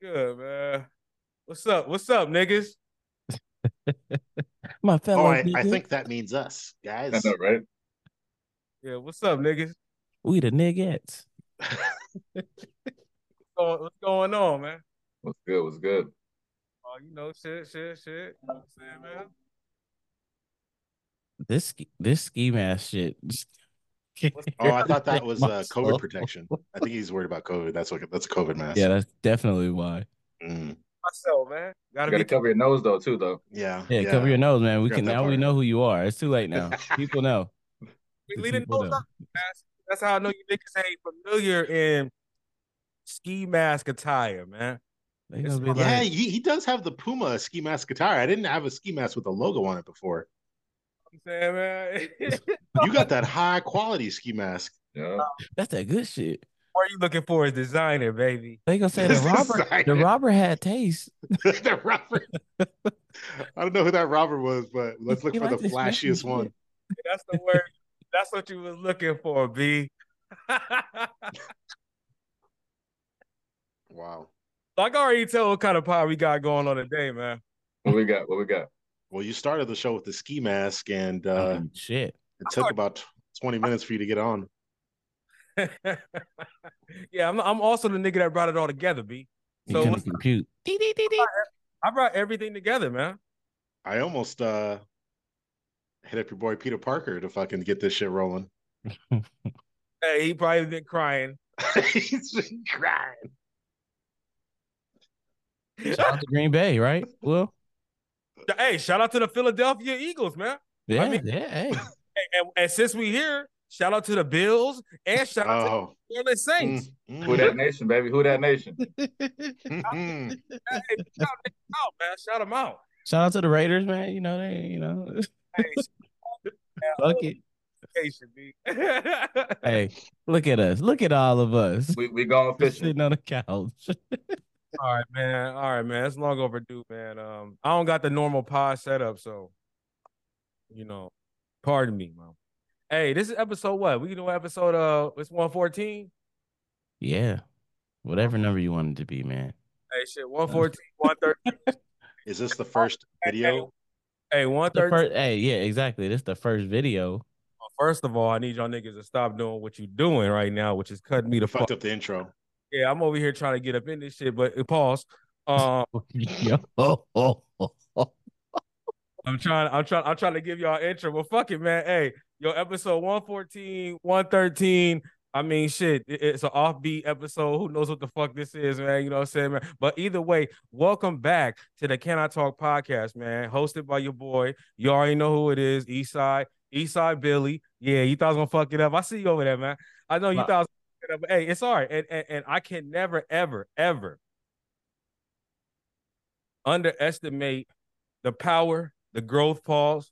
Good man. What's up? What's up, niggas? My fellow. Oh, I, I think that means us, I guys. know, right? Yeah, what's up, niggas? we the niggas. What's going, on, man? What's good? What's good? Oh, you know, shit, shit, shit. You know what I'm saying, man? This ski- this ski mask shit. Oh, I thought that was uh. COVID protection. I think he's worried about COVID. That's what that's a COVID mask. Yeah, that's definitely why. Mm. Myself, man. Gotta You gotta be cover your nose though, too, though. yeah, Yeah, cover your nose, man. We Forgot can that now we know who you are. It's too late now. People know. The leading people those know. up, man. That's how I know you niggas ain't familiar in ski mask attire, man. They gonna be Yeah, like, he, he does have the Puma ski mask attire. I didn't have a ski mask with a logo on it before. You I'm saying, man. You got that high quality ski mask. Yeah. that's that good shit. what are you looking for A designer, baby? They gonna say the robber. Robert the designer. Robert had taste. the robber. I don't know who that robber was, but let's look He for the like this fancy flashiest shit. one. That's the word. That's what you was looking for, B. Wow. I already tell what kind of pie we got going on today, man. What we got? What we got? Well, you started the show with the ski mask, and uh, shit. it took about 20 minutes for you to get on. yeah, I'm, I'm also the nigga that brought it all together, B. So couldn't what's- compute. Dee, dee, dee, dee. I brought everything together, man. I almost uh, hit up your boy Peter Parker to fucking get this shit rolling. Hey, he probably been crying. He's been crying. Shout out to Green Bay, right? Well, Hey, shout out to the Philadelphia Eagles, man. yeah, mean- yeah. Hey, And, and, and since we here, shout out to the Bills and shout out Oh, to the New Orleans Saints. mm, Who that nation, baby? Who that nation? Hey, shout them out, man. Shout them out. Shout out to the Raiders, man. You know they, you know, Hey, fuck it. Hey, look at us. Look at all of us We we going fishing. sitting on the couch. All right, man. All right, man. It's long overdue, man. Um, I don't got the normal pod setup, so you know, pardon me, man. Hey, this is episode what? We doing episode uh it's 114? yeah, whatever number you want it to be, man. Hey shit, 114, 113. Is this the first video? Hey, The 113. first, hey, yeah, exactly. This is the first video. First of all, I need y'all niggas to stop doing what you're doing right now, which is cutting me the fuck. Fucked up the intro. Yeah, I'm over here trying to get up in this shit, but uh, pause. Um. I'm trying, I'm trying, I'm trying to give y'all an intro. but fuck it, man. Hey, yo, episode 114, 113. I mean, shit, it- it's an offbeat episode. Who knows what the fuck this is, man? You know what I'm saying, man? But either way, welcome back to the Can I Talk podcast, man. Hosted by your boy. You already know who it is, Eastside, Eastside Billy. Yeah, you thought I was gonna fuck it up. I see you over there, man. I know you Wow. thought I was gonna fuck it up, but hey, it's all right. And, and and I can never, ever, ever underestimate the power, the growth pause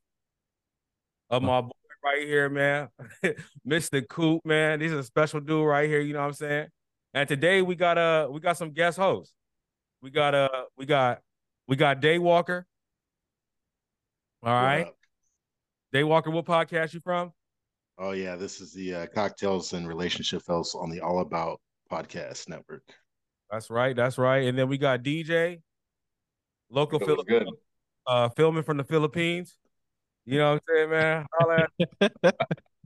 of my boy right here, man. Mr. Coop, man. This is a special dude right here, you know what I'm saying? And today we got uh we got some guest hosts. We got uh we got we got Day Walker. All right. Day Walker, what podcast you from? Oh yeah, this is the uh, cocktails and relationship fellows on the All About podcast network. That's right, that's right. And then we got DJ, local It was Philip, good. uh filming from the Philippines. You know what I'm saying, man? Holla at,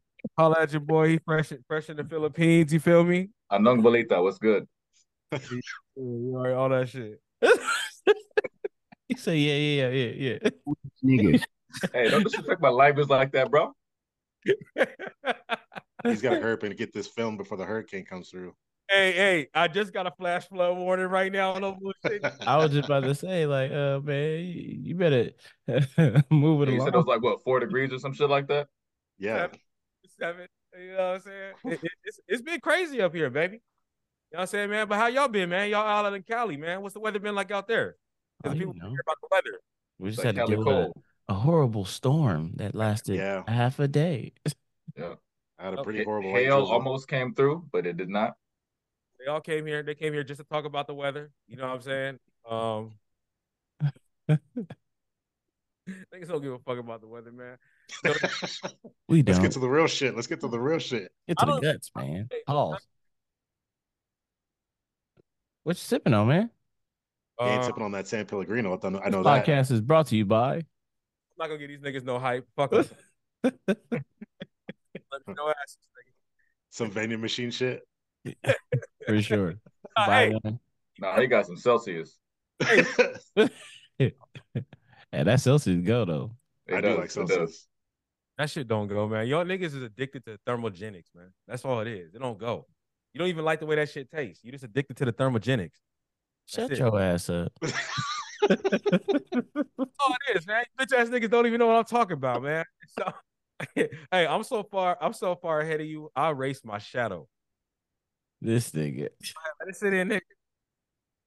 holla at your boy. He fresh, fresh in the Philippines. You feel me? Anong balita? What's good? You know, all that shit. He said, yeah, yeah, yeah, yeah, yeah. Hey, don't disrespect my life is like that, bro. He's got to hurry up and get this film before the hurricane comes through. hey, hey, I just got a flash flood warning right now. on no. I was just about to say, like, uh, man, you you better move it You said it was like what four degrees or some shit like that. Yeah, Seven. You know what I'm saying? It- it- it's, it's been crazy up here, baby. You know what I'm saying, man? But how y'all been, man? Y'all out in Cali, man. What's the weather been like out there? Because people know. hear about the weather. We just like had to Cali deal with a, horrible storm that lasted Yeah. half a day. Yeah. I had a Oh, pretty Ha- horrible white Hail drizzle. almost came through, but it did not. They all came here. They came here just to talk about the weather. You know what I'm saying? Um, niggas don't give a fuck about the weather, man. We don't. Let's get to the real shit. Let's get to the real shit. get to the guts, man. Hey, Pause. What you sipping on, man? He ain't Uh, sipping on that San Pellegrino. I know, I This know that. podcast is brought to you by. I'm not gonna give these niggas no hype. Fuck 'em. Let me know asses. Some vending machine shit. for sure. Uh, hey. Nah, he got some Celsius. Hey, that Celsius go though. It I does, do like. Celsius. that shit don't go, man. Y'all niggas is addicted to thermogenics, man. That's all it is. It don't go. You don't even like the way that shit tastes. You're just addicted to the thermogenics. Shut it. your ass up. That's all it is, man. Bitch ass niggas don't even know what I'm talking about, man. So, hey, I'm so far, I'm so far ahead of you. I erased my shadow. This nigga. Let it sit in there.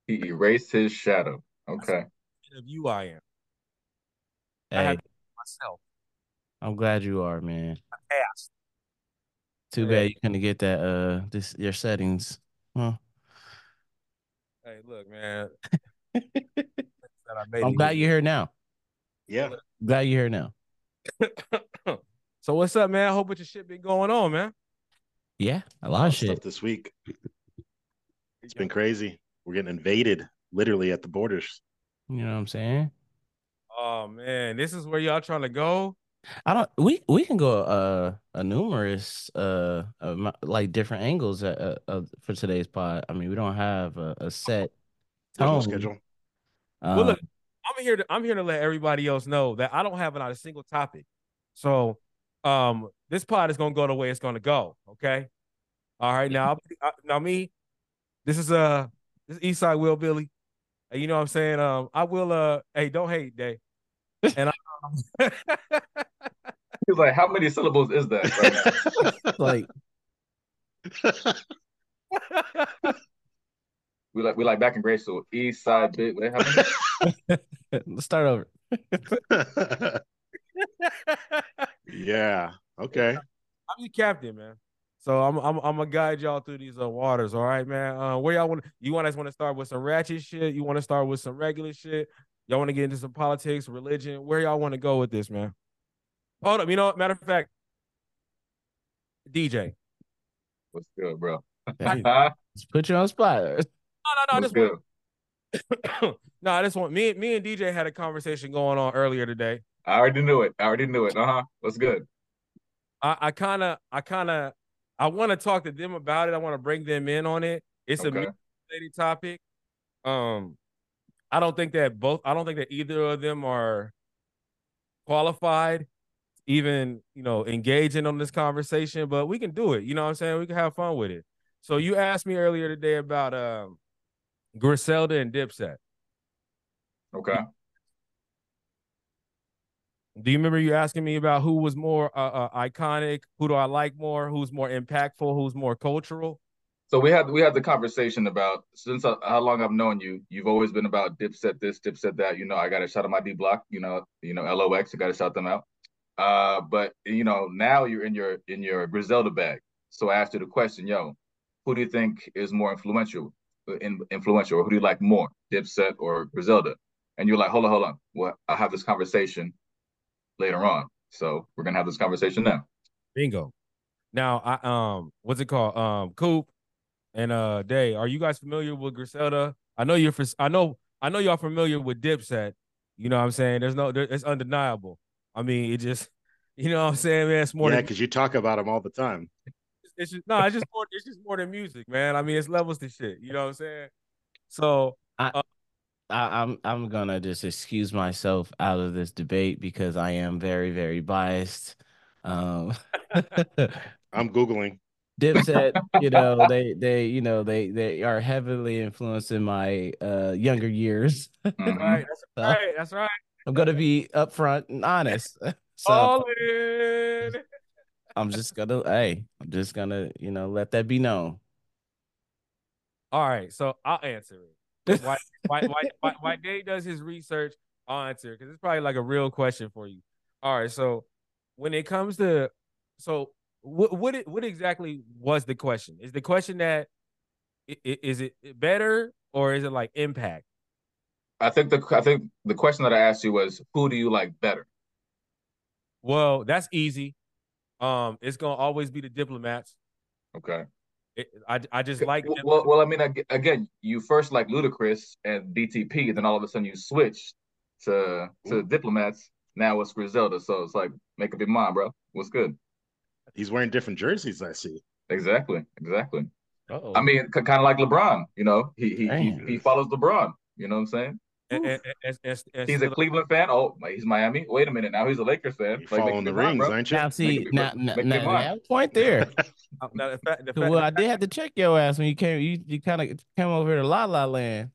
He erased his shadow. Okay. Of you, I am I Hey, have- myself. I'm glad you are, man. Ass. Too Yeah. bad you couldn't get that uh this your settings. Huh. Hey, look, man. That I made I'm glad you're here now. Yeah. Glad you're here now. so what's up, man? I hope what your shit been going on, man. Yeah, a lot of Stuff shit. this week. It's been crazy. We're getting invaded literally at the borders. You know what I'm saying? Oh man, this is where y'all trying to go. I don't. We we can go uh a numerous uh amo- like different angles uh, uh, uh, for today's pod. I mean, we don't have a, a set There's no tone. Schedule. Well, look, Um, I'm here to I'm here to let everybody else know that I don't have not a single topic. So, um, this pod is gonna go the way it's gonna go. Okay. All right. Now, I- now me, this is uh this is Eastside Will Billy. And you know what I'm saying? Um, I will uh hey, don't hate, Day. And I um, He's like, how many syllables is that? Right now? like we like we like back in grade school. East side bit. Wait, how let's start over. yeah. Okay. I'm your captain, man. So I'm I'm I'm gonna guide y'all through these uh, waters. All right, man. Uh, where y'all want? You want us want to start with some ratchet shit? You want to start with some regular shit? Y'all want to get into some politics, religion? Where y'all want to go with this, man? Hold up. You know, what? matter of fact, DJ. What's good, bro? Hey, let's put you on the spot. No, no, no. I just good? want, no, I just want me. Me and DJ had a conversation going on earlier today. I already knew it. I already knew it. Uh huh. What's good? I, I kind of, I kind of, I want to talk to them about it. I want to bring them in on it. It's a Okay. related topic. Um, I don't think that both. I don't think that either of them are qualified, even you know, engaging on this conversation. But we can do it. You know what I'm saying? We can have fun with it. So you asked me earlier today about um, Griselda and Dipset. Okay. Do you remember you asking me about who was more uh, uh, iconic? Who do I like more? Who's more impactful? Who's more cultural? So we had we had the conversation about since uh, how long I've known you. You've always been about Dipset this, Dipset that. You know, I got to shout out my D Block. You know, you know LOX. I got to shout them out. Uh, but you know now you're in your in your Griselda bag. So I asked you the question, yo, who do you think is more influential? In, influential, or who do you like more, Dipset or Griselda? And you're like, hold on, hold on. Well, I'll have this conversation later on. So we're gonna have this conversation now. Bingo. Now, I um, what's it called? Um, Coop and uh, Day. Are you guys familiar with Griselda? I know you're. For, I know. I know y'all familiar with Dipset. You know what I'm saying? There's no. There, it's undeniable. I mean, it just. You know what I'm saying, man? It's more. Yeah, than, because you talk about them all the time. It's just no. It's just more. It's just more than music, man. I mean, it's levels to shit. You know what I'm saying? So I, I'm I'm gonna just excuse myself out of this debate because I am very very biased. Um, I'm Googling. Dipset, you know they they you know they they are heavily influencing my uh younger years. Mhm. right, that's right. That's right. I'm gonna be upfront and honest. So All in. I'm just gonna hey, I'm just gonna you know let that be known. All right, so I'll answer it. Why, why, why, why, why Dave does his research, I'll answer because it's probably like a real question for you. All right, so when it comes to, so what, what, it- what exactly was the question? Is the question that i- i- is it better or is it like impact? I think the I think the question that I asked you was, who do you like better? Well, that's easy. Um, it's gonna always be the diplomats. Okay. It, I I just like well, well, well, I mean, again, you first like Ludacris and DTP, then all of a sudden you switch to to Ooh. diplomats. Now it's Griselda, so it's like make up your mind, bro. What's good? He's wearing different jerseys. I see. Exactly, exactly. Uh-oh. I mean, kind of like LeBron. You know, he he, he he follows LeBron. You know what I'm saying? And, and, and, and, and He's a still- Cleveland fan. Oh, he's Miami. Wait a minute, now he's a Lakers fan. You're Like, following the rings, bro. aren't you? now see it- now, make now, now, now point there. uh, now, the fact, the fact, well, I did have to check your ass when you came. You you kind of came over here to La La Land.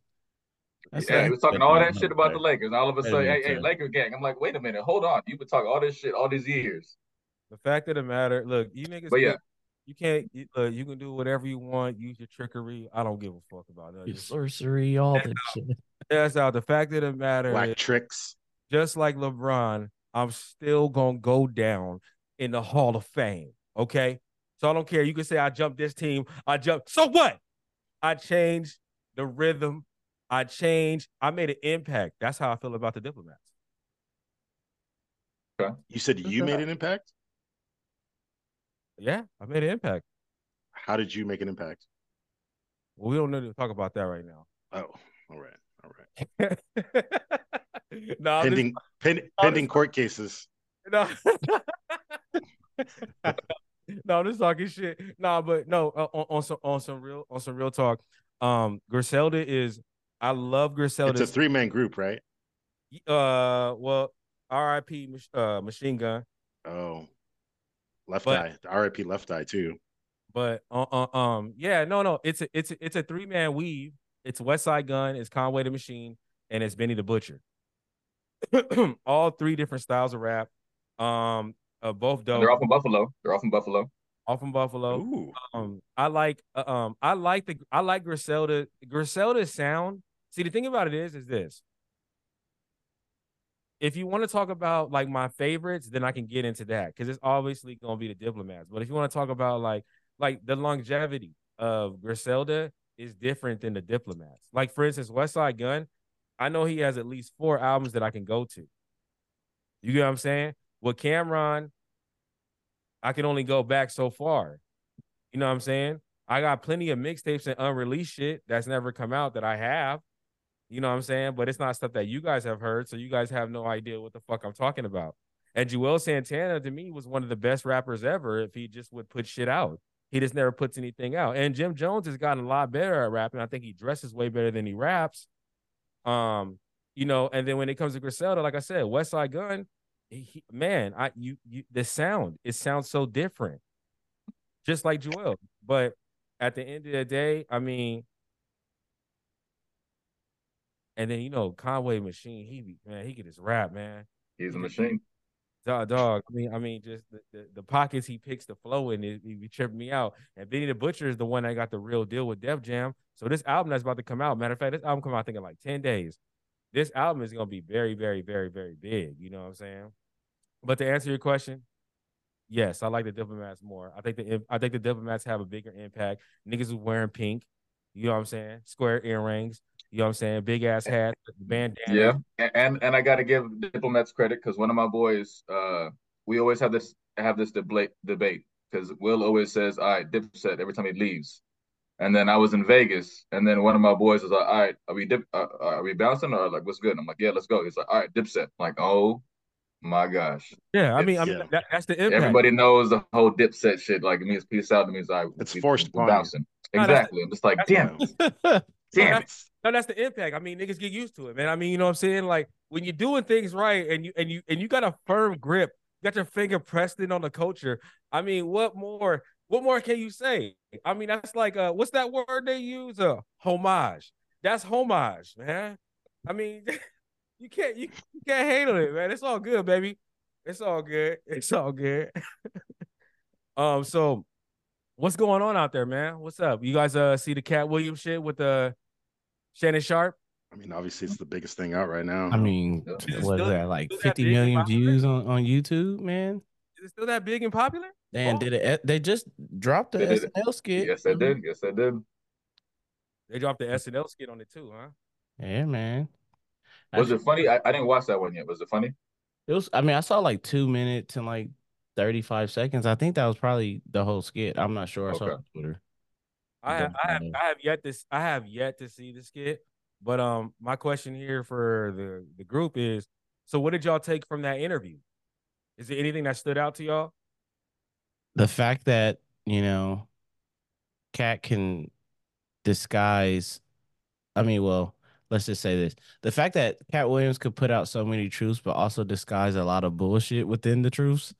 That's Yeah, not- he was talking all that shit about the Lakers. And all of a sudden, hey, minute, hey. Laker gang. I'm like, wait a minute, hold on. You've been talking all this shit all these years. the fact of the matter, look, you niggas, But yeah. can't- you can't. You, look, you can do whatever you want. Use your trickery. I don't give a fuck about Your that. sorcery, all that shit. That's out. The fact of the matter Black is, tricks. just like LeBron, I'm still gonna go down in the Hall of Fame. Okay, so I don't care. You can say I jumped this team. I jumped. So what? I changed the rhythm. I changed. I made an impact. That's how I feel about the diplomats. Okay. You said you made an impact. Yeah, I made an impact. How did you make an impact? Well, we don't need to talk about that right now. Oh, all right, all right. no, I'm just- Pending pen, pending just- court cases. no. no, I'm just talking shit. No, but no, uh, on, on some on some real on some real talk. Um, Griselda is. I love Griselda. It's a three man group, right? uh, well, R.I.P. Uh, Machine Gun, Oh, left But- eye. The RIP left eye too. but uh, uh, um, yeah, no, no, it's a it's a, it's a three man weave. It's Westside Gunn, it's Conway the Machine, and it's Benny the Butcher. all three different styles of rap. Um, uh, both And dope. they're all from Buffalo. They're all from Buffalo. all from Buffalo. Ooh, um I like uh, um I like the I like Griselda Griselda's sound. See the thing about it is is this. If you want to talk about like my favorites, then I can get into that because it's obviously gonna be the diplomats. But if you want to talk about like like the longevity of Griselda is different than the diplomats. Like for instance, Westside Gunn, I know he has at least four albums that I can go to. You get what I'm saying? With Cam'ron, I can only go back so far. You know what I'm saying? I got plenty of mixtapes and unreleased shit that's never come out that I have. You know what I'm saying? But it's not stuff that you guys have heard, so you guys have no idea what the fuck I'm talking about. And Juelz Santana to me was one of the best rappers ever if he just would put shit out. He just never puts anything out. And Jim Jones has gotten a lot better at rapping. I think he dresses way better than he raps. Um, you know, and then when it comes to Griselda, like I said, Westside Gunn, he, man, I you you the sound, it sounds so different. Just like Juelz. But at the end of the day, I mean, and then you know, Conway Machine, he be man, he could just rap, man. He's a machine. Dog, dog. I mean, I mean, just the, the, the pockets he picks the flow in, it, he be tripping me out. And Benny the Butcher is the one that got the real deal with Def Jam. So this album that's about to come out, matter of fact, this album come out I think in like 10 days. This album is gonna be very, very, very, very big. You know what I'm saying? But to answer your question, yes, I like the diplomats more. I think the I think the diplomats have a bigger impact. Niggas is wearing pink, you know what I'm saying? Square earrings, you know what I'm saying? Big ass hat, bandana. Yeah, and and, and I got to give diplomats credit because one of my boys, uh, we always have this have this debate debate because Will always says, "All right, Dipset" every time he leaves, and then I was in Vegas, and then one of my boys was like, "All right, are we dip, uh, are we bouncing or like what's good?" I'm like, "Yeah, let's go." He's like, "All right, Dipset." I'm like, oh my gosh, Yeah, I mean, I mean Yeah. that, that's the impact. everybody knows the whole Dipset shit. Like it means peace out. It means I It's we- forced we upon you. bouncing. No, Exactly. I'm just like, that's damn, it, damn it. No, that's the impact. I mean, niggas get used to it, man. I mean, you know what I'm saying? Like when you're doing things right and you and you and you got a firm grip, you got your finger pressed in on the culture. I mean, what more? What more can you say? I mean, that's like uh what's that word they use? Uh homage. That's homage, man. I mean, you can't you, you can't handle it, man. It's all good, baby. It's all good. It's all good. um, so what's going on out there, man? What's up? You guys uh see the Katt Williams shit with the Shannon Sharpe? I mean, obviously, it's the biggest thing out right now. I mean, Yeah. Is it what is still- that like still that 50 big in million views on, on YouTube, man? Is it still that big and popular? And Oh. did it? They just dropped the They did. SNL skit. Yes, I did. Yes, I did. They dropped the SNL skit on it too, huh? Yeah, man. Was Actually, it funny? I, I didn't watch that one yet. Was it funny? It was. I mean, I saw like two minutes and like 35 seconds. I think that was probably the whole skit. I'm not sure. I saw it on Twitter. I have, I have, I have yet to, I have yet to see the skit. But um, my question here for the the group is: so what did y'all take from that interview? Is there anything that stood out to y'all? the fact that you know katt can disguise i mean well let's just say this the fact that katt williams could put out so many truths but also disguise a lot of bullshit within the truths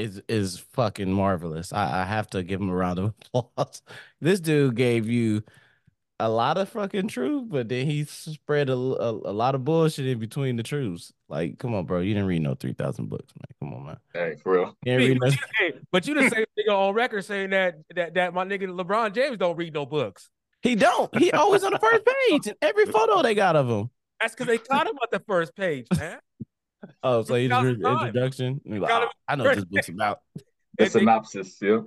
is is fucking marvelous i, I have to give him a round of applause this dude gave you a lot of fucking truth but then he spread a, a, a lot of bullshit in between the truths like come on bro you didn't read no 3000 books man come on man Hey, for real. you didn't read no but, you, hey, but you the same nigga on record saying that that that my nigga LeBron James don't read no books. He don't. He always on the first page in every photo they got of him. That's because they caught him at the first page, man. Oh, so he just read the introduction. and he's like, "Oh, I know what this book's about. The If they, synopsis, yeah.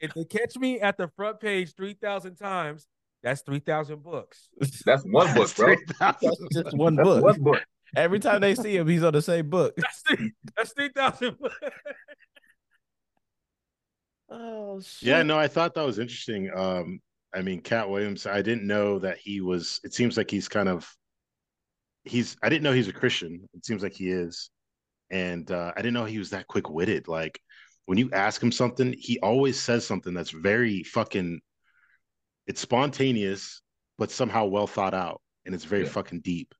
if they catch me at the front page three thousand times, that's three thousand books. That's one book, bro. That's just one That's book. one book. Every time they see him, he's on the same book. That's three, that's three thousand. Oh shit. Yeah, no, I thought that was interesting. Um, I mean, Katt Williams, I didn't know that he was, it seems like he's kind of, he's, I didn't know he's a Christian. It seems like he is. And uh, I didn't know he was that quick witted. Like when you ask him something, he always says something that's very fucking, it's spontaneous, but somehow well thought out. And it's very Yeah. fucking deep.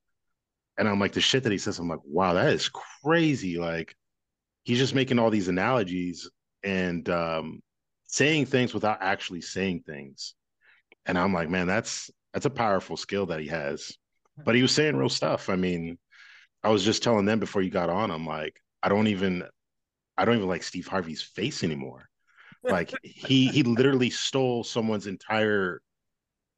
And I'm like, the shit that he says, I'm like, wow, that is crazy. Like he's just making all these analogies and um, saying things without actually saying things. And I'm like, man, that's that's a powerful skill that he has. But he was saying real stuff. I mean, I was just telling them before you got on, I'm like, I don't even I don't even like Steve Harvey's face anymore. Like he he literally stole someone's entire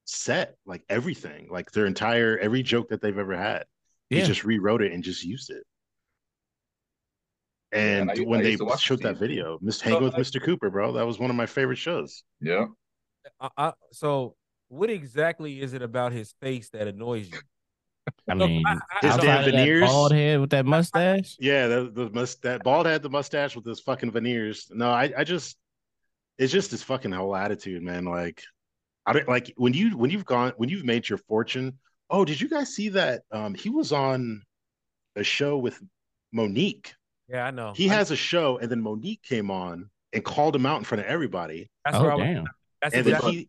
set, like everything, like their entire every joke that they've ever had. He just rewrote it and just used it. And and I- when I they used to showed that Steve. video, Mr. Hanging with uh, like- Mr. Cooper, bro, that was one of my favorite shows. Yeah. I, I, so, what exactly is it about his face that annoys you? I mean, I- I- His damn of that veneers. bald head with that mustache. Yeah, the, the must that bald had the mustache with his fucking veneers. No, I, I just it's just his fucking whole attitude, man. Like I don't like when you when you've gone when you've made your fortune. Oh, did you guys see that? Um, he was on a show with Mo'Nique. Yeah, I know. He I- has a show, and then Mo'Nique came on and called him out in front of everybody. That's where I Oh was. damn. That's And then he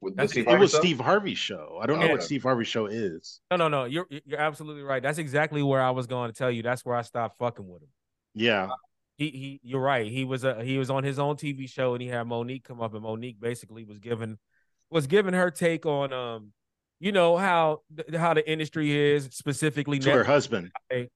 With the Steve it was stuff? Steve Harvey's show. I don't know Yeah. what Steve Harvey's show is. No, no, no. You're you're absolutely right. That's exactly where I was going to tell you. That's where I stopped fucking with him. Yeah, He he. You're right. He was a he was on his own TV show and he had Mo'Nique come up and Mo'Nique basically was given was giving her take on um you know how how the industry is specifically to her husband. and,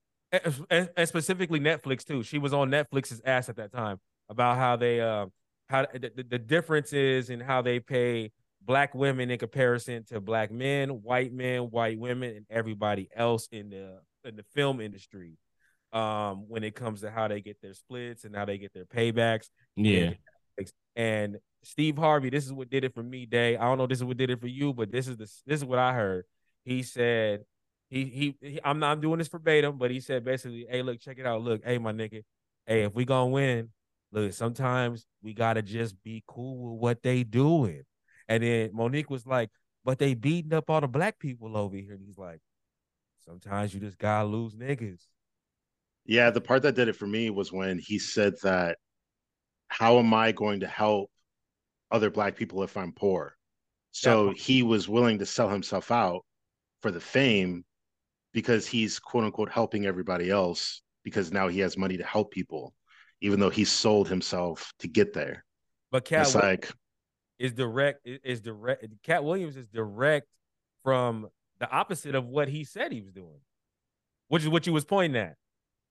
and- and specifically Netflix too. She was on Netflix's ass at that time about how they uh how the, the- the difference is in how they pay black women in comparison to black men, white men, white women, and everybody else in the in the film industry. Um, when it comes to how they get their splits and how they get their paybacks. Yeah. And Steve Harvey, this is what did it for me, Day. I don't know if this is what did it for you, but this is the this is what I heard. He said he he, he I'm not I'm doing this verbatim, but he said basically, hey, look, check it out. Look, hey, my nigga, hey, if we gonna win, look, sometimes we gotta just be cool with what they doing. And then Mo'Nique was like, but they beating up all the black people over here. And he's like, sometimes you just gotta lose niggas. Yeah, the part that did it for me was when he said that how am I going to help other black people if I'm poor? So Yeah. he was willing to sell himself out for the fame because he's quote unquote helping everybody else because now he has money to help people, even though he sold himself to get there. But Katt it's like, is direct is direct Katt Williams is direct from the opposite of what he said he was doing, which is what you was pointing at.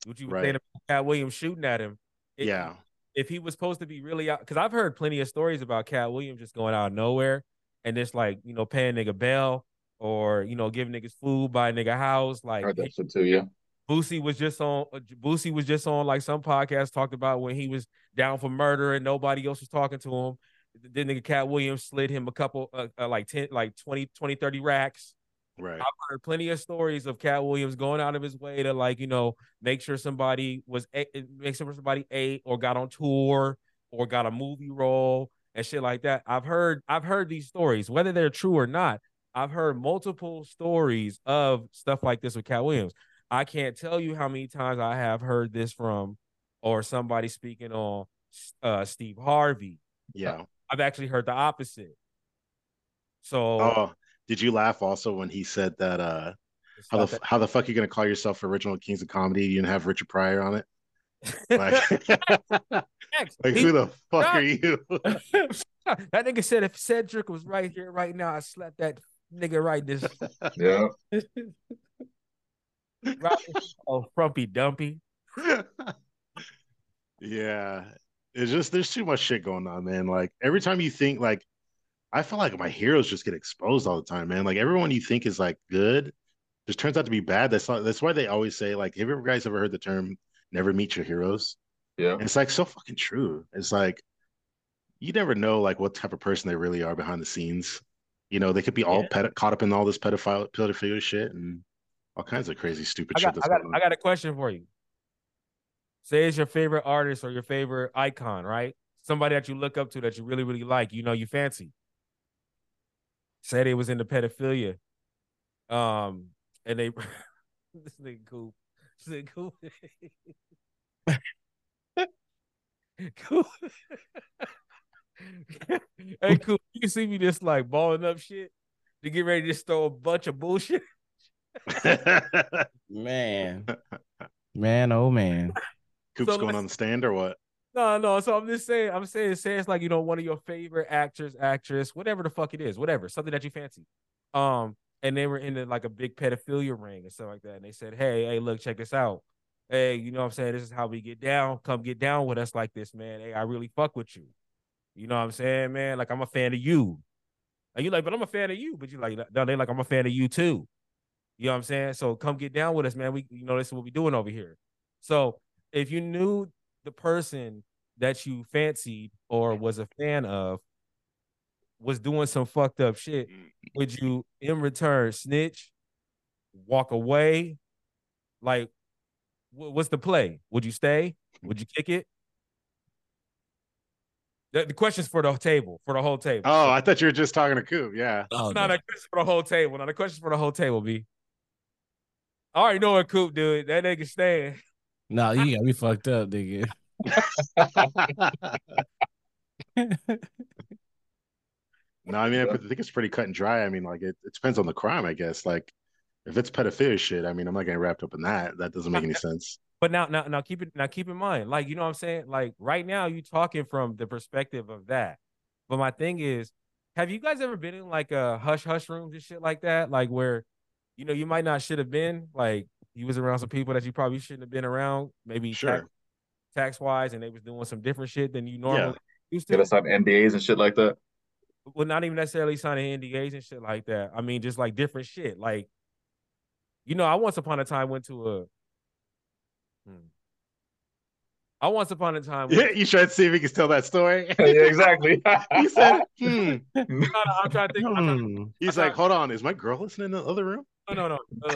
What you were saying about Katt Williams shooting at him. It- yeah, If he was supposed to be really out, because I've heard plenty of stories about Katt Williams just going out of nowhere and just like you know paying nigga bail or you know giving niggas food, buy a nigga house. Like heard that shit too, yeah. Boosie was just on uh, Boosie was just on like some podcast talked about when he was down for murder and nobody else was talking to him. Then nigga Katt Williams slid him a couple uh, uh, like 10 like 20 20 30 racks. right. I've heard plenty of stories of Katt Williams going out of his way to like, you know, make sure somebody was a- make sure somebody ate or got on tour or got a movie role. and shit like that. I've heard I've heard these stories, whether they're true or not. I've heard multiple stories of stuff like this with Katt Williams. I can't tell you how many times I have heard this from or somebody speaking on uh, Steve Harvey. Yeah. I've actually heard the opposite. So Oh, did you laugh also when he said that? uh How not the how the fuck you gonna call yourself original Kings of Comedy? You didn't have Richard Pryor on it. Like, like he- who the fuck Right. are you? that nigga said if Cedric was right here right now, I slapped that nigga right this Yeah. right. Oh, frumpy dumpy. yeah, it's just there's too much shit going on, man. Like every time you think like, I feel like my heroes just get exposed all the time, man. Like everyone you think is like good, just turns out to be bad. That's not, that's why they always say like, have you guys ever heard the term "never meet your heroes"? Yeah. And it's like so fucking true. It's like you never know like what type of person they really are behind the scenes. You know, they could be all Yeah. ped- caught up in all this pedophile pedophilia shit and all kinds of crazy stupid I shit got, that's I got, going on. I got a question for you. Say it's your favorite artist or your favorite icon, right? Somebody that you look up to that you really, really like, you know, you fancy. Say they was into pedophilia. Um, and they this nigga cool. This nigga cool. cool. hey, cool. You see me just like balling up shit to get ready to just throw a bunch of bullshit. Man. Man, oh man. Coop's So going on the stand or what? No, no. So I'm just saying, I'm saying, say it's like you know one of your favorite actors, actress, whatever the fuck it is, whatever, something that you fancy. Um, and they were in the, like a big pedophilia ring and stuff like that. And they said, hey, hey, look, check this out. Hey, you know what I'm saying? This is how we get down. Come get down with us like this, man. Hey, I really fuck with you. You know what I'm saying, man? Like I'm a fan of you. And you're like, but I'm a fan of you. But you're like, no, they like, I'm a fan of you too. You know what I'm saying? So come get down with us, man. We, you know, this is what we doing over here. So if you knew the person that you fancied or was a fan of was doing some fucked up shit, mm. would you in return snitch, walk away? Like, what's the play? Would you stay? Would you kick it? The, the question's for the table, for the whole table. Oh, I thought you were just talking to Coop. Yeah. Oh, no, the question for the whole table. No, the question for the whole table, B. I already know what Coop dude. That nigga staying. No, you got me fucked up, nigga. No, I mean, I think it's pretty cut and dry. I mean, like it, it depends on the crime, I guess. Like if it's pedophilia shit, I mean, I'm not getting wrapped up in that. That doesn't make any sense. But now, now, now, keep it. Now, keep in mind, like you know, what I'm saying, like right now, you talking from the perspective of that. But my thing is, have you guys ever been in like a hush hush rooms and shit like that, like where, you know, you might not should have been, like you was around some people that you probably shouldn't have been around, maybe Sure. tax, tax wise, and they was doing some different shit than you normally used to. Get us on NDAs and shit like that. well, not even necessarily signing NDAs and shit like that. I mean, just like different shit. Like, you know, I once upon a time went to a. Hmm. I once upon a time. Yeah, Went, you try to see if he can tell that story. yeah, exactly. he said, hmm. no, no, I'm trying to think. Trying, Hmm. He's I like, hold on, is my girl listening in the other room? No, no, no. no,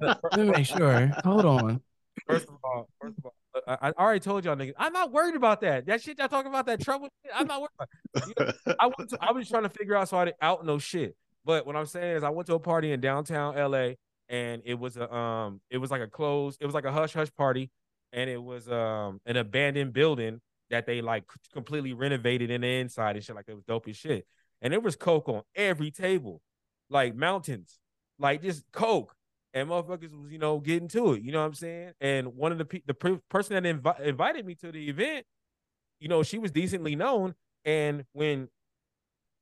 no. Let me make sure. Hold on. First of all, first of all, I, I already told y'all niggas, I'm not worried about that. That shit y'all talking about, that trouble. shit, I'm not worried about. it. You know, I went to, I was trying to figure out so I didn't out no shit. But what I'm saying is I went to a party in downtown LA and it was a um it was like a closed, it was like a hush hush party, and it was um an abandoned building that they like completely renovated in the inside and shit like it was dope as shit. And there was coke on every table, like mountains, like just coke. And motherfuckers was, you know, getting to it. You know what I'm saying? And one of the pe- the per- person that invi- invited me to the event, you know, she was decently known. And when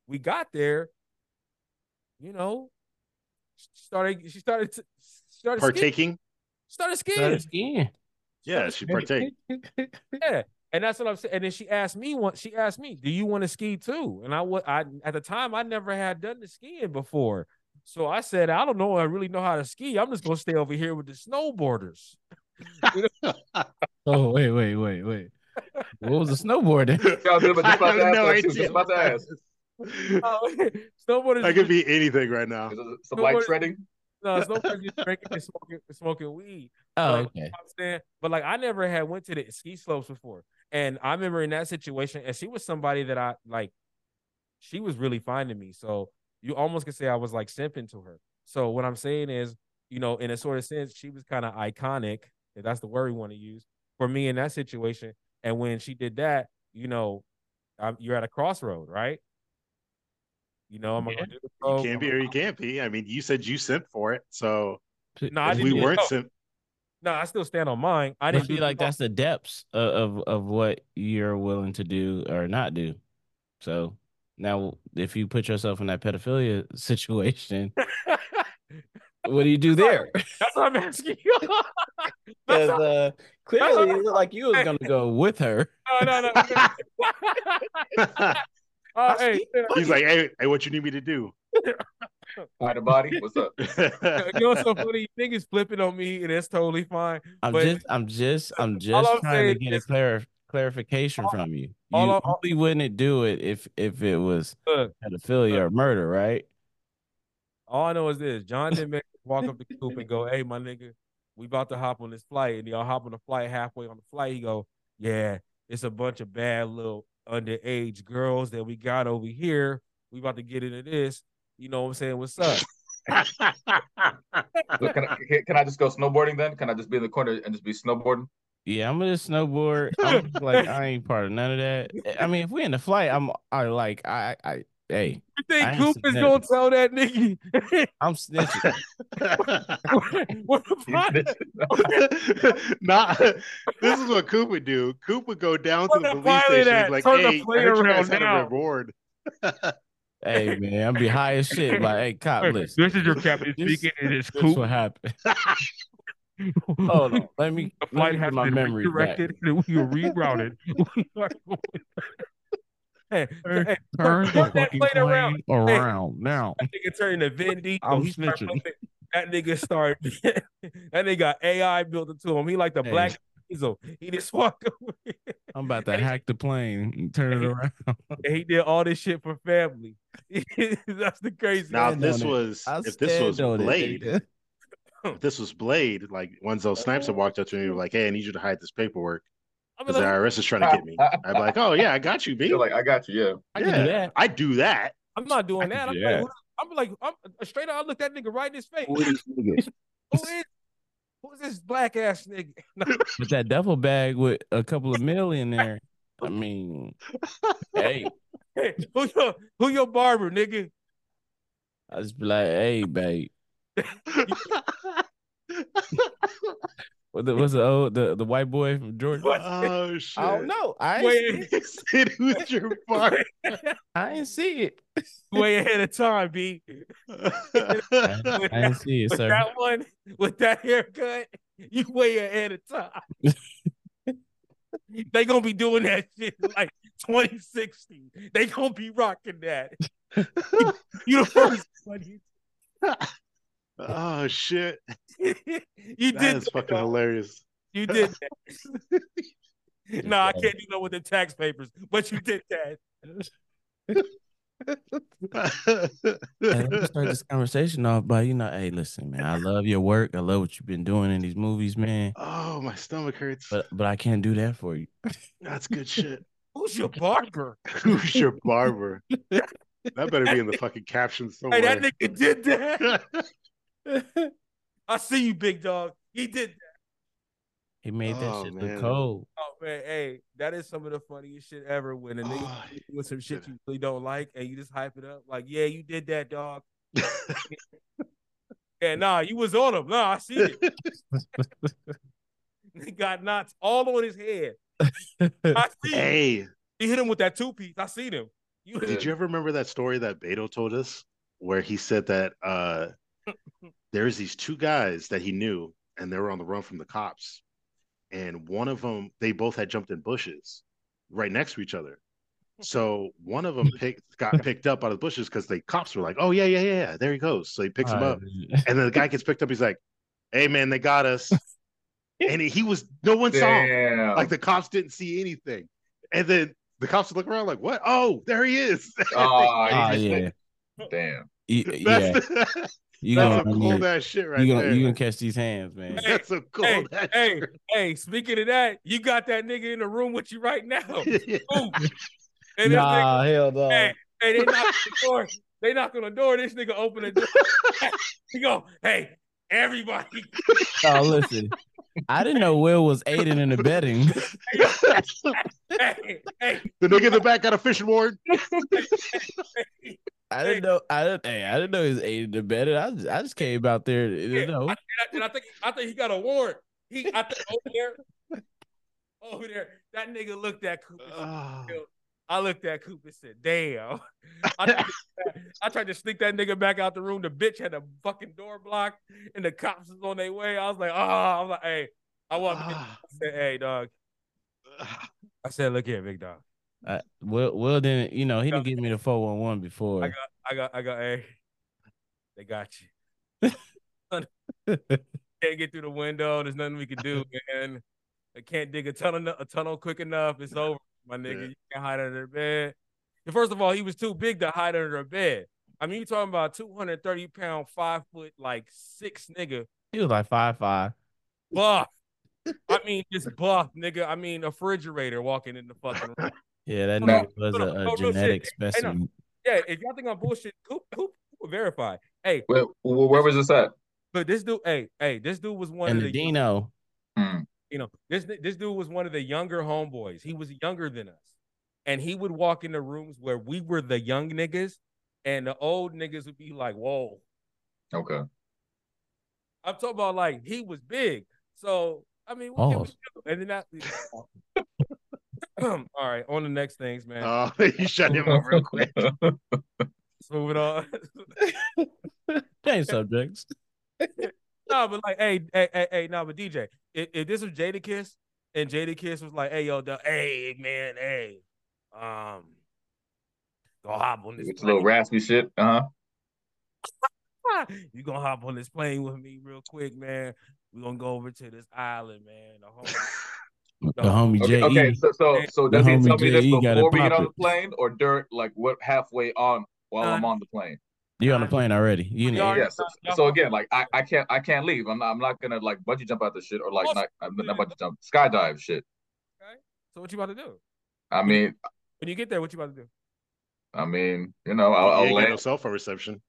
we got there, you know, she started she started to, started skiing, Partaking? started skiing. Started skiing. Yeah, she partake. Yeah. And that's what I'm saying. And then she asked me once. she asked me, Do you want to ski too? And I would I at the time I never had done the skiing before. So I said, I don't know, I really know how to ski. I'm just gonna stay over here with the snowboarders. Oh, wait, wait, wait, wait. What was the snowboarding? Yeah, I was just about to ask no that. She just about to ask. Oh, snowboarders I could be anything right now. Is it Some light Snowboard- shredding. no snowboarders just drinking and smoking smoking weed. Oh, Like, okay. I'm saying, but like I never had went to the ski slopes before. And I remember in that situation, and she was somebody that I like. She was really finding me, so you almost could say I was like simping to her. So what I'm saying is, you know, in a sort of sense, she was kind of iconic, if that's the word we want to use, for me in that situation. And when she did that, you know, um, you're at a crossroad, right? You know, am I Yeah. gonna do the You probe? can't be or you can't be. I mean, you said you sent for it, so No, I we weren't No, sent. no, I still stand on mine. I I didn't feel like that's the depths of, of of what you're willing to do or not do. So now, if you put yourself in that pedophilia situation, what do you do there? That's what I'm asking you. Because uh, clearly, it looked like you was gonna go with her. no, no, no. Oh, hey, He's like, hey, hey, what you need me to do? Hi, the body. What's up? you know so funny? You think niggas flipping on me, and it's totally fine. I'm But- just, I'm just, I'm All just I'm trying to saying get a is- clar- clarification from you. You all I- only wouldn't do it if if it was Look, pedophilia or murder, right? all I know is this: John didn't make walk up the coop and go, "Hey, my nigga, we about to hop on this flight." And y'all hop on the flight. Halfway on the flight, he go, "Yeah, it's a bunch of bad little underage girls that we got over here. We about to get into this. You know what I'm saying? What's up?" Look, can, I, can- can I just go snowboarding then? Can I just be in the corner and just be snowboarding? Yeah, I'm gonna snowboard. I'm like I ain't part of none of that. I mean, if we in the flight, I'm I like I I hey, You think I ain't Coop is gonna tell that nigga? I'm snitching. what the fuck? Not this is what Coop would do. Coop would go down to the the police station. at, He's like, turn hey, I plane you around guys had now." a reward. hey man, I'm be high as shit. Like, hey, cop, listen. This is your captain speaking. It is This Coop. what happened. Hold on, let me The let flight me has my been memory back. redirected and we are rerouted. We are going- hey, hey, Turn turn the that fucking plane plane around. around now. that nigga turned into Vin Diesel. I'm He start snitching. flipping. That nigga start. that nigga got AI built into him. He like the Hey. black Diesel. He just walked away. I'm about to hack the plane and turn it around. And he did all this shit for family. That's the crazy. Now, if this was if this was stand on it, Blade, nigga. if this was Blade, like Wenzel Snipes had walked up to me and were uh-huh. like, "Hey, I need you to hide this paperwork I mean, because the like, IRS is trying to get me." I'd be like, "Oh yeah, I got you, B. You're like, I got you. Yeah. I can do that. I do that." I'm not doing that. can I'm do like, that. who- I'm like, I'm uh, straight out. I look that nigga right in his face. Who is this nigga? Who is, who is this black ass nigga? With that duffel bag with a couple of million there. I mean, hey, Hey, who your who your barber, nigga? I just be like, hey, babe. What the, what's the old the, the white boy from Georgia? What? oh shit! I don't know. I ain't, Wait, He said, "Who's your bar?" I ain't see it. way ahead of time, B. I, I ain't see it, With sir. that one, with that haircut, you way ahead of time. they gonna be doing that shit like 2060. They gonna be rocking that. you the first one. Oh shit! you That did is that, fucking dog. hilarious. You did that. no, I can't do that with the tax papers, but you did that. And let me start this conversation off by, you know, hey, listen, man, I love your work. I love what you've been doing in these movies, man. oh, my stomach hurts. But but I can't do that for you. That's good shit. Who's your barber? Who's your barber? That better be in the fucking caption Hey, somewhere. that nigga did that. I see you, big dog. He did that. He made that Oh, shit man. look cold. Oh man, hey, that is some of the funniest shit ever. When a nigga Oh, with some shit you really don't like, and you just hype it up, like, yeah, you did that, dog. Yeah, nah, you was on him. Nah, I see it. he got knots all on his head. I see. it. hey, He hit him with that two piece. I seen him. You, did you ever remember that story that Beto told us where he said that uh there's these two guys that he knew and they were on the run from the cops. And one of them, they both had jumped in bushes right next to each other. So one of them picked got picked up out of the bushes because the cops were like, "Oh yeah, yeah, yeah, there he goes." So he picks him Uh, up, and then the guy gets picked up. He's like, "Hey man, they got us," and he, he was no one saw him. Like the cops didn't see anything, and then the cops look around like, "What? Oh, there he is!" oh, he just- yeah. Damn. you, That's yeah, the, you that's gonna some run cold your- ass shit right you gonna there. you gonna catch these hands, man. that's some Hey, cold ass hey, shit. hey, speaking of that, you got that nigga in the room with you right now. Ooh. And this nigga, Nah, hell no. hey, hey, they knock on the door. They knock on the door. This nigga open the door. he go, hey, everybody. Oh, listen. I didn't know Will was aiding and abetting. Hey, hey, the nigga in the back got a fishing ward. I didn't know. I didn't. Hey, I didn't know he was aiding and abetting. I just, I just came out there. To, you know. and I, and I think I think he got a warrant. He I think over there, over there, that nigga looked at Cooper. Oh. Ah. I looked at Cooper and said, "Damn." I, tried to- I tried to sneak that nigga back out the room. The bitch had a fucking door blocked, and the cops was on their way. I was like, "Oh," I was like, "Hey." I walked in. I ah. said, "Hey, dog." I said, "Look here, big dog. I, Will, Will didn't. You know, he didn't give me the four one one before. I got, I got, I got. Hey, they got you. Can't get through the window. There's nothing we can do, man. I can't dig a tunnel, a tunnel quick enough. It's over, my nigga. Yeah. You can't hide under the bed. And first of all, he was too big to hide under a bed. I mean, you talking about 230 pound, five foot, like six nigga, he was like five five. buff. I mean, just buff, nigga. I mean, a refrigerator walking in the fucking room. Yeah, that Nah. nigga was No, a, a no, real genetic. Hey, no. specimen. Yeah, if y'all think I'm bullshit, Coop, Coop, will verify. Hey, Where, where was this at? but this dude, hey, hey, this dude was one And of the the. Dino, mm. you know, this this dude was one of the younger homeboys. He was younger than us, and he would walk in the rooms where we were the young niggas, and the old niggas would be like, "Whoa." Okay. I'm talking about like he was big. So I mean, what can we do? And then that. All right, on the next things, man. Oh, you shut him up real quick. Let's move it on. change subjects. no, but like, hey, hey, hey, hey, no, but DJ, if, if this was Jadakiss and Jadakiss was like, hey, yo, the, hey, man, hey, um, go hop on this It's a little raspy shit. Uh huh. you gonna hop on this plane with me real quick, man. We're gonna go over to this island, man. The whole, The homie Okay, J. okay. So, so, so The does he homie tell me this J.E. gotta before we get on the plane, or dirt like what halfway on while I'm Uh, on the plane? You're on the plane already? You know. already- Yeah. So, so again, like I, I can't, I can't leave. I'm not, I'm not gonna like bungee jump out the shit or like Of not, course not, you not bungee jump, skydive shit. Okay. So what you about to do? I mean, When you get there, what you about to do? I mean, you know, I'll, You I'll ain't got no land. cell phone reception.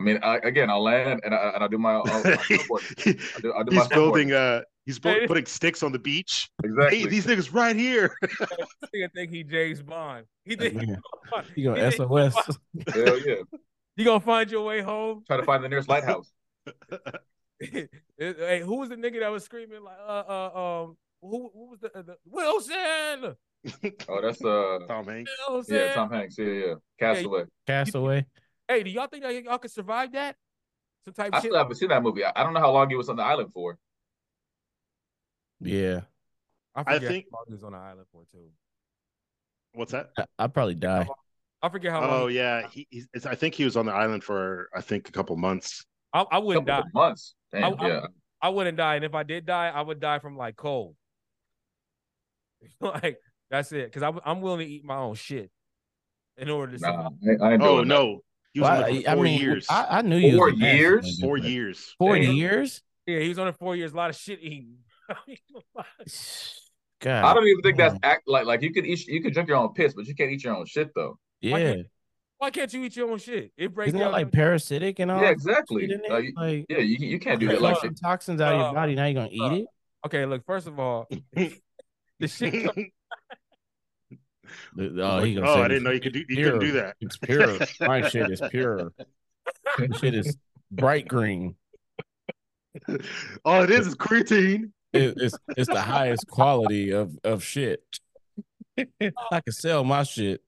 I mean, I, again, I'll land and I, and I'll do my, I'll. I'll do, I'll do my he's building snowboarding. uh he's bu- putting sticks on the beach. exactly. Hey, these niggas right here. This nigga think he James Bond. He think Yeah. he You gonna think- SOS? Hell yeah. You gonna find your way home? Try to find the nearest lighthouse. hey, who was the nigga that was screaming like, uh, uh, um, who, who was the, the Wilson? Oh, that's uh, Tom Hanks. Wilson. yeah, Tom Hanks. Yeah, yeah. Cast Away. Castaway. Hey, do y'all think that y'all could survive that? Some type I of shit. still haven't seen that movie. I, I don't know how long he was on the island for. Yeah, I I think- how long he on the island for too. What's that? I, I'd probably die. I forget how long. Oh he- yeah, he, he's, it's, I think he was on the island for I think a couple months. I, I wouldn't couple die. months. Damn, I- I- yeah. I wouldn't die, and if I did die, I would die from like cold. like that's it, because I'm I'm willing to eat my own shit in order to. Nah, survive. I, I Oh that. no, he was Well, on I, it for I four mean, years. I, I knew you. Four was a nasty years? four years. Four Damn. years. Yeah, he was on it four years. A lot of shit eating. God. I don't even think that's act like like you could eat you could drink your own piss, but you can't eat your own shit though. Why Yeah. can't- Why can't you eat your own shit? It breaks Isn't that down. like parasitic and all? Yeah, exactly. shit in it? Like, Like, Yeah, you you can't do Okay, that like shit. toxins out of Uh, your body. Now you're gonna eat uh, it. okay, look. First of all, the shit. come- Oh, he gonna oh, say I didn't know you could do you couldn't do that. It's pure. My shit is pure. My shit is bright green. All it is is creatine. It, it's it's the highest quality of of shit. I can sell my shit.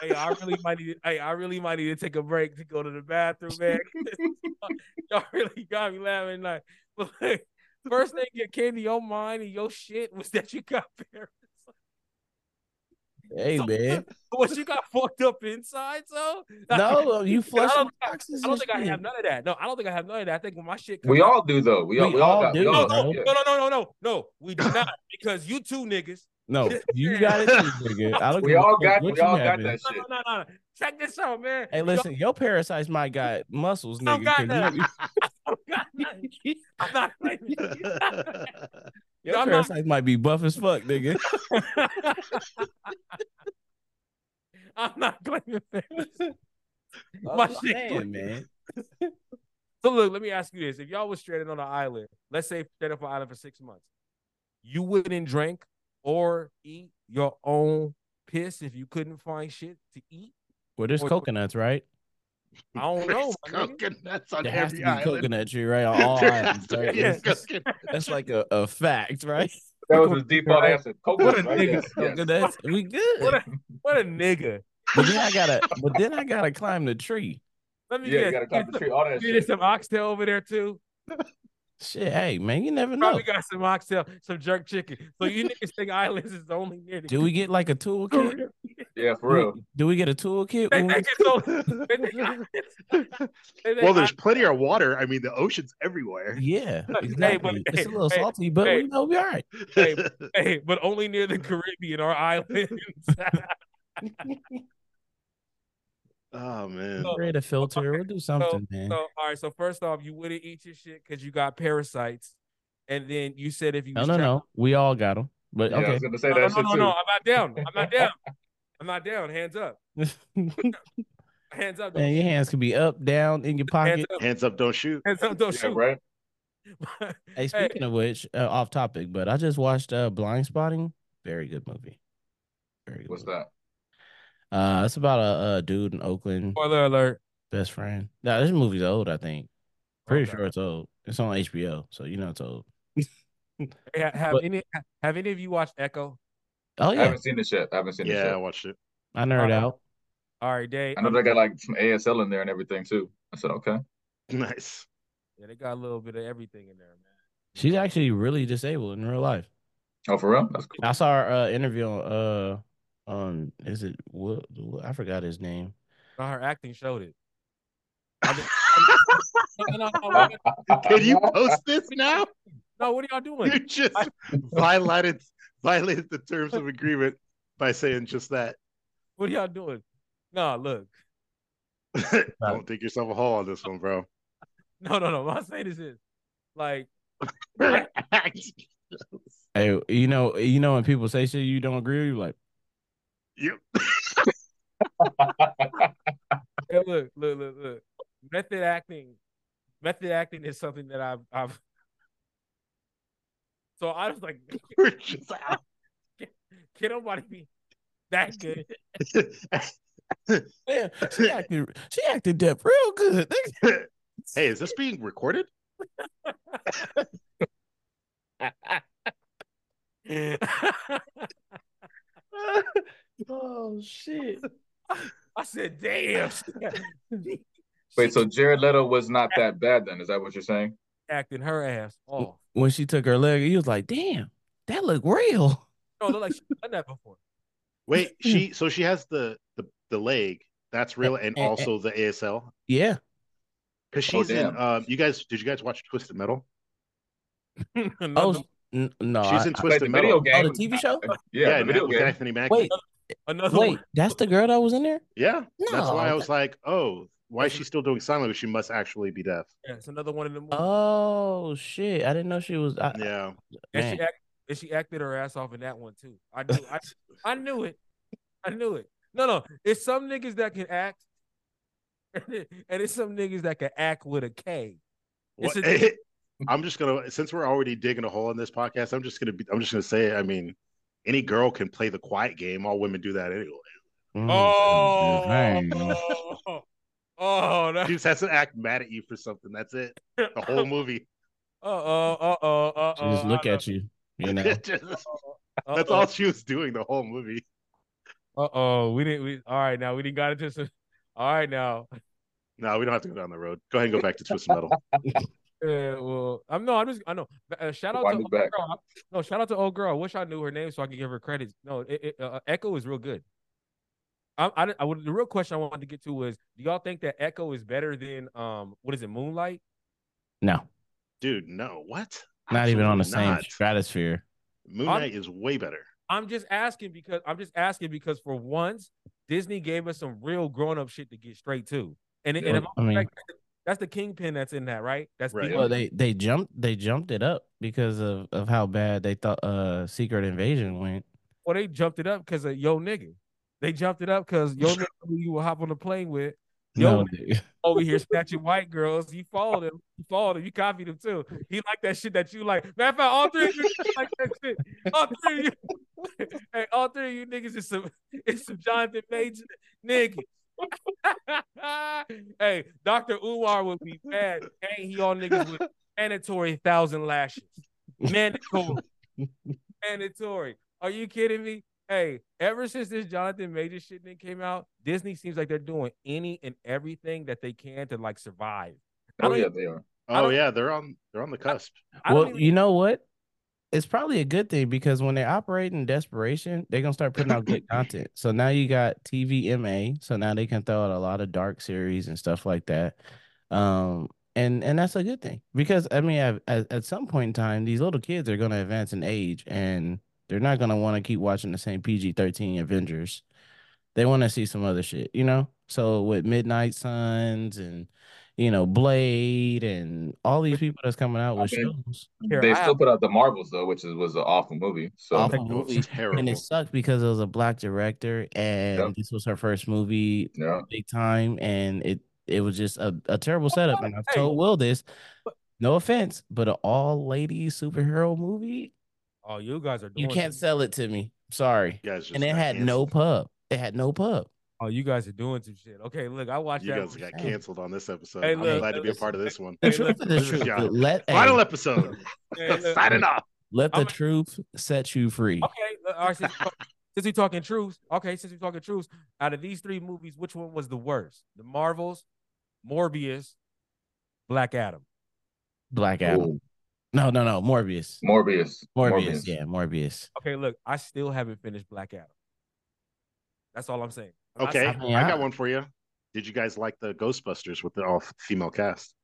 hey, I really might need. Hey, I really might need to take a break to go to the bathroom, man. Y'all really got me laughing. Like, first thing that came to your mind and your shit was that you got parasites. Hey man, What you got fucked up inside, so no, you I flush don't, toxins. I don't and think I have none of that. No, I don't think I have none of that. I think when my shit comes We out- all do though. We all We we all all got we do, no, all no, no, no, no, no, no, no. We do not because you two niggas No, you got it nigga. I don't We all got what we you all got having. that shit. no, no, no. Check this out, man. Hey, listen, your parasites might got muscles, nigga. got 'cause that. you- I'm not, I'm not claiming your I'm not- parasites might be buff as fuck, nigga. I'm not claiming that. I'm My shit saying, man. So look, let me ask you this: If y'all was stranded on an island, let's say stranded on an island for six months, you wouldn't drink or eat your own piss if you couldn't find shit to eat. Well, there's Or- coconuts, right? I don't know. There's my nigga. coconuts on There has to be island. coconut tree, right? On all islands, right? be Yes. That's, coconut. that's like a, a fact, right? That was a default Right. answer. Coconut, right? nigga. Yes, yes. Coconuts, we good. What a what a nigga. But then I gotta, but then I gotta climb the tree. Let me Yeah, you gotta climb the tree. All that Maybe There's some oxtail over there too. Shit, hey man, you never know. Probably got some oxtail, some jerk chicken. So you niggas think islands is only near the Do we get like a toolkit? Yeah, for real. do we get a toolkit? They when we- think it's only- they think- they think well, there's plenty of water. I mean, the ocean's everywhere. Yeah, but- exactly. it's a little hey, salty, but hey. we know we're all right. Hey, hey, but only near the Caribbean or islands. oh man. So- Create a filter. We'll do something, man. so all right. So first off, you wouldn't eat your shit because you got parasites, and then you said if you no, no, trapped- no. We all got them, but Yeah, I okay. was gonna say no, that no, shit no, no, I'm not down. I'm not down. I'm not down. Hands up. Hands up. man, your hands could be up, down, in your Hands pocket. up. Hands up, don't shoot. Hands up. Don't Yeah, shoot. right. Hey, speaking of which, uh, off topic, but I just watched uh, Blindspotting. Very good movie. Very good. What's movie. that? Uh, it's about a, a dude in Oakland, Spoiler alert. best friend. Now this movie's old, I think. Pretty Okay. sure it's old. It's on HBO, so you know it's old. Hey, Have But- any have any of you watched Echo? Oh yeah, I haven't seen this yet. I haven't seen this yet. Yeah, I yet. watched it. I nerd Uh, out. All right, Dave. I know they got like some ASL in there and everything too. I said okay. Nice. Yeah, they got a little bit of everything in there, man. She's actually really disabled in real life. Oh, for real? That's cool. I saw her uh, interview on uh on is it what, what I forgot his name. No, her acting showed it. Can you post this now? no, what are y'all doing? You just violated violated the terms of agreement by saying just that. What are y'all doing? Nah, look. Don't dig yourself a hole on this one, bro. No, no, no. What I'm saying is this. Like, Hey, you know, you know when people say shit you don't agree with, you like, Yep. hey, look, look, look, look. Method acting. Method acting is something that I've I've so I was like, We're just out. can nobody be that good? man, she acted she acted deaf real good. hey, is this being recorded? oh shit. I said, damn. Wait, so Jared Leto was not that bad then? Is that what you're saying? acting her ass off. When she took her leg, he was like, damn, that look real. No, look like she's done that before. Wait, she so she has the the, the leg. That's real, and also the ASL. Yeah. Because Oh, she's in. damn. Um, you guys, did you guys watch Twisted Metal? Another- Oh n- no. She's in I played Twisted the Metal. video game. Oh, the TV show? Yeah, the and video with game. Anthony Mackie. Wait, another wait, one. that's the girl that was in there? Yeah, that's why I was like, oh, why is she still doing sign language? She must actually be deaf. Yeah, it's another one of them. Oh shit. I didn't know she was I, Yeah, and she act, and she acted her ass off in that one too. I knew I, I knew it. I knew it. No, no. It's some niggas that can act, and it's some niggas that can act with a K. It's What- a- I'm just gonna since we're already digging a hole in this podcast. I'm just gonna be. I'm just gonna say. I mean, any girl can play the quiet game. All women do that anyway. Mm, Oh, dang. oh, that, She just has to act mad at you for something. That's it. The whole movie. Uh oh, uh oh, uh oh. just look at you, you know. Just- that's all she was doing the whole movie. Uh oh, we didn't. We all right now. We didn't got into some. All right now. No, we don't have to go down the road. Go ahead and go back to Twisted Metal. Yeah, well, I'm no. I'm just. I know. Uh, shout out Wind to it old back. girl. No, shout out to old girl. I wish I knew her name so I could give her credit. No, it, it, uh, Echo is real good. I, I, I would. The real question I wanted to get to was: Do y'all think that Echo is better than um? What is it? Moon Knight? No, Dude, no, what? not even on the Absolutely same not. stratosphere. Moon Knight is way better. I'm just asking because I'm just asking because for once Disney gave us some real grown up shit to get straight to, and, and Yeah. if I'm mean- correct, that's the kingpin that's in that, right? That's Right. the- Well, they they jumped they jumped it up because of of how bad they thought uh Secret Invasion went. well, they jumped it up because of yo nigga. They jumped it up because yo nigga who you will hop on the plane with Yo, No, over here snatching white girls. You followed him. You followed him. You copied him too. He like that shit that you like. Matter of fact, all three of you like that shit. All three of you. hey, all three of you niggas is some is some Jonathan Major niggas. hey, Dr. Umar would be mad. Ain't he on niggas with mandatory thousand lashes? Mandatory. mandatory. Are you kidding me? Hey, ever since this Jonathan Major shit thing came out, Disney seems like they're doing any and everything that they can to like survive. Oh yeah, they are. Oh yeah, they're on they're on the cusp. I don't well, even- you know what? It's probably a good thing because when they operate in desperation, they're gonna start putting out good content. So now you got TVMA, so now they can throw out a lot of dark series and stuff like that. Um, and and that's a good thing because I mean, at, at, at some point in time, these little kids are gonna advance in age, and they're not gonna want to keep watching the same PG thirteen Avengers. They want to see some other shit, you know. So with Midnight Suns and you know Blade and all these people that's coming out I with mean, shows. Here, they I still have- put out the Marvels though, which is, was an awful movie. So Awful It movie. terrible. And it sucked because it was a black director and Yep. this was her first movie yeah, big time and it it was just a, a terrible setup. And I've told Will this, no offense, but an all lady superhero movie, Oh, you guys are doing you can't sell it to me. Sorry. You guys And it got had no pub. It had no pub. Oh, you guys are doing some shit. Okay, look, I watched You that. guys got canceled on this episode. Hey, I'm look, glad to be a part of this one. The truth look, the truth. Let Final hey, episode. Hey, Signing off. let the I'm- truth set you free. Okay, look, all right. Since, we talk- since we talking truth, okay. Since we're talking truth, out of these three movies, which one was the worst? The Marvels, Morbius, Black Adam. Black Adam. Ooh, No, no, no. Morbius. Morbius. Morbius. Yeah, Morbius. Okay, look, I still haven't finished Black Adam. That's all I'm saying. I'm Okay, saying- I mean, I I- got one for you. Did you guys like the Ghostbusters with the all female cast?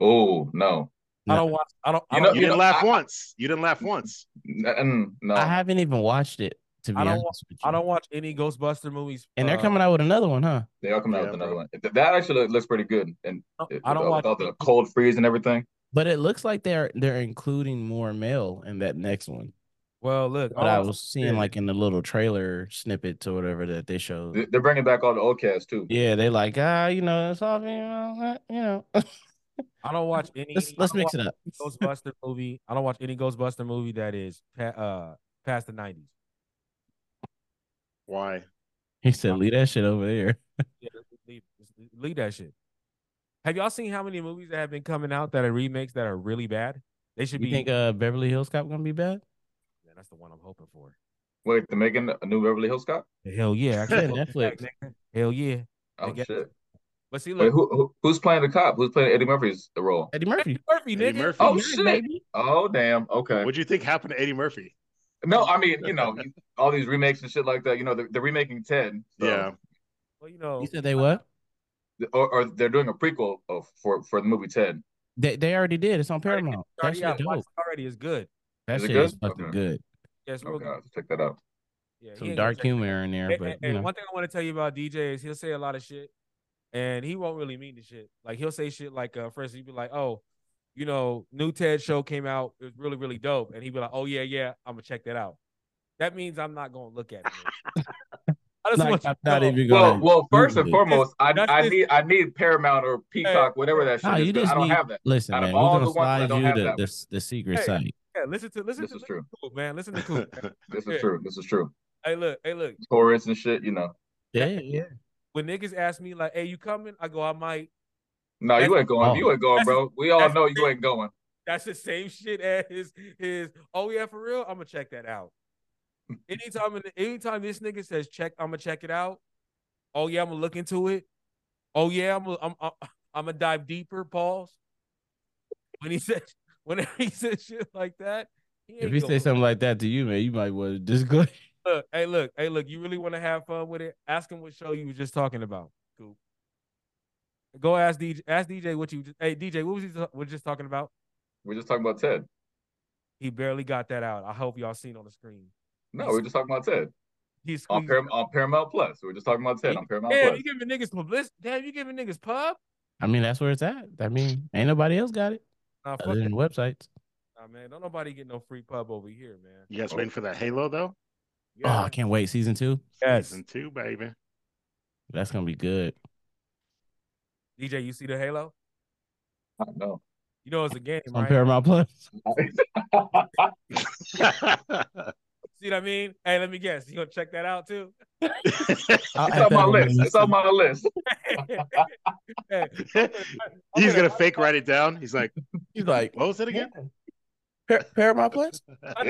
Oh no, I don't watch. I don't. I You don't, know- You didn't know, laugh I- once. You didn't laugh once. N- n- no. I haven't even watched it to be I don't wa- honest with you. I don't watch any Ghostbuster movies. and they're uh, coming out with another one, huh? They are coming out Yeah, with another one. That actually looks pretty good, and I it- don't with, watch. with all the cold freeze and everything. But it looks like they're they're including more male in that next one. Well, look, But I was seeing is- like in the little trailer snippets or whatever that they showed. They- They're bringing back all the old cast too. Yeah, they like ah, you know, it's all female, uh, you know. I don't watch any. let's let's mix it up. Ghostbuster movie. I don't watch any Ghostbuster movie that is uh past the nineties. Why? He said, "Leave that shit over there." Yeah, leave, leave that shit. Have y'all seen how many movies that have been coming out that are remakes that are really bad? They should You be. think uh Beverly Hills Cop gonna be bad? Yeah, that's the one I'm hoping for. Wait, they're making a new Beverly Hills Cop. Hell yeah! I Yeah, can't- Netflix. Hell yeah! Oh guess- shit! But see, Wait, look, who, who who's playing the cop? Who's playing Eddie Murphy's role? Eddie Murphy. Eddie Murphy, Eddie nigga. Murphy. Oh shit! baby. Oh damn! Okay. What do you think happened to Eddie Murphy? No, I mean you know all these remakes and shit like that. You know they're, they're remaking Ted. so- Yeah. Well, you know, You said they what? Or, or they're doing a prequel of for for the movie Ted. They they already did. It's on Paramount. That already, shit yeah, dope. already is good. That Is it shit is good? fucking Okay. good. Yeah, it's real Okay, good. I'll have to check that out. Yeah, Some dark check it out. humor in there, And, but and- you and know. one thing I want to tell you about DJ is he'll say a lot of shit, and he won't really mean the shit. Like he'll say shit like, uh, for instance, he'd be like, "Oh, you know, new Ted show came out. It was really, really dope," and he'd be like, "Oh yeah, yeah, I'm gonna check that out." That means I'm not gonna look at it. I just Not, want you I'm to not know. even Well, gonna. well, first and foremost, I That's I need I need Paramount or Peacock, whatever that shit Nah, is. just I don't need- have that. Listen, Out of man, all we're the gonna ones, I slide don't you have the, that the the secret Hey. site. Yeah, listen to listen This to is listen true. to Coop, man. Listen to Coop. This Yeah. is true. This is true. hey, look, hey, look. Taurus and shit, you know. Yeah, yeah. When niggas ask me like, "Hey, you coming?" I go, "I might." No, you ain't going. Oh. You ain't going, bro. We all know you ain't going. That's the same shit as his, his oh yeah, for real. I'm gonna check that out. Anytime anytime this nigga says check, I'm gonna check it out. Oh yeah, I'm gonna look into it. Oh yeah, I'm gonna, I'm I'm, I'm gonna dive deeper. Pause. When he says whenever he says shit like that, he If he gonna say something like that to you, man, you might want to just go. Look, hey, look, hey, look. You really want to have fun with it? Ask him what show you was just talking about. Cool. Go ask DJ. Ask DJ what you. Hey, DJ, what was he was just talking about? We're just talking about Ted. He barely got that out. I hope y'all seen on the screen. No, we're just talking about Ted He's on, Param- on Paramount Plus. We're just talking about Ted on Paramount Damn, Plus. you giving niggas publicity? Damn, you giving niggas pub? I mean, that's where it's at. I mean, ain't nobody else got it Nah, other than websites. Nah, man. Don't nobody get no free pub over here, man. You guys oh. waiting for that Halo though? Oh, I can't wait. Season two. Yes. Season two, baby. That's gonna be good. DJ, you see the Halo? I know. You know it's a game, On right? Paramount Plus. See what I mean? Hey, let me guess. You gonna check that out too? I'll It's on my list. the It's on my list. Hey, He's gonna fake write it down. He's like, He's like, what was it again? Par- Paramount Plus.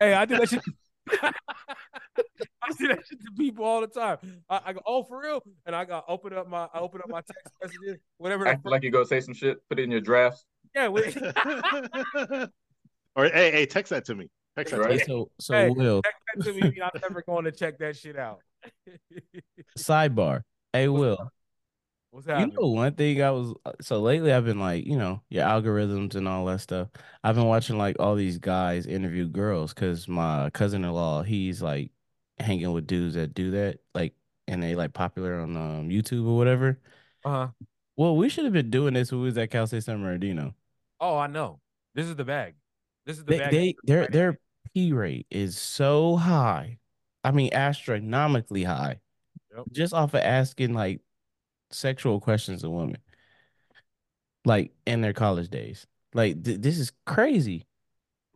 hey, I do that shit. I see that shit to people all the time. I, I go, oh, for real? And I got open up my I open up my text messages, whatever. The Act like you go say some shit. Put it in your drafts. yeah, we, or hey, hey, text that to me. Text that Right. Hey, so so Hey. Will text that to me. I'm never going to check that shit out. sidebar. Hey What's Will, What's you know one thing I was so lately I've been like you know your algorithms and all that stuff. I've been watching like all these guys interview girls because my cousin-in-law he's like hanging with dudes that do that like and they like popular on um, YouTube or whatever. Uh-huh. Well, we should have been doing this when we was at Cal State San Bernardino. Oh, I know. This is the bag. This is the They, bag. they their right their P rate is so high. I mean, astronomically high. Yep. Just off of asking like sexual questions of women, like in their college days. Like th- this is crazy.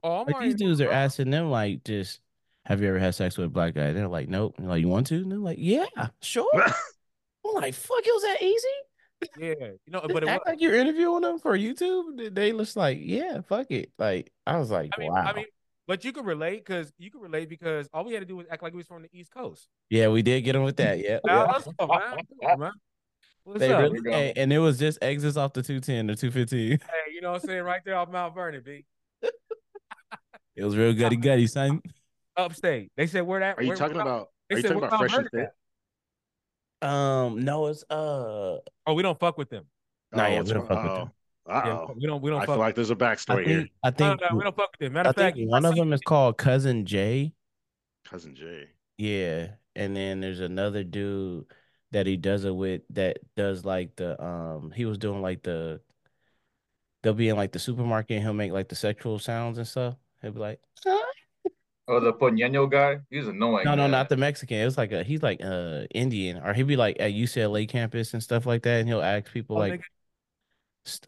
oh, Like these dudes are asking them like, just have you ever had sex with a black guy? They're like, nope. And like, you want to? And they're like, yeah, sure. I'm like, fuck, it was that easy. Yeah, you know, but it act was, like you're interviewing them for YouTube. They- They just like, yeah, fuck it. Like I was like, I mean, wow. I mean, but you can relate because you can relate because all we had to do was act like we was from the East Coast. yeah, we did get them with that. Yeah. Now, let's man. Come on, man. What's They up? really, and, and it was just exits off the 210 or 215. Hey, you know what I'm saying? Right there off Mount Vernon, B. It was real gutty gutty, son. Upstate. They said where that. Are you where- talking where- about? They Are you said talking where about Mount fresh and Vernon fit? Um, no, it's uh, Oh, we don't fuck with them. Nah, yeah, Oh, it's we don't fuck with uh-oh. them. Uh Yeah, oh. we don't. We don't I fuck. feel like there's a backstory here. think I think no, we don't fuck with them. Matter I of fact, one of them is called Cousin Jay. Cousin Jay. Yeah, and then there's another dude that he does it with that does like the um he was doing like the they'll be in like the supermarket and he'll make like the sexual sounds and stuff. He'll be like, Oh, the Ponyeño guy. He's annoying. no, no, man. not the Mexican. It was like a he's like uh Indian or he'd be like at UCLA campus and stuff like that, and he'll ask people Oh, like nigga. st-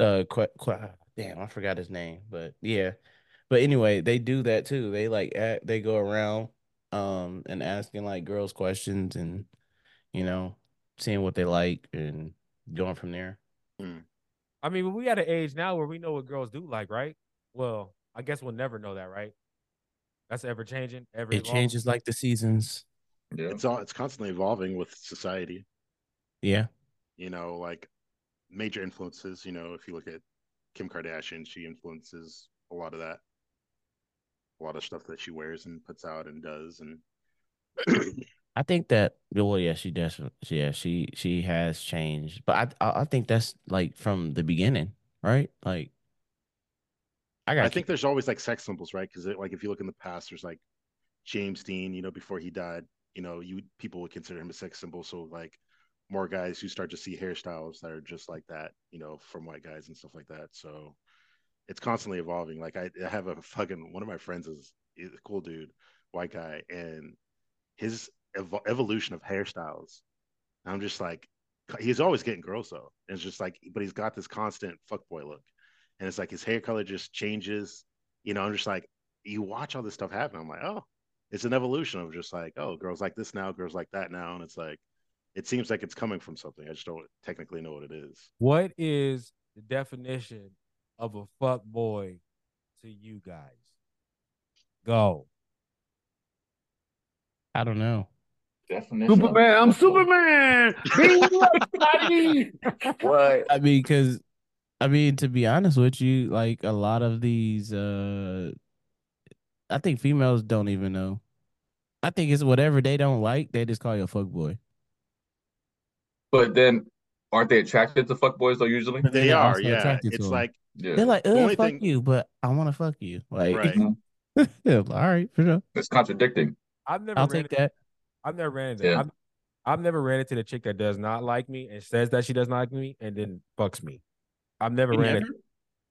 uh qu- qu- damn I forgot his name, but yeah. But anyway, they do that too. They like act, they go around um and asking like girls questions and you know seeing what they like and going from there. I mean, we at an age now where we know what girls do like, right? Well, I guess we'll never know that, right? That's ever changing. Ever It evolving. changes like the seasons. Yeah. It's all. It's constantly evolving with society. Yeah. You know, like major influences. You know, if you look at Kim Kardashian, she influences a lot of that. A lot of stuff that she wears and puts out and does, and I think that well, yeah, she does. Yeah, she she has changed, but I I, think that's like from the beginning, right? Like, I got. I think there's always like sex symbols, right? Because like if you look in the past, there's like James Dean. You know, before he died, you know, you people would consider him a sex symbol. So like more guys who start to see hairstyles that are just like that, you know, from white guys and stuff like that. So it's constantly evolving. Like I, I have a fucking one of my friends is, is a cool dude, white guy, and his ev- evolution of hairstyles. I'm just like, he's always getting girls though. And it's just like, but he's got this constant fuckboy look, and it's like his hair color just changes. You know, I'm just like, you watch all this stuff happen. I'm like, oh, it's an evolution of just like, oh, girls like this now, girls like that now, and it's like, it seems like it's coming from something. I just don't technically know what it is. What is the definition of a fuck boy to you guys? Go. I don't know. Definition. Superman, I'm Superman. Be like buddy. What? I mean, because I mean, to be honest with you, like a lot of these, uh I think females don't even know. I think it's whatever they don't like, they just call you a fuck boy. But then, aren't they attracted to fuck boys though? Usually. They they're yeah. attracted to It's 'em. like Yeah. they're like, The fuck thing- you," but I want to fuck you. Like, Right. yeah, all right, for sure. It's contradicting. I've never I'll ran take that. I've never ran into Yeah. I've, I've never ran into the chick that does not like me and says that she does not like me and then fucks me. I've never You ran never? into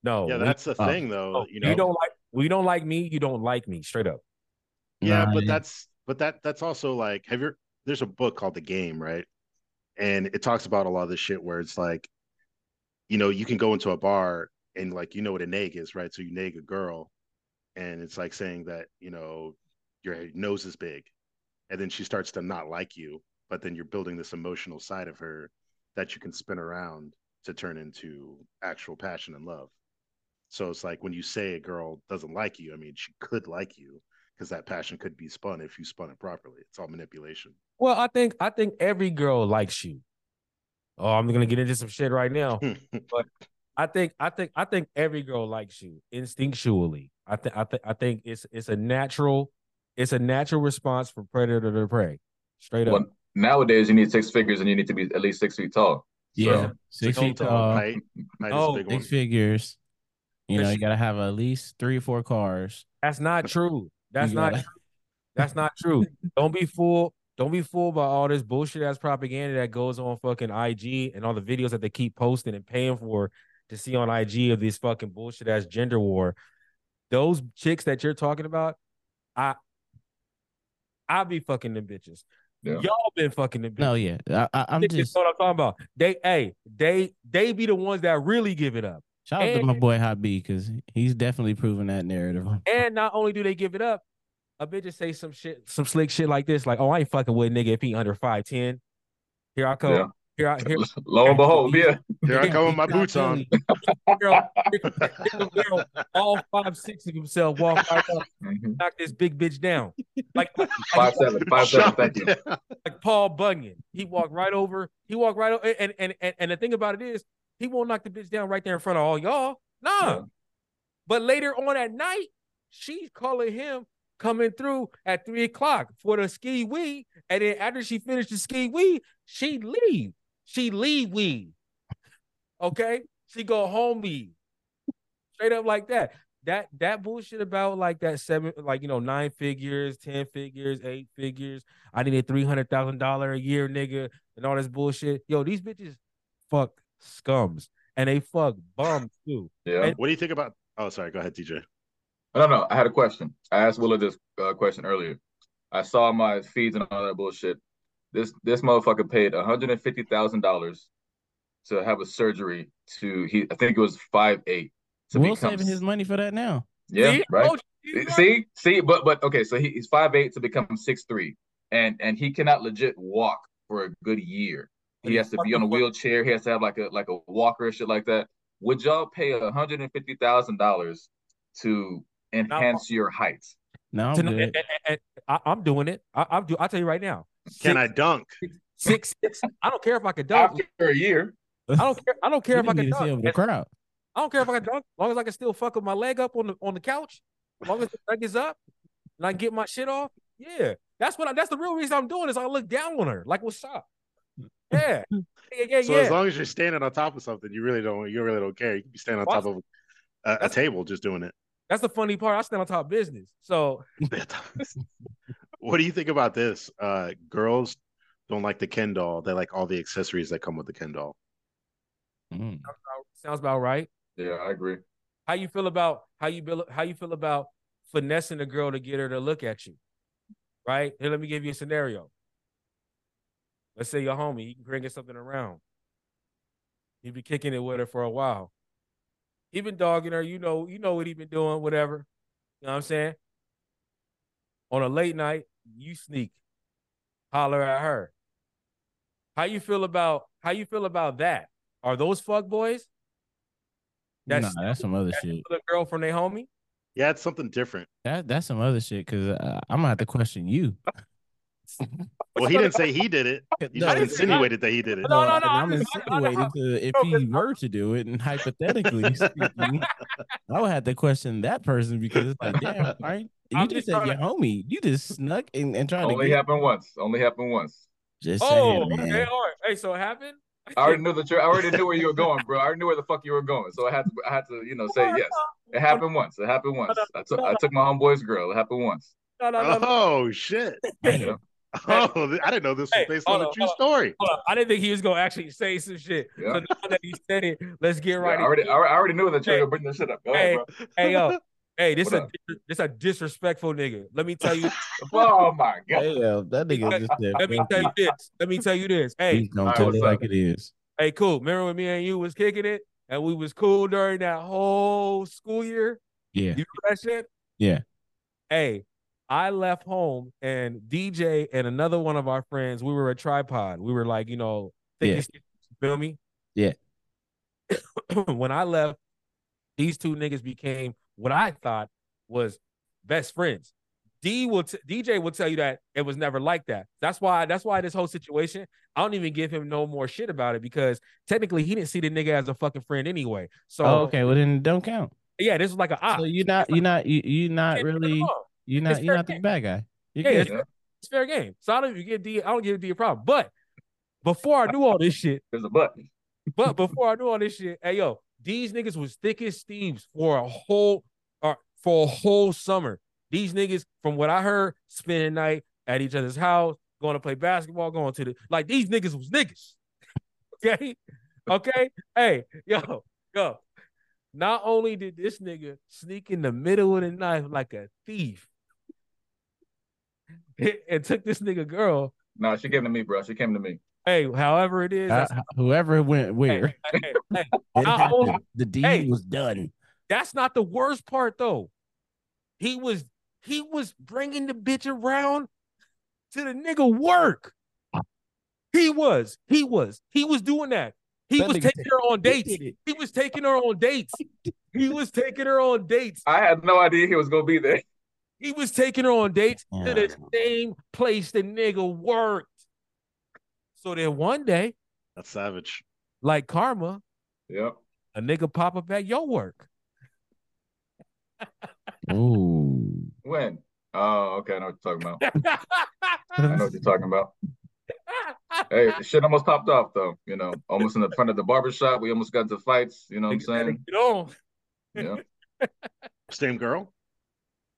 no. Yeah, we- that's the oh. thing though. Oh, no, You know, you don't like we don't like me, you don't like me, straight up. Yeah, Nah, but it- that's but that that's also like have you there's a book called The Game, right? And it talks about a lot of this shit where it's like, you know, you can go into a bar and like you know what a nag is, right? So you nag a girl, and it's like saying that, you know, your nose is big. And then she starts to not like you, but then you're building this emotional side of her that you can spin around to turn into actual passion and love. So it's like when you say a girl doesn't like you, I mean, she could like you because that passion could be spun if you spun it properly. It's all manipulation. Well, I think I think every girl likes you. Oh, I'm gonna get into some shit right now. But I think I think I think every girl likes you instinctually. I think I think I think it's it's a natural it's a natural response from predator to prey. Straight up. Well, nowadays you need six figures and you need to be at least six feet tall. yeah, So- six Tall, feet tall, tall, height, height Oh, is a oh, big six one. figures. You know, you gotta have at least three or four cars. That's not true. That's not that's not true. Don't be fooled. Don't be fooled by all this bullshit ass propaganda that goes on fucking IG and all the videos that they keep posting and paying for to see on IG of this fucking bullshit ass gender war. Those chicks that you're talking about, I I be fucking them bitches. Yeah. Y'all been fucking them bitches. No, yeah, I, Niggas just know what I'm talking about. They, hey, they, they be the ones that really give it up. Shout out to my boy Hot B because he's definitely proven that narrative. And not only do they give it up, a bitch just say some shit, some slick shit like this, like, "Oh, I ain't fucking with a nigga if he under five ten. Here I come. Yeah. Here I here, Lo and behold, yeah. Here I come with my boots on. girl, here, here girl, all five six of himself walk right up, Mhm. knock this big bitch down, like like, Five seven, five seven. Thank you. like Paul Bunyan. He walked right over. He walked right over. And and and, and the thing about it is, he won't knock the bitch down right there in front of all y'all. Nah. Yeah. But later on at night, she's calling him coming through at three o'clock for the ski wee. And then after she finished the ski wee, she leave. She leave we. Okay? She go home leave. Straight up like that. That that bullshit about like that seven, like you know, nine figures, ten figures, eight figures. I need a three hundred thousand dollar a year, nigga, and all this bullshit. Yo, these bitches fuck scums and they fuck bums too. Yeah. And- What do you think about? Oh, sorry. Go ahead, TJ. No, no, I had a question. I asked Willa this uh, question earlier. I saw my feeds and all that bullshit. This this motherfucker paid one hundred and fifty thousand dollars to have a surgery to he. I think it was five eight. To Will become saving his money for that now. yeah See? right. Oh. See, see, but but okay, so he, he's five eight to become six three, and and he cannot legit walk for a good year. But He has to be on a wheelchair. He has to have like a like a walker and shit like that. Would y'all pay hundred and fifty thousand dollars to enhance your height? No, I'm To- good. and- and- and I, I'm doing it. I, I'm do. I'll tell you right now. Can Six- I dunk? Six, six. I don't care if I could dunk. After a year, I don't care. I don't care if I can to see dunk. over the crowd. I don't care if I can dunk. As long as I can still fuck with my leg up on the on the couch. As long as the leg is up and I can get my shit off. Yeah, that's what. I, that's the real reason I'm doing is I look down on her like what's up. Yeah, yeah, yeah, So yeah. as long as you're standing on top of something, you really don't. You really don't care. You can be standing on What? top of a, a table just doing it. that's the funny part. I stand on top of business. So what do you think about this? Uh, girls don't like the Ken doll. They like all the accessories that come with the Ken doll. Mm. sounds about right. yeah, I agree. How you feel about how you feel how you feel about finessing a girl to get her to look at you? Right? Here, let me give you a scenario. Let's say your homie, he can bring something around. You be kicking it with her for a while. He been dogging her, you know, you know what he been doing, whatever. You know what I'm saying? On a late night, you sneak, holler at her. How you feel about how you feel about that? Are those fuck boys? Nah, That's that's some other shit. the girl from their homie. Yeah, it's something different. That that's some other shit. Cause uh, I'm gonna have to question you. Well, he didn't say he did it. He No, just didn't insinuated that he did it. No, no, no, I'm I'm just- I- I- insinuating to if he were to do it, and hypothetically speaking, I would have to question that person because it's like, damn, right? You I'm just just said trying your homie. You just snuck and, and tried to Only get. happened once. Only happened once. Just Oh, saying, okay, all right. Hey, so it happened? I already knew that you I already knew where you were going, bro. I already knew where the fuck you were going. So I had to I had to, you know, say yes. It happened once. It happened once. I took I took my homeboy's girl. It happened once. No, no, no, no. Oh shit! Yeah. Oh, I didn't know this was based hold on a true hold story. I didn't think he was gonna actually say some shit. Yeah. So now that he said it, let's get Yeah, right. I already, into I already knew that you were Hey. gonna bring this shit up. Go Hey. ahead, bro. Hey yo, hey, this What a up? this a disrespectful nigga. Let me tell you. Oh my god. Hey, yo, that nigga just said. let me tell you. you this. Let me tell you this. Hey, He's gonna Alright, tell what's it like it is. hey, cool. Remember when me and you was kicking it and we was cool during that whole school year? Yeah, You know that shit? Yeah. Hey, I left home and DJ and another one of our friends, we were a tripod. We were like, you know, Yeah. thick as- feel me? Yeah. when I left, these two niggas became what I thought was best friends. D will t- DJ will tell you that it was never like that. That's why that's why this whole situation, I don't even give him no more shit about it because technically he didn't see the nigga as a fucking friend anyway. So Oh, okay. Well, then don't count. yeah, this was like a op. So you're not, you're not, you, you're not really, wrong. you're It's not, you're fair not the bad guy. You're Yeah, good. it's, it's fair game. So I don't even give D I don't give D a problem. But before I knew all this shit, There's a button. but before I knew all this shit, hey yo, these niggas was thick as thieves for a whole uh, for a whole summer. These niggas, from what I heard, spending night at each other's house, going to play basketball, going to the like these niggas was niggas. Okay. Okay. hey, yo, yo. Not only did this nigga sneak in the middle of the night like a thief and took this nigga girl. No, she came to me, bro. She came to me. Hey, however it is, Uh, that's, whoever went where, hey, hey, it not the deed hey. was done. That's not the worst part though. He was he was bringing the bitch around to the nigga work. He was. He was. He was doing that. He That was taking her on dates. He was taking her on dates. He was taking her on dates. I had no idea he was gonna be there. He was taking her on dates to the same place the nigga worked. So then one day, That's savage. like karma, Yep. a nigga pop up at your work. Ooh. When? Oh, okay. I know what you're talking about. I know what you're talking about. Hey, shit almost popped off though. You know, almost in the front of the barber shop. We almost got into fights. You know what I'm Niggas had to saying? Get on. Yeah. Same girl.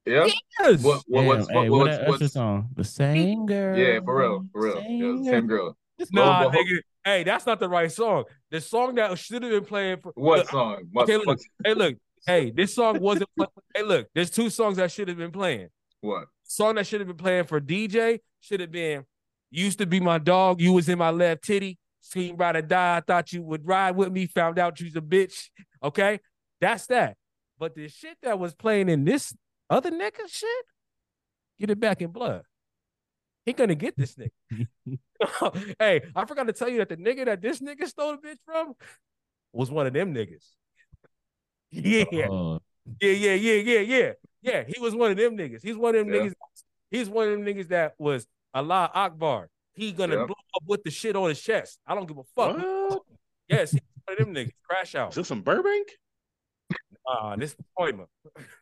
Yeah. Yes. What, what, Damn, what's, hey, what, what what's, that Usher what's, song? The same girl. yeah, for real, for real. Yeah, the same girl. Nah, Lo nigga. Hey, that's not the right song. The song that should have been playing for What Look, song? What, Okay, look. Hey, look. Hey, this song wasn't. Play- hey, look. There's two songs that should have been playing. what? Song that should have been playing for DJ should have been "Used to be my dog, you was in my left titty, seen ride or die. I thought you would ride with me, found out you's a bitch." Okay, that's that. But the shit that was playing in this other nigga shit, get it back in blood. He gonna get this nigga. hey, I forgot to tell you that the nigga that this nigga stole the bitch from was one of them niggas. Yeah, Oh, yeah, yeah, yeah, yeah, yeah. Yeah, he was one of them niggas. He's one of them Yeah. niggas. He's one of them niggas that was Allah Akbar. He gonna Yeah. blow up with the shit on his chest. I don't give a fuck. What? Yes, he's one of them niggas. Crash out. Is this some Burbank? Ah, this is Koima.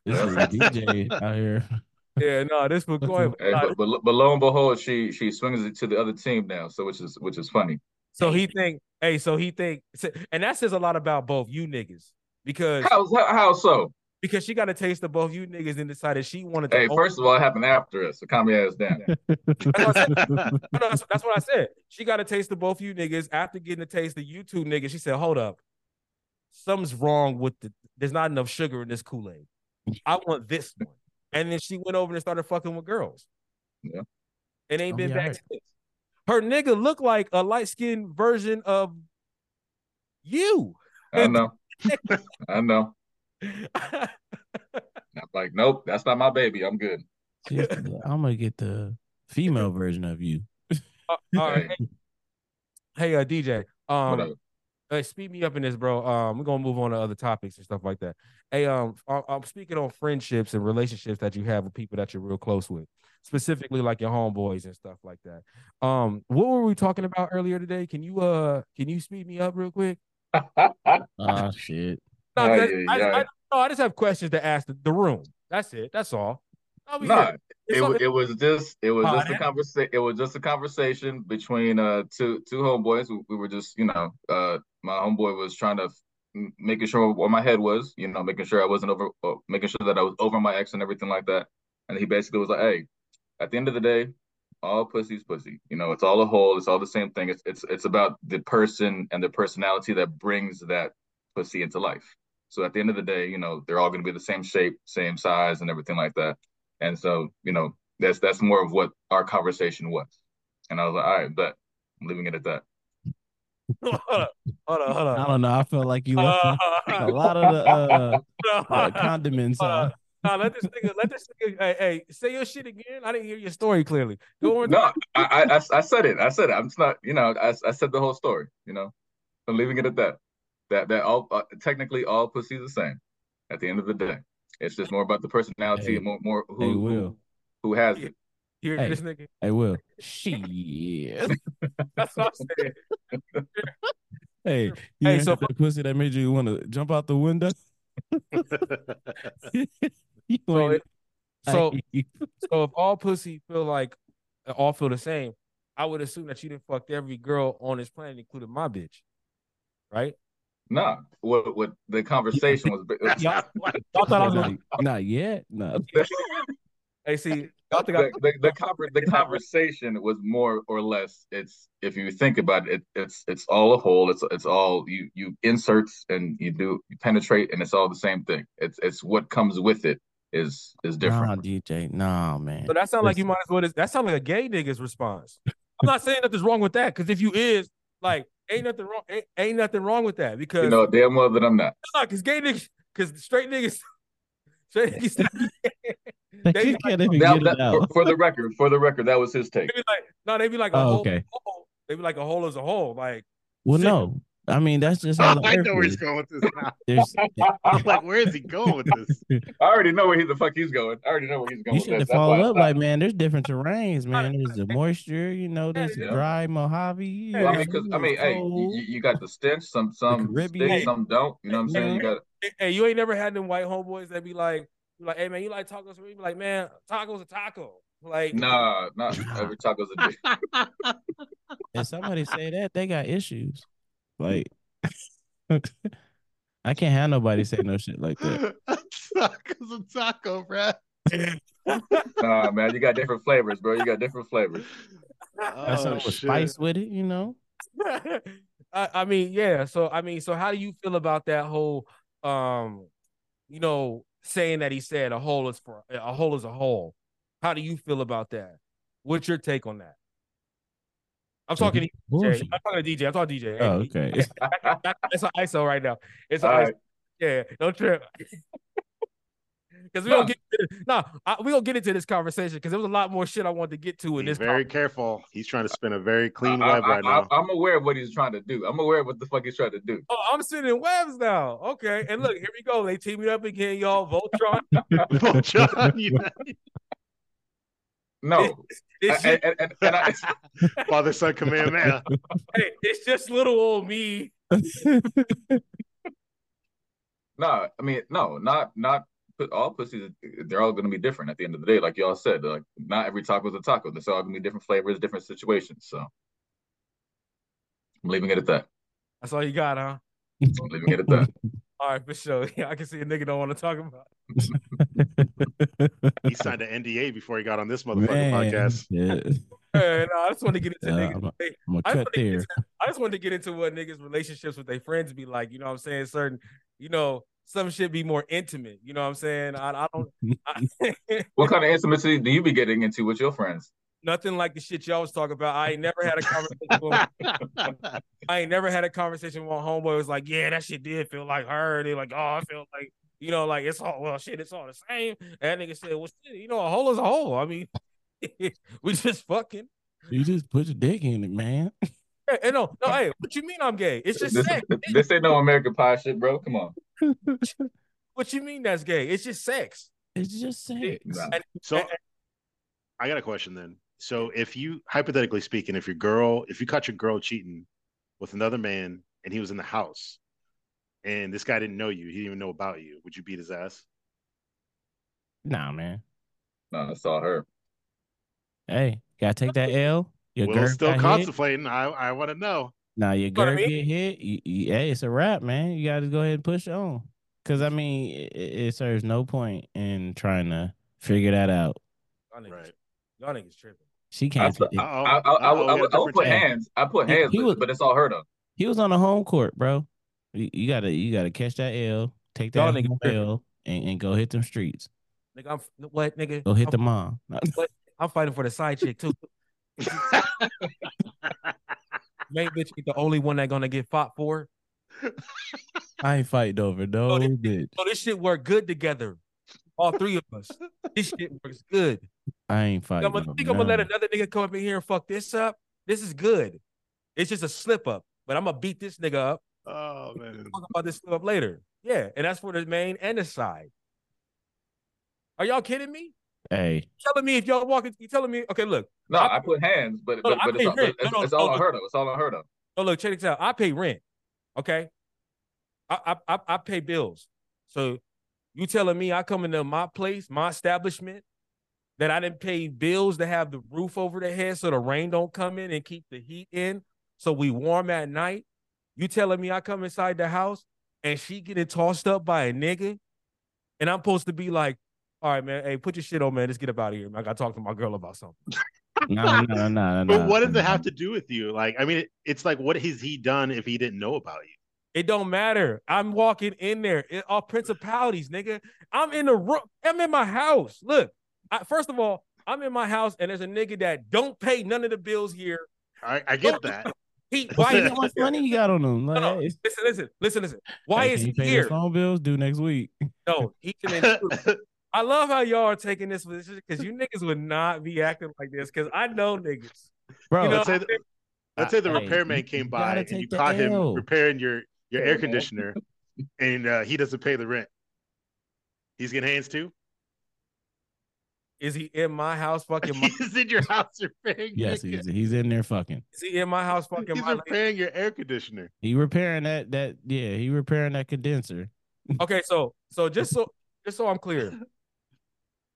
this is a DJ out here. Yeah, no, this was Koima. Hey, Nah, but, but but lo and behold, she she swings it to the other team now. So which is which is funny. so he think, hey, so he think, and that says a lot about both you niggas because How how, how so? because she got a taste of both you niggas and decided she wanted to. Hey, first of all, it happened after us. So calm your ass down. That's what I said. No, no, that's, that's what I said. She got a taste of both you niggas. After getting a taste of you two niggas, she said, "Hold up, something's wrong with the. There's not enough sugar in this Kool Aid. I want this one." And then she went over and started fucking with girls. Yeah. and ain't Oh, been yeah, back heard. since. Her nigga looked like a light skinned version of you. I know. I know. I'm like, nope, that's not my baby. I'm good. I'm gonna get the female version of you. All right. Hey, hey, uh, DJ. Um, Whatever. Hey, speed me up in this, bro. Um, we're gonna move on to other topics and stuff like that. Hey, um, I- I'm speaking on friendships and relationships that you have with people that you're real close with, specifically like your homeboys and stuff like that. Um, what were we talking about earlier today? Can you uh, can you speed me up real quick? Oh shit. No, Aye, 'cause aye, I, I, aye. no, I just have questions to ask the, the room. That's it. That's all. I'll be Nah, good. It's it, it was just it was just a conversation. It was just a conversation between uh two two homeboys. We, we were just you know uh my homeboy was trying to m- making sure where my head was. You know, making sure I wasn't over, uh, making sure that I was over my ex and everything like that. and he basically was like, "Hey, at the end of the day, all pussy's pussy. You know, it's all a whole. It's all the same thing. It's it's it's about the person and the personality that brings that pussy into life. So at the end of the day, you know, they're all going to be the same shape, same size, and everything like that. And so, you know, that's that's more of what our conversation was. And I was like, all right, but I'm leaving it at that. hold on, hold on, hold on. I don't know. I feel like you left Uh, a lot of the uh, uh, condiments. Hold on. Uh, let this nigga, let this nigga, hey, hey, say your shit again. I didn't hear your story clearly. Go on. No, I, I I- I said it. I said it. I'm just not. You know, I I said the whole story. You know, I'm leaving it at that. That that all uh, technically all pussy the same. At the end of the day, it's just more about the personality Hey. and more more who Hey, Will. who has it. Hear Hey. this nigga. hey, Will. Shit. That's what I'm saying. hey, you Hey, ain't so- that pussy that made you want to jump out the window. So, it, so, so if all pussy feel like uh, all feel the same, I would assume that you didn't fucked every girl on this planet, including my bitch, right? No, what what the conversation was. Y'all thought I was not, not yet. No. Hey, see, y'all think I, the, the, the, conver- the conversation was more or less it's if you think about it, it it's it's all a whole it's it's all you you inserts and you do you penetrate and it's all the same thing it's it's what comes with it is is different Nah, DJ. Nah, man. So that sounds like you might as well. That sounds like a gay nigga's response. I'm not saying nothing's wrong with that, because if you is like, ain't nothing wrong, ain't, ain't nothing wrong with that. Because you know damn well that I'm not because gay niggas, because straight niggas, straight niggas, They they- can't even Now, get that, it out. for, for the record for the record that was his they take be like, no, they be like a Oh, whole, okay. whole. They be like a whole as a whole. Like, Well, shit. no. I mean, that's just how the I know where he's is. going with this now. There's, I'm like, where is he going with this? I already know where he the fuck he's going I already know where he's going you with should have this. Followed I up like, man, there's different terrains, man. There's the moisture, you know, there's Yeah. dry Mojave. you Well, Well, I mean, because I mean, hey, you, you got the stench. Some some Caribbean. stick, some don't. You know what I'm saying? You got hey, hey, you ain't never had them white homeboys that be like, like, hey man, you like tacos? You be like, man, tacos a taco. Like, nah, not Nah. every taco's a dick. if somebody say that, they got issues. Like, I can't have nobody say no shit like that. Taco's a taco, bro. Nah, man, you got different flavors, bro. You got different flavors. Got Oh, something spice with it, you know. I, I mean, yeah. So I mean, so how do you feel about that whole um, you know, saying that he said a whole is for a whole is a whole? How do you feel about that? What's your take on that? I'm talking to DJ. I'm talking to DJ. I'm talking to DJ. Oh, Hey, okay. It's an ISO right now. It's an right. Yeah, don't trip. Because we No. don't get nah, we gonna get into this conversation because there was a lot more shit I wanted to get to in Be this. very careful. He's trying to spin a very clean I, web right now. I, am aware of what he's trying to do. I'm aware of what the fuck he's trying to do. Oh, I'm spinning webs now. Okay, and look, here we go. They teaming up again, y'all. Voltron. John, you- No, It's and, just, and, and, and I, Father, Son, Command, Man. hey, it's just little old me. no, I mean, no, not not all pussies. They're all going to be different at the end of the day. Like y'all said, like not every taco is a taco. There's all going to be different flavors, different situations. So I'm leaving it at that. That's all you got, huh? I'm leaving it at that. All right, for sure. Yeah, I can see a nigga don't want to talk about. He signed an NDA before he got on this motherfucking Man, podcast. yeah. Hey, no, I just want to get into Yeah, niggas. I'm- Hey, I'm gonna just cut there. into- I just wanted to get into what niggas' relationships with their friends be like. You know what I'm saying? Certain, you know, some shit be more intimate. You know what I'm saying? I, I don't. I, What kind of intimacy do you be getting into with your friends? Nothing like the shit y'all was talking about. I ain't never had a conversation. with, I ain't never had a conversation with my homeboy. Was like, yeah, that shit did feel like her. They like, oh, I feel like, you know, like it's all well, shit, it's all the same. And that nigga said, well, shit, you know, a hole is a hole. I mean, we just fucking. You just put your dick in it, man. Hey, hey, no, no, hey, what you mean I'm gay? It's just This, sex. this ain't no American Pie shit, bro. Come on. What you mean that's gay? It's just sex. It's just sex. Nah. And- So I got a question then. So if you hypothetically speaking, if your girl, if you caught your girl cheating with another man and he was in the house and this guy didn't know you, he didn't even know about you, would you beat his ass? Nah, man. No, it's all her. Hey, gotta take that L. Your Will's girl still got hit. contemplating. I, I want to know. Now your know what I girl mean? get hit. You, you- hey, it's a wrap, man. You got to go ahead and push on. Cause I mean, it, it serves no point in trying to Figure that out. Y'all niggas, Right. y'all niggas tripping. She can't. I, fit- Uh-oh. I, I, I, I, would- I would put hands. I put hands, he but, was- but it's all her though. He was on the home court, bro. You, you gotta you gotta catch that L, take that niggas home tripping. L, and, and go hit them streets. Nigga, I'm what nigga? Go hit I'm, the mom. I'm fighting for the side chick too. Main bitch ain't the only one that gonna get fought for. I ain't fighting over no Oh, this- bitch. So this shit work good together. All three of us. This shit works good. I ain't I'm fighting. gonna, over think I'm gonna let another nigga come up in here and fuck this up. This is good. It's just a slip up, but I'm gonna beat this nigga up. oh man. Talk about this slip up later. Yeah, and that's for the main and the side. Are y'all kidding me? Hey, telling me if y'all walking, you telling me, okay, look, No, I- I, put hands, but No, but, I but it's, pay all, rent. it's, No, no, it's all no, on no. It's all on her though. oh look, check this out. I pay rent. Okay. I I I, I pay bills. So you telling me I come into my place, my establishment, that I didn't pay bills to have the roof over the head so the rain don't come in and keep the heat in so we warm at night. You telling me I come inside the house and she getting tossed up by a nigga, and I'm supposed to be like, all right, man, hey, put your shit on, man. Let's get up out of here. Man. I gotta talk to my girl about something. no, no, no, no, no. But what does it have to do with you? Like, I mean, it's like, what has he done if he didn't know about you? It don't matter. I'm walking in there. It, all principalities, nigga. I'm in the room. I'm in my house. Look, I, first of all, I'm in my house and there's a nigga that don't pay none of the bills here. I, I get that. He Why why you is how much money you got on them? Like, no. hey, listen, listen, listen, listen. Why hey, is he you pay here? your phone bills due next week? No, he can. I love how y'all are taking this position because you niggas would not be acting like this because I know niggas. Bro, You know, let's say, the, let's say the Hey, repairman came by and you take the caught him L. repairing your your air conditioner, and uh, he doesn't pay the rent. He's getting hands too. Is he in my house fucking my He's in your house repairing. yes, he's he's in there fucking. is he in my house fucking he's my lady? repairing your air conditioner. He repairing that that yeah, he repairing that condenser. Okay, so so just so just so I'm clear,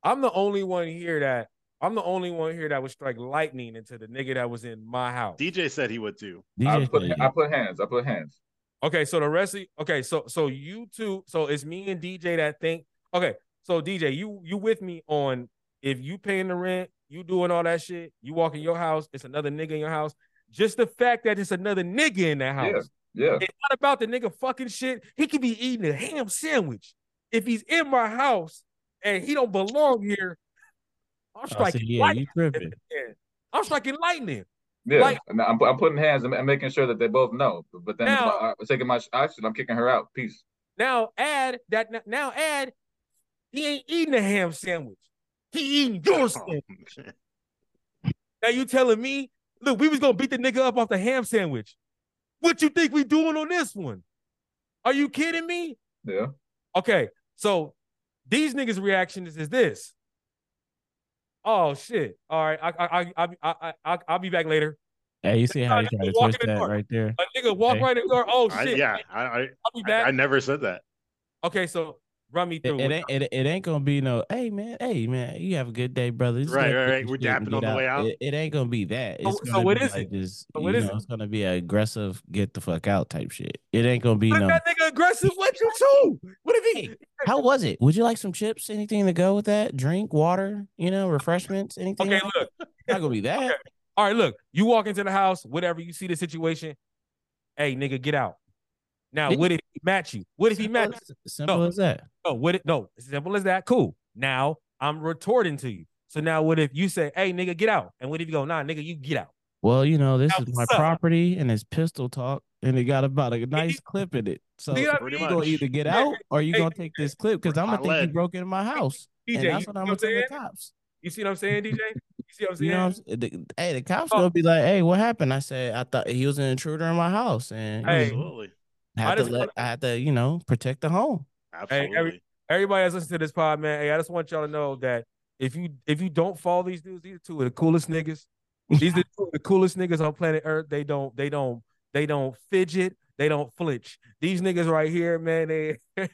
I'm the only one here that I'm the only one here that would strike lightning into the nigga that was in my house. DJ said he would too. I put said, I put hands. I put hands. Okay, so the rest of okay, so so you two, so it's me and DJ that think. Okay, so DJ, you you with me on if you paying the rent, you doing all that shit, you walk in your house, it's another nigga in your house. Just the fact that it's another nigga in that house. Yeah. It's not about the nigga fucking shit. He could be eating a ham sandwich. If he's in my house and he don't belong here, I'm I said, striking yeah, lightning. you tripping. I'm striking lightning. Yeah, Like- and I'm, I'm putting hands and and making sure that they both know. But, but then Now- I, I'm taking my action. I'm kicking her out. Peace. Now add that now add he ain't eating a ham sandwich. He eating your sandwich. Now you telling me, look, we was gonna beat the nigga up off the ham sandwich. What you think we doing on this one? Are you kidding me? Yeah. Okay, so these niggas' reaction is, is this. Oh shit! All right, I I I I I, I I'll be back later. Hey, you see how he tried to twist in the that door. right there? A nigga walk Okay. right in the door. Oh I, shit! yeah, I, I, I'll be I, back. I never said that. okay, so run me It, through. it ain't it, it ain't gonna be no. Hey man, hey man, you have a good day, brother. Just Right, right, right. We're dapping on get the way out. It, it ain't gonna be that. So- It's so gonna what be is like it? Just, So what is know, it? It's gonna be a aggressive, get the fuck out type shit. It ain't gonna be What if no. that nigga aggressive? What you too? What if he? How was it? Would you like some chips? Anything to go with that? Drink, water, you know, refreshments, anything? Okay, like look. that? Not gonna be that. Okay. All right, look. You walk into the house, whatever. You see the situation. Hey, nigga, get out. Now, Did- what if he match you? What if he match? as, simple No. as that. No, what? It, no, it's simple as that. Cool. Now I'm retorting to you. So now, what if you say, "Hey, nigga, get out"? And what if you go, "Nah, nigga, you get out"? Well, you know, this Now, is my up? property and it's pistol talk, and it got about a nice clip in it. So you what I Pretty mean? gonna either get out or you hey, gonna take this clip because I'm gonna I think you broke into my house, DJ, and that's what what I'm I'm gonna tell the saying? cops. You see what I'm saying, DJ? You see what I'm saying? You know, what I'm the, hey, the cops Oh. gonna be like, "Hey, what happened?" I said, "I thought he was an intruder in my house, and Hey. Absolutely, I I had to let, I had to, you know, protect the home." absolutely. Everybody that's listening to this pod, man. Hey, I just want y'all to know that if you if you don't follow these dudes, these are two of the coolest niggas. These are two of the coolest niggas on planet Earth. They don't they don't they don't fidget. They don't flinch. These niggas right here, man. They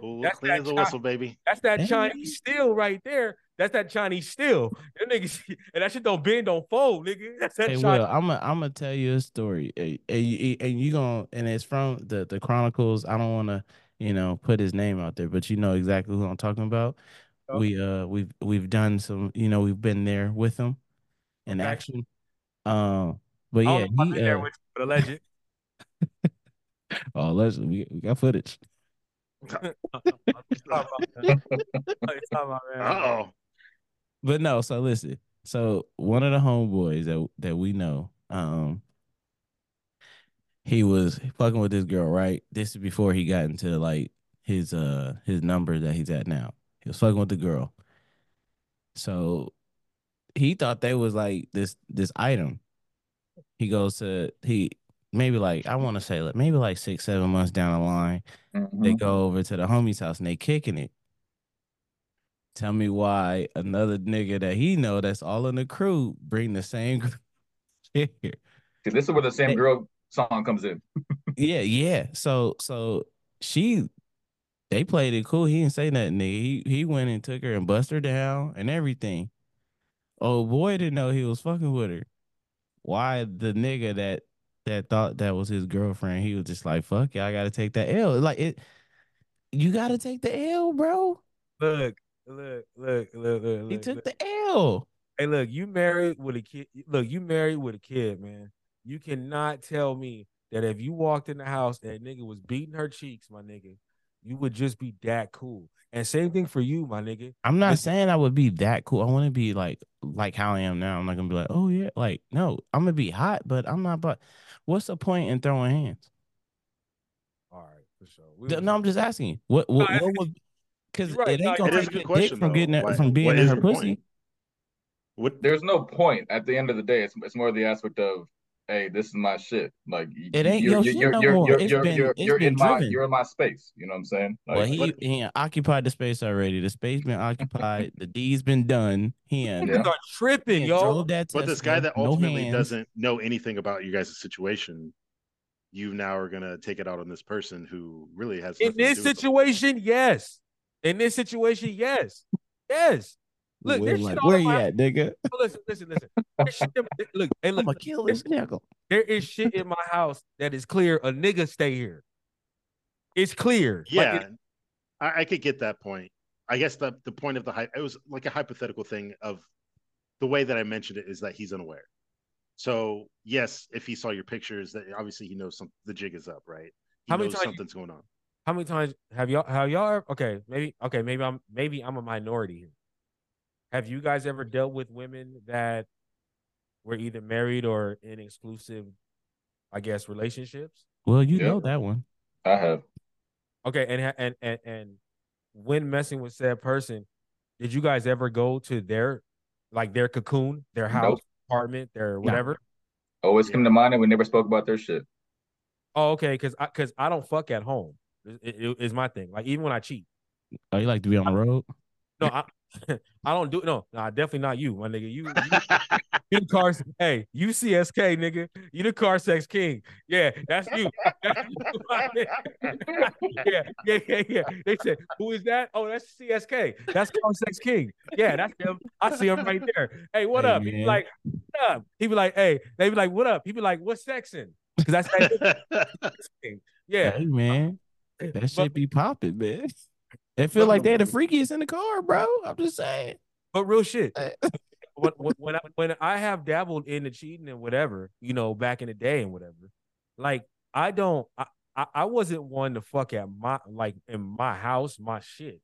cool, That's clean that as a whistle, baby. That's that Chinese steel right there. That's that Chinese steel. Them niggas, and that shit don't bend, don't fold, nigga. That's that Hey, Chinese. Will, I'm gonna I'm gonna tell you a story, and, and you and you gonna and it's from the the Chronicles. I don't want to, you know, put his name out there, but you know exactly who I'm talking about. we uh we've we've done some you know we've been there with him in Okay. action. Um, but yeah, don't know if I've he been there uh, with you, but alleged. oh let's we, we got footage. Oh, But no, so listen. So one of the homeboys that that we know, um, he was fucking with this girl, right? This is before he got into like his uh his number that he's at now. He was fucking with the girl. So he thought they was like this this item. He goes to he maybe like I want to say like maybe like six, seven months down the line, they Mhm. go over to the homie's house and they kicking it. Tell me why another nigga that he know that's all in the crew bring the same group here. See, this is where the same girl song comes in. Yeah, yeah. So so she they played it cool. He didn't say nothing, nigga. He he went and took her and bust her down and everything. Oh boy didn't know he was fucking with her. Why the nigga that that thought that was his girlfriend, he was just like, fuck yeah, I gotta take that L. Like it you gotta take the L, bro. Look, look, look, look, look. He look, took look. the L. Hey, look, you married with a kid. Look, you married with a kid, man. You cannot tell me that if you walked in the house and a nigga was beating her cheeks, my nigga, you would just be that cool. And same thing for you, my nigga. I'm not saying I would be that cool. I want to be like like how I am now. I'm not gonna be like, oh yeah, like no, I'm gonna be hot, but I'm not. But what's the point in throwing hands? All right, for sure. We was- No, I'm just asking. What what, what was because right. it ain't gonna it is take a the dick from though. getting her, Why- from being in her pussy. point? What There's no point at the end of the day. It's, it's more the aspect of, hey, this is my shit. Like It ain't you're, your you're, shit you're, no you're, more. You're, It's you're, been- you're, it's you're been in my you're in my space. You know what I'm saying? Like, Well, he But- he occupied the space already. The space been occupied. the deed's been done. He and Yeah. Are tripping, he yo. that But this guy that ultimately hands. doesn't know anything about you guys' situation, you now are gonna take it out on this person who really has In this do with the- situation, yes. In this situation, yes. Yes. Look, Will, there's like, shit all where you my- at, nigga? Listen, listen, listen. There's shit in- look, hey, I'm gonna kill this nigga. there is shit in my house that is clear. A nigga stay here. It's clear. Like, Yeah, it- I, I could get that point. I guess the the point of the hype it was like a hypothetical thing of the way that I mentioned it is that he's unaware. So yes, if he saw your pictures, that obviously he knows some the jig is up, right? He How many knows times- something's going on. How many times have y'all have y'all okay, maybe okay, maybe I'm maybe I'm a minority here. Have you guys ever dealt with women that were either married or in exclusive, I guess, relationships? Well, you Yeah. know that one. I have. Okay, and and and and when messing with said person, did you guys ever go to their like their cocoon, their house, Nope. apartment, their whatever? Always Yeah. came to mind, and we never spoke about their shit. Oh, okay, because I because I don't fuck at home. It, it- it's my thing. Like even when I cheat, Oh, you like to be on the road? no, I I don't do it. no, nah, definitely not you, my nigga. You, you You the car, hey, you CSK, nigga. You the car sex king. Yeah, that's you. That's you, yeah, yeah, yeah, yeah. They said, who is that? Oh, that's CSK. That's car sex king. Yeah, that's him. I see him right there. Hey, what Hey, up? He be like, what up? He be like, hey, they be like, what up? He be like, what's sexing? Because that's that. Yeah. Hey, man. That shit be popping, man. They feel like they're the freakiest in the car, bro. I'm just saying. But real shit. Eh. When when when I, when I have dabbled in the cheating and whatever, you know, back in the day and whatever, like I don't, I, I, I wasn't one to fuck at my like in my house, my shit.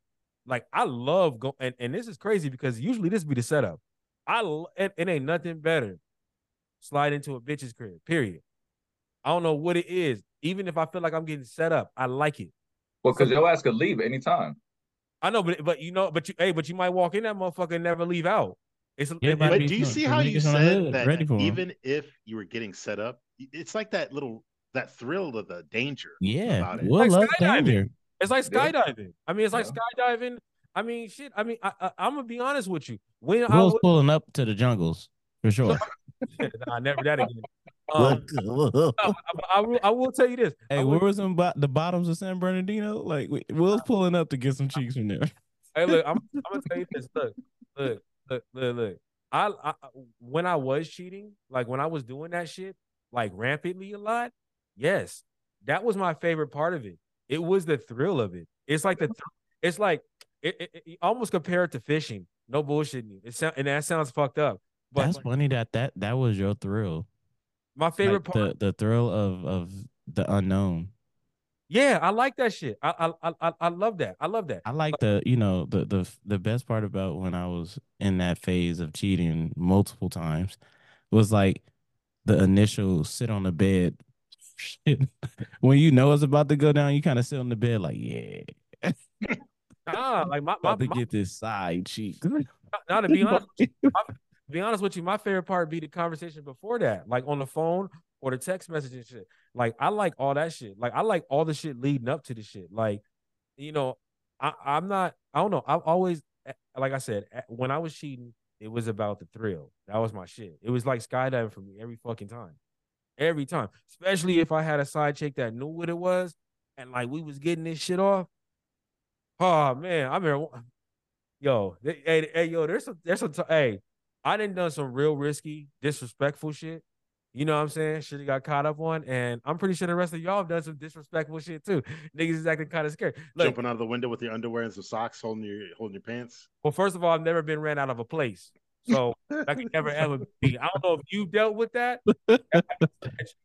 Like I love go and, and this is crazy because usually this be the setup. I it, it ain't nothing better. Slide into a bitch's crib. Period. I don't know what it is. Even if I feel like I'm getting set up, I like it. Well, because your ass could leave at any time. I know, but but you know, but you hey, but you might walk in that motherfucker and never leave out. It's Yeah, it- but- But do you see how you niggas on the said that ready for 'em. even if you were getting set up, it's like that little that thrill of the danger Yeah. about it. Will Like loves skydiving. danger. It's like Yeah. skydiving. I mean, it's like Yeah. skydiving. I mean, shit. I mean, I, I, I'm gonna be honest with you. When I was, pulling up to the jungles for sure. nah, never that again. Um, hey, I, I will, I will tell you this. I where will- was them bo- the bottoms of San Bernardino? Like we- Will's pulling up to get some cheeks from there. hey, look, I'm, I'm gonna tell you this. Look, look, look, look, look. I, I, when I was cheating, like when I was doing that shit, like rampantly a lot, yes, that was my favorite part of it. It was the thrill of it. It's like the, it's like it, it, it almost compared to fishing. No bullshitting you. It sound and that sounds fucked up. But That's funny that that that was your thrill. My favorite Like, part. the the thrill of of the unknown. yeah, I like that shit. I I I I love that. I love that. I like the you know the the the best part about when I was in that phase of cheating multiple times was like the initial sit on the bed shit. when you know it's about to go down, you kind of sit on the bed like yeah, Ah, like my, my, about to my get this side cheek. now to be honest, to be honest with you, my favorite part be the conversation before that, like on the phone or the text message and shit. Like I like all that shit. Like I like all the shit leading up to the shit. Like, you know, I, I'm not. I don't know. I've always, eh, like I said, eh, when I was cheating, it was about the thrill. That was my shit. It was like skydiving for me every fucking time, every time. Especially if I had a side chick that knew what it was, and like we was getting this shit off. Oh man, I remember. Yo, hey, hey, yo, there's some, there's some, t- hey, I didn't done some real risky, disrespectful shit. You know what I'm saying? Shit got caught up on, and I'm pretty sure the rest of y'all have done some disrespectful shit too. Niggas is acting kind of scared. Look, Jumping out of the window with your underwear and some socks, holding your holding your pants. well, first of all, I've never been ran out of a place, so I could never ever be. I don't know if you dealt with that.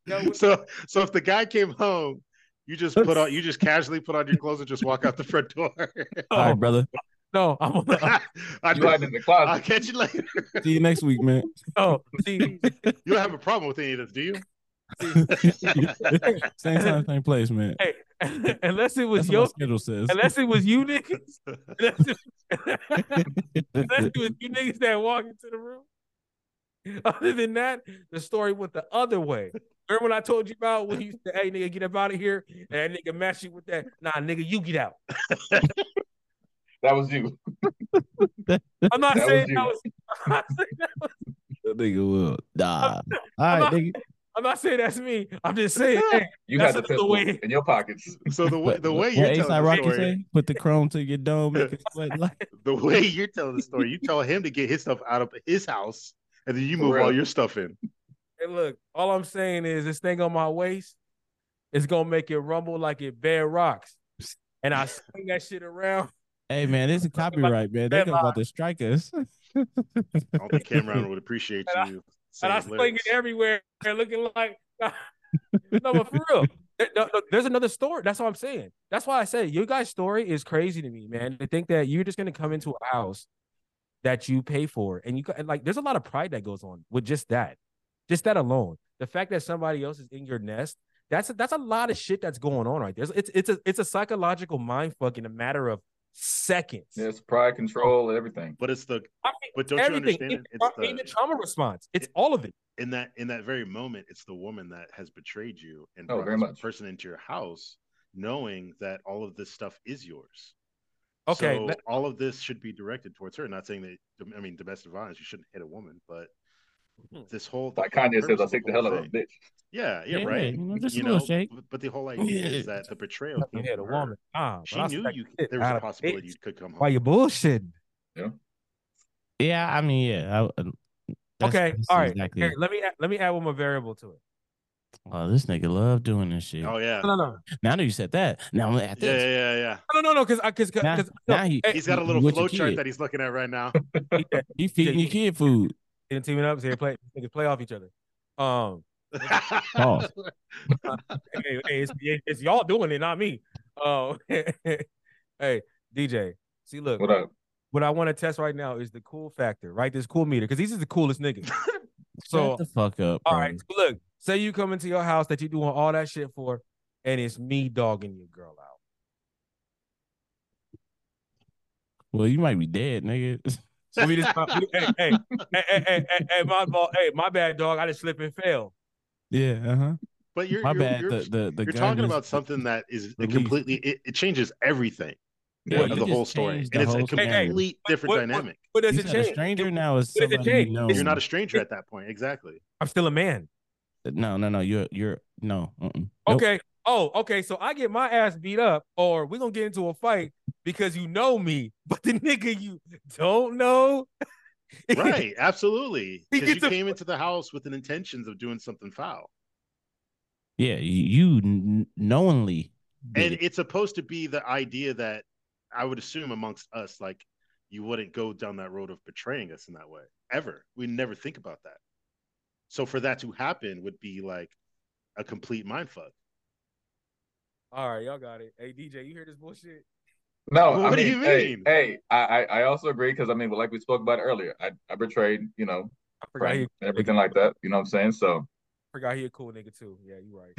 Dealt with- So so if the guy came home, you just put on you just casually put on your clothes and just walk out the front door. All right, brother. No, I'm on the, I You hiding in the closet. I'll catch you later. See you next week, man. Oh, See, You don't have a problem with any of this, do you? same time, same place, man. hey, unless it was That's your, my schedule says. unless it was you niggas, unless it, unless it was you niggas that walk into the room. Other than that, the story went the other way. Remember when I told you about when you said, "Hey, nigga, get up out of here," and that nigga matched you with that. Nah, nigga, you get out. That was you. I'm not That saying was that was. I'm not saying that was- That nigga will die. All I'm right, not- nigga. I'm not saying that's me. I'm just saying, hey, You That's had the another pistol way. in your pockets. So the way the way you're A$AP telling the story, say, put the chrome to your dome, make it sweat like the way you're telling the story, you tell him to get his stuff out of his house, and then you move all your stuff in. hey, look, all I'm saying is this thing on my waist is gonna make it rumble like it bare rocks, and I swing that shit around. Hey man, this is copyright, man. They're about uh, to strike us. I don't think Cam'ron would appreciate And I- you. and I saying sling it everywhere, They're looking like. no, but for real, there- no, no, there's another story. That's what I'm saying. That's why I said your guys' story is crazy to me, man. To think that you're just gonna come into a house that you pay for, and you got- and like, there's a lot of pride that goes on with just that, just that alone. The fact that somebody else is in your nest, that's a, that's a lot of shit that's going on right there. It's it's a it's a psychological mind fuck in a matter of seconds. Yes, pride, control, everything. But it's the I mean, but don't you understand? even, It? tra- It's the even trauma response. It's all of it. in that in that very moment, it's the woman that has betrayed you and Oh, brought very this person into your house, knowing that all of this stuff is yours. Okay, so let- all of this should be directed towards her. Not saying that I mean domestic violence, you shouldn't hit a woman, but. This whole Like Kanye says, I of take the whole hell of a thing- bitch. Yeah, yeah, Yeah, right. you know, just a you little know, shake. but- but the whole idea is that the betrayal came hit a from her. woman. Ah, She I knew you there was a possibility bitch. you could come home. Why you bullshitting? Yeah, Yeah, I mean, yeah. I, uh, that's- okay, that's all right. Exactly. Here, let me let me add one more variable to it. Oh, this nigga love doing this shit. Oh yeah. No, no, no, Now that you said that, now I'm at Yeah, this. yeah, yeah, yeah. no, no, no, because I because Now, because now he, hey, He's got a little flow chart kid. that he's looking at right now. he feeding your kid food. Didn't team it up. So they play niggas play off each other. Um, Pause. hey, hey, it's, it's y'all doing it, not me. Um, hey, DJ, see, look, What up? what I want to test right now is the cool factor, right? This cool meter, because these is the coolest niggas. So Shut the fuck up. All bro. right. So look, say you come into your house that you're doing all that shit for, and it's me dogging your girl out. Well, you might be dead, nigga. So we just, hey, hey, hey, hey, hey, hey, hey, my ball, hey, my bad, dog. I just slip and fail. yeah, uh huh. But you're My you're, bad. you're, the the the you're talking about something that is a completely it, it changes everything Yeah, of the whole story, changed and it's a whole Hey, hey, different what- what- dynamic. What does You it said a change? stranger now is What it somebody change? you know. You're not a stranger at that point, exactly. I'm still a man. No, no, no. You're you're no. Uh-uh. Nope. Okay. Oh, okay. So I get my ass beat up, or we're gonna get into a fight because you know me, but the nigga you don't know. Right, absolutely. Because you gets a- came into the house with an intentions of doing something foul, Yeah, you, you knowingly. And it. it's supposed to be the idea that I would assume amongst us, like you wouldn't go down that road of betraying us in that way ever. We never think about that. So for that to happen would be like a complete mind fuck. All right, y'all got it. Hey DJ, you hear this bullshit? No, Well, I what do mean, you hey, mean? hey, I, I I also agree because I mean, like we spoke about earlier, I, I betrayed, you know, I forgot he, Frank and everything like that. You know what I'm saying? So I forgot he a cool nigga too. Yeah, you right.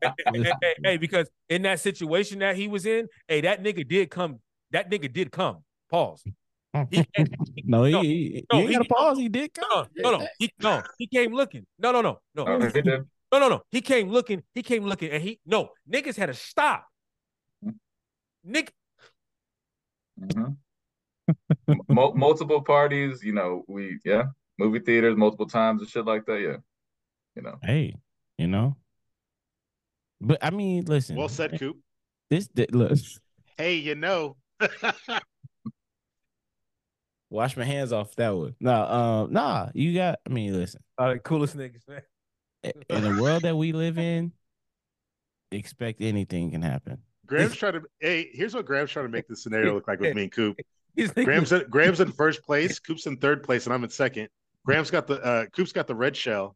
hey, hey, hey, hey, because in that situation that he was in, hey, that nigga did come. That nigga did come. Pause. He, no, he, No, he, no, you ain't he- got a pause. He did no, come. no, no, he, no. He came looking. No, no, no, no, Oh, he did. No, no, no. He came looking. He came looking, and he no niggas had to stop. Nick, Mhm. Mul- multiple parties, you know, we yeah, movie theaters multiple times and shit like that. Yeah, you know. Hey, you know. But I mean, listen. Well said, Coop. This th- look. Hey, you know. Wash my hands off that one. Nah, um, nah. You got. I mean, listen. uh, the coolest niggas, man. In the world that we live in, expect anything can happen. Graham's trying to. Hey, here's what Graham's trying to make the scenario look like with me and Coop. These Graham's in, Graham's in first place. Coop's in third place, and I'm in second. Graham's got the uh, Coop's got the red shell,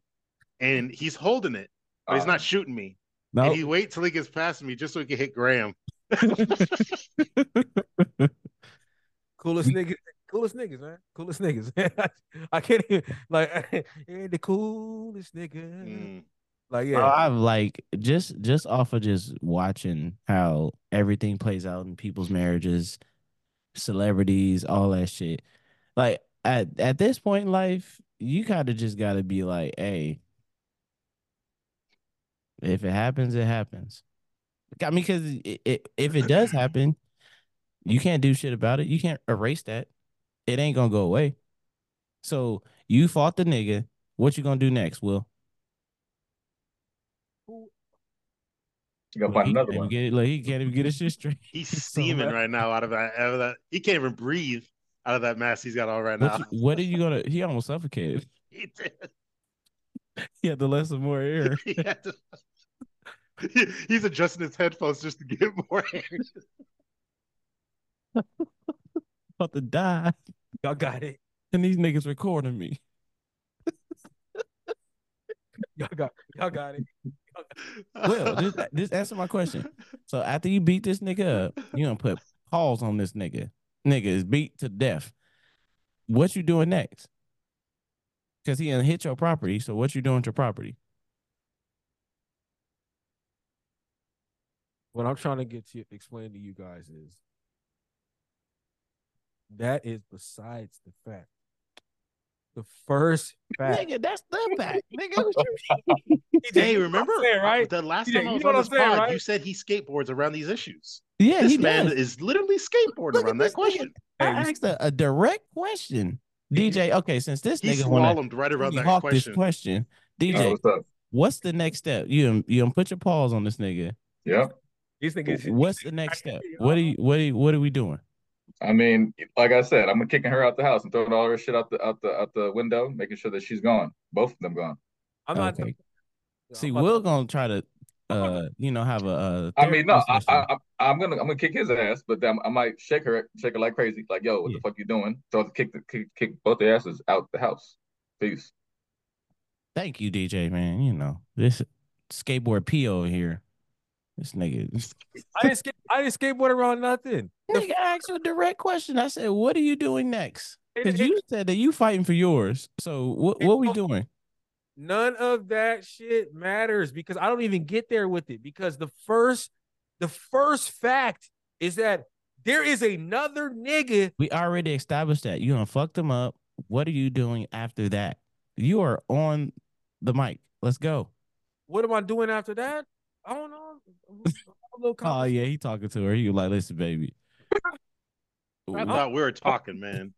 and he's holding it, but he's Uh, not shooting me. No, And he wait till he gets past me just so he can hit Graham. coolest niggas, coolest niggas, man. Coolest niggas. I can't even like ain't the coolest nigga. Mm. Like Bro, yeah, I've like just just off of just watching how everything plays out in people's marriages, celebrities, all that shit. Like at at this point in life, you kind of just got to be like, hey, if it happens, it happens. I mean, because it, it, if it does happen, you can't do shit about it. You can't erase that. It ain't gonna go away. So you fought the nigga. What you gonna do next, Will? you gotta Look, find he another can't one. even Get, like, he can't even get his shit straight. He's So, steaming right now out of that, out of that. He can't even breathe out of that mask he's got on right What, now. you- what are you gonna? He almost suffocated. He did. He had to let some more air. He had to- He- he's adjusting his headphones just to get more air. About to die, y'all got it. and these niggas recording me. Y'all got y'all got it. Well, just, just answer my question. So after you beat this nigga up, you gonna put pause on this nigga. Nigga is beat to death. What you doing next? Because he done hit your property. So what you doing to your property? What I'm trying to get to explain to you guys is that is besides the fact. The first fact. Nigga, that's the fact. Nigga, what you hey, You know what I'm remember saying, right? the last Yeah, time I you was know on what this saying, pod, right? you said he skateboards around these issues. Yeah, this he man does. is literally skateboarding around that this nigga. question. I you- asked a, a direct question. DJ, okay, since this He nigga wanna right around that question. this question, Oh, DJ, what's what's the next step? You done- you gonna put your paws on this nigga. Yeah. These niggas. What's the next step? What are you what are you, what are we doing? I mean, like I said, I'm kicking her out the house and throwing all her shit out the out the out the window, making sure that she's gone. Both of them gone. I'm not. Okay. I'm See, about Will to- gonna try to uh you know have a uh I mean, no, I, therapy session. I, I, I'm gonna I'm gonna kick his ass, but then I might shake her shake her like crazy, like yo, what Yeah. the fuck you doing? So I'll kick the kick, kick both their asses out the house. Peace. Thank you, DJ, man. You know, this skateboard P over here. This nigga I didn't skate. I didn't skateboard around nothing. The Nigga asked a direct question. I said, What are you doing next? Because you said that you fighting for yours. So what what we doing? None of that shit matters because I don't even get there with it because the first the first fact is that there is another nigga. We already established that. You done fuck them up. What are you doing after that? You are on the mic. Let's go. What am I doing after that? I don't know. A little Oh conversation. yeah, he talking to her. He was like, listen, baby. I thought we were talking, man.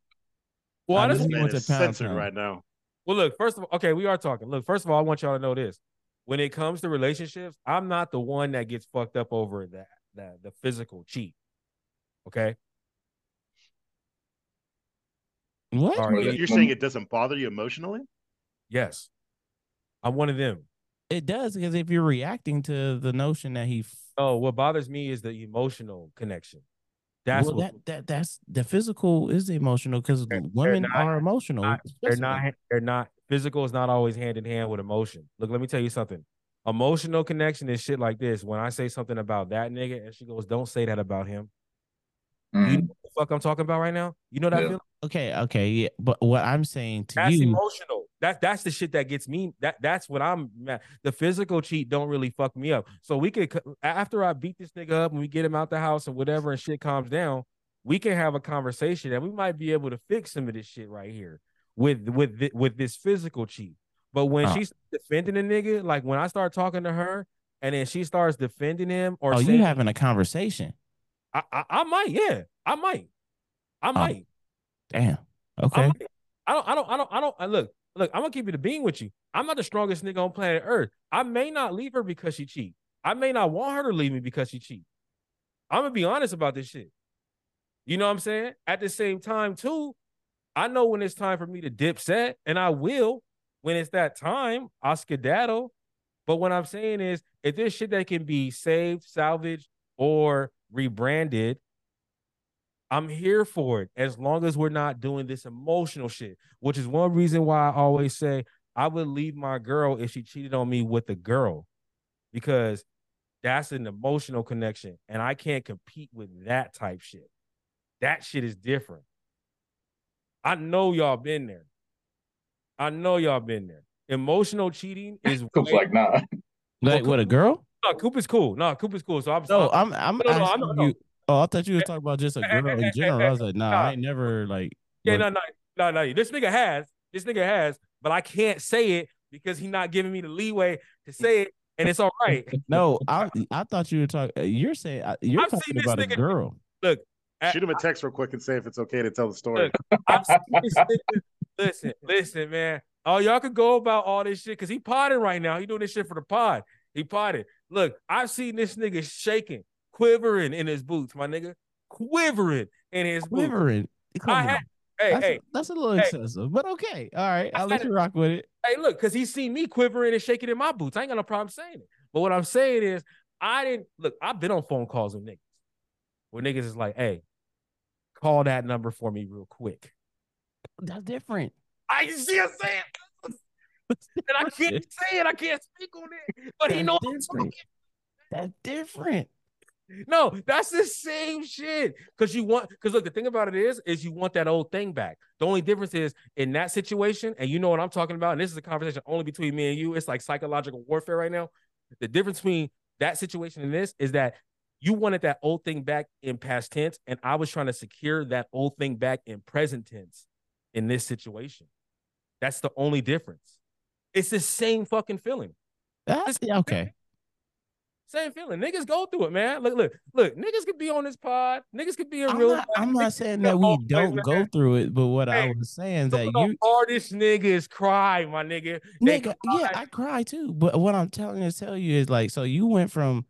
Well, I I just, knew This he man went to is Pound censored right now. well, look. First of all, okay, we are talking. Look, first of all, I want y'all to know this: when it comes to relationships, I'm not the one that gets fucked up over that that the physical cheat. Okay, What? All right. You're, you're saying it doesn't bother you emotionally? yes, I'm one of them. It does because if you're reacting to the notion that he f- Oh, what bothers me is the emotional connection. That's well, what that that that's the physical is emotional because women not- are emotional. not- they're not they're not physical is not always hand in hand with emotion. Look, let me tell you something. Emotional connection is shit like this. When I say something about that nigga and she goes, Don't say that about him. You Mm. know what the fuck I'm talking about right now? You know that Yeah. feeling? Okay, okay, yeah. But what I'm saying to That's you, that's emotional. That that's the shit that gets me. That that's what I'm mad. The physical cheat don't really fuck me up. So we could after I beat this nigga up and we get him out the house and whatever and shit calms down, we can have a conversation and we might be able to fix some of this shit right here with with with this physical cheat. But when Uh. she's defending a nigga, like when I start talking to her and then she starts defending him or oh, saying, you having a conversation? I, I I might, yeah, I might, I might. Damn. I, Okay. might. I don't, I don't, I don't, I don't. I look, look. I'm gonna keep it a being with you. I'm not the strongest nigga on planet Earth. I may not leave her because she cheat. I may not want her to leave me because she cheat. I'm gonna be honest about this shit. You know what I'm saying? At the same time, too, I know when it's time for me to dip set, and I will. When it's that time, I'll skedaddle. But what I'm saying is, if there's shit that can be saved, salvaged, or rebranded, I'm here for it as long as we're not doing this emotional shit, which is one reason why I always say I would leave my girl if she cheated on me with a girl because that's an emotional connection and I can't compete with that type shit. That shit is different. I know y'all been there. I know y'all been there. Emotional cheating is Coop's way- like, nah. Like with a girl? no, Coop is cool. No, Coop is cool. So I'm No, I'm- I'm I'm No, no, no, asking I know, I you. Oh, I thought you were talking about just a Hey, hey, girl in general. I was like, nah, nah. I ain't never like. Yeah, look- no, no, no, no. This nigga has. This nigga has, but I can't say it because he's not giving me the leeway to say it, and it's all right. No, I I thought you were talking. You're saying uh, you're I've talking about a girl. Look, Shoot him a text real quick and say if it's okay to tell the story. Look, I've seen this nigga- listen, listen, man. Oh, y'all could go about all this shit because he potted right now. He doing this shit for the pod. He potted. Look, I've seen this nigga shaking, quivering in his boots, my nigga, quivering in his boots. Quivering. I had, hey, that's, hey, a, that's a little hey. excessive, but okay. All right, I I'll let had you rock with it. Hey, look, because he's seen me quivering and shaking in my boots. I ain't got no problem saying it. But what I'm saying is, I didn't look. I've been on phone calls with niggas where niggas is like, "Hey, call that number for me real quick." That's different. I see what I'm saying, and I can't say it. I can't speak on it. But he knows. Different. That's different. No, that's the same shit. Cause you want, cause look, the thing about it is, is you want that old thing back. The only difference is in that situation, and you know what I'm talking about. And this is a conversation only between me and you. It's like psychological warfare right now. The difference between that situation and this is that you wanted that old thing back in past tense, and I was trying to secure that old thing back in present tense in this situation. That's the only difference. It's the same fucking feeling. That's okay. Same feeling. Niggas go through it, man. Look, look, look. Niggas could be on this pod. Niggas could be in I'm real. not, I'm not saying that we don't man. go through it, but what I was saying that you hardest niggas cry, my nigga. They nigga, cry. yeah, I cry too. But what I'm telling you to tell you is like, so you went from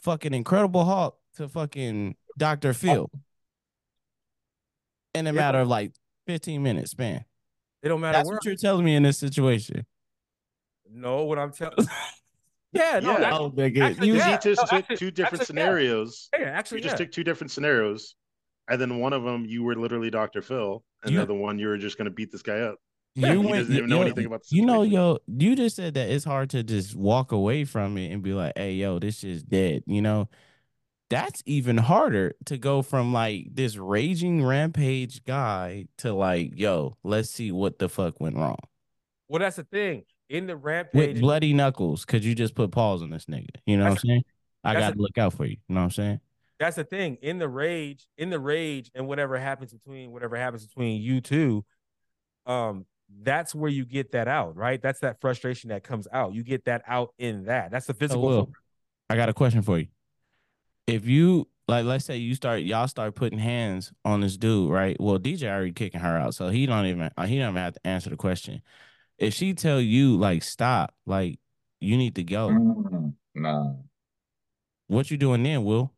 fucking Incredible Hulk to fucking Doctor oh. Phil in a matter of like 15 minutes, man. It don't matter That's where. what you're telling me in this situation. No, what I'm telling. yeah, no, Yeah. that- Oh, nigga, actually, you You yeah. just no, took actually- two different actually, scenarios. yeah, actually, You just took two different scenarios, and then one of them you were literally Dr. Phil, and You- the other one you were just going to beat this guy up. you he went, doesn't even know yo, anything about the You know, yo, you just said that it's hard to just walk away from it and be like, hey, yo, this is dead. You know, that's even harder to go from like this raging rampage guy to like, yo, let's see what the fuck went wrong. Well, that's the thing. In the rampage With bloody knuckles, could you just put paws on this nigga? You know what I'm saying? I gotta look out for you. You know what I'm saying? that's the thing. In the rage, in the rage, and whatever happens between whatever happens between you two, um, that's where you get that out, right? That's that frustration that comes out. You get that out in that. That's the physical. I got a question for you. If you like, let's say you start, y'all start putting hands on this dude, right? Well, DJ already kicking her out, so he don't even he don't even have to answer the question. If she tell you like stop, like you need to go, Mm, nah. what you doing then, Will?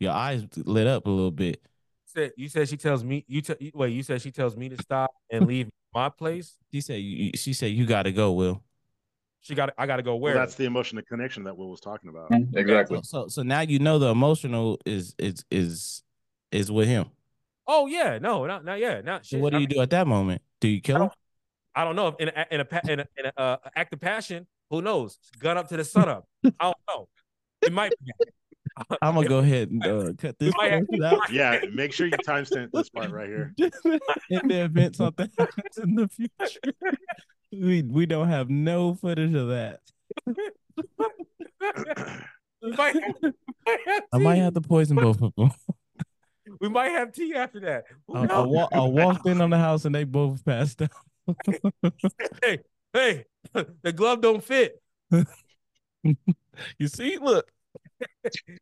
Your eyes lit up a little bit. said you said she tells me you tell wait you said she tells me to stop and leave my place. She said, you, she said you got to go, Will. She got I got to go Well, where? that's the emotional connection that Will was talking about. Exactly. So, so, so now you know the emotional is is is is with him. Oh yeah, no, not not yeah, not So what do I you mean, do at that moment? Do you kill him? Don't- I don't know if in a in a in a, in a uh, act of passion, who knows? Gun up to the sun up. I don't know. It might be. I'm gonna go ahead and uh, cut this might have- out. Yeah, make sure you timestamp this part right here. in the event something happens in the future. We we don't have no footage of that. Might have, might have I might have to poison both of them. We might have tea after that. Who I, I, wa- I walked in on the house and they both passed out. hey, hey, the glove don't fit. You see, look.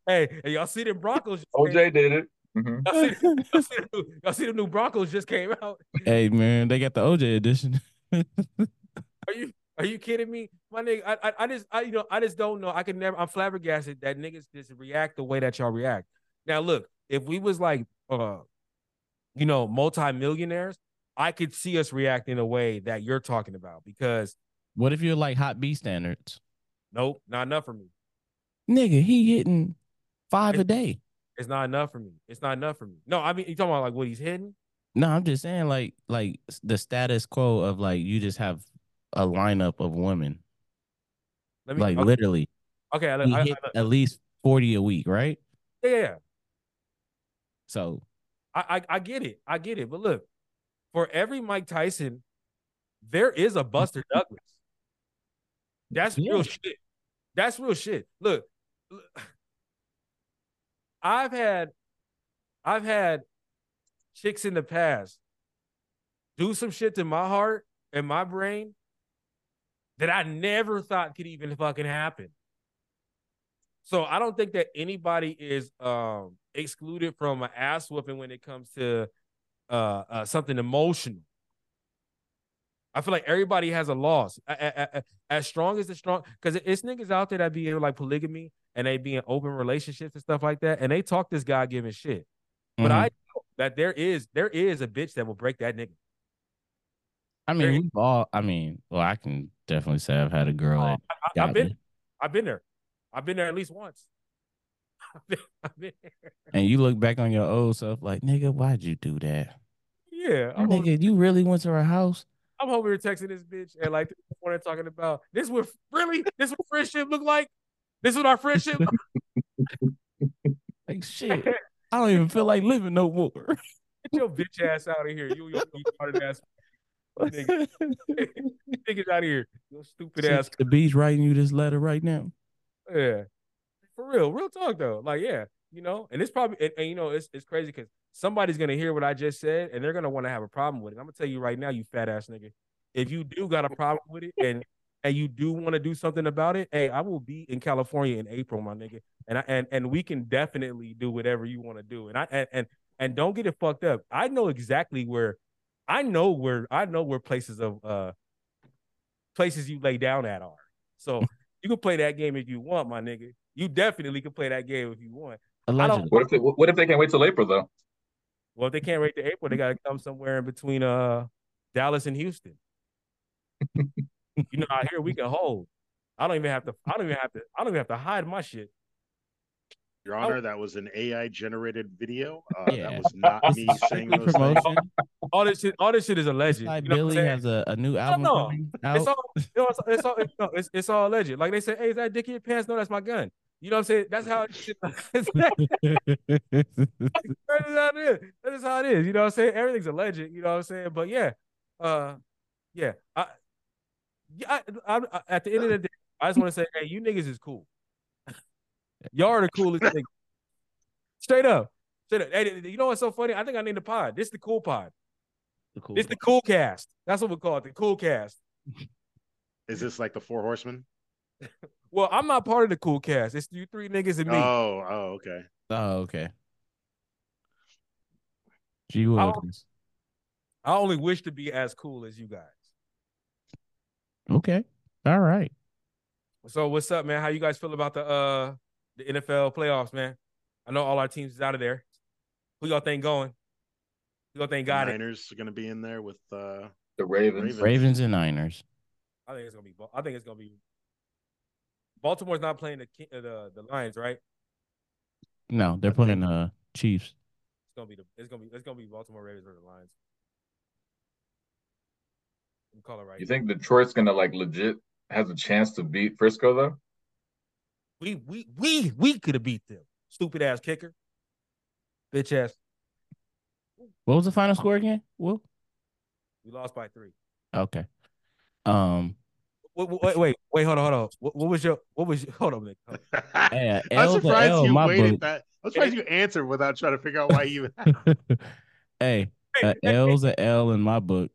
Hey, and y'all see the Broncos? just came- OJ did it. Mhm. Y'all see, y'all, see the new, y'all see the new Broncos just came out. hey man, they got the OJ edition. Are you are you kidding me? My nigga, I, I I just I you know I just don't know. I can never I'm flabbergasted that niggas just react the way that y'all react. Now look, if we was like uh you know multi-millionaires, I could see us react in a way that you're talking about because What if you're like hot B standards? nope, not enough for me. Nigga, he hitting five a day. It's not enough for me. It's not enough for me. No, I mean you talking about like what he's hitting? No, I'm just saying like like the status quo of like you just have a lineup of women. Let me Like okay, literally. okay, I, I, I, at least 40 a week, right? yeah, yeah, yeah. So I, I I get it. I get it. But look, for every Mike Tyson, there is a Buster Douglas. That's Yeah. real shit. That's real shit. Look, look, I've had I've had chicks in the past do some shit to my heart and my brain that I never thought could even fucking happen. So I don't think that anybody is um excluded from an ass whooping when it comes to uh, uh something emotional. I feel like everybody has a loss. A- a- a- As strong as the strong, because it's niggas out there that be in like polygamy and they be in open relationships and stuff like that, and they talk this guy giving shit. But mhm. I know that there is there is a bitch that will break that nigga. I mean, very- we've all I mean, well, I can definitely say I've had a girl that I, i've been me. I've been there. I've been there at least once. I've been, I've been and you look back on your old self like, nigga, why'd you do that? Yeah, I'm over, Nigga, you really went to her house? I'm over here texting this bitch and like this morning talking about this. What really? This what friendship look like? This what our friendship? Like shit. I don't even feel like living no more. Get your bitch ass out of here. You, you, you retarded ass nigga. niggas out of here. You stupid ass. the beach writing you this letter right now. Yeah. For real. Real talk though. Like, yeah, you know, and it's probably and, and you know, it's it's crazy because somebody's gonna hear what I just said and they're gonna want to have a problem with it. I'm gonna tell you right now, you fat ass nigga. If you do got a problem with it and and you do want to do something about it, hey, I will be in California in April, my nigga. And I and and we can definitely do whatever you want to do. And I and, and and don't get it fucked up. I know exactly where I know where I know where places of uh places you lay down at are. So you can play that game if you want, my nigga. You definitely can play that game if you want. Allegedly. What if they, what if they can't wait till April though? Well, if they can't wait the April, they gotta come somewhere in between uh Dallas and Houston. you know, out here we can hold. I don't even have to. I don't even have to. I don't even have to hide my shit. Your Oh. Honor, that was an AI generated video. Uh, Yeah. That was not me saying Strictly those things. All this shit. All this shit is alleged. Side You know what Billy has a, a new album no. coming out. It's all. You it's, it's all. It's, no, it's, it's all alleged. Like they say, hey, is that dick in your pants? No, that's my gun. You know what I'm saying? That's how. Shit, that's how it is. That is how it is. You know what I'm saying? Everything's alleged. You know what I'm saying? But yeah, uh, yeah. I, yeah. I, I, I, at the end of the day, I just want to say, hey, you niggas is cool. Y'all are the coolest niggas. Straight up. Straight up. Hey, you know what's so funny? I think I named the pod. This is the cool pod. The cool This the cool cast. That's what we call it. The cool cast. Is this like the Four Horsemen? Well, I'm not part of the cool cast. It's you three niggas and me. Oh, oh, okay. Oh, okay. Gee I'll- Wilkins. I only wish to be as cool as you guys. Okay. All right. So what's up, man? How you guys feel about the uh the NFL playoffs, man? I know all our teams is out of there. Who y'all think going? Who y'all think got it? Niners are going to be in there with uh, The Ravens. Ravens. Ravens and Niners. I think it's gonna be. I think it's gonna be. Baltimore's not playing the uh, the the Lions, right? No, they're I playing the uh Chiefs. gonna be the it's gonna be it's gonna be Baltimore Ravens versus the Lions. You call it right. You think Detroit's gonna like legit has a chance to beat Frisco though? we we we we could have beat them. Stupid ass kicker. Bitch ass. What was the final score again? Will? We lost by three. Okay. Um. Wait, wait, wait, wait, hold on, hold on. What, what was your what was your hold on, Nick? Hold on. Hey, I'm surprised L, you waited book. that. I'm surprised you answered without trying to figure out why you. hey, a L's a L in my book.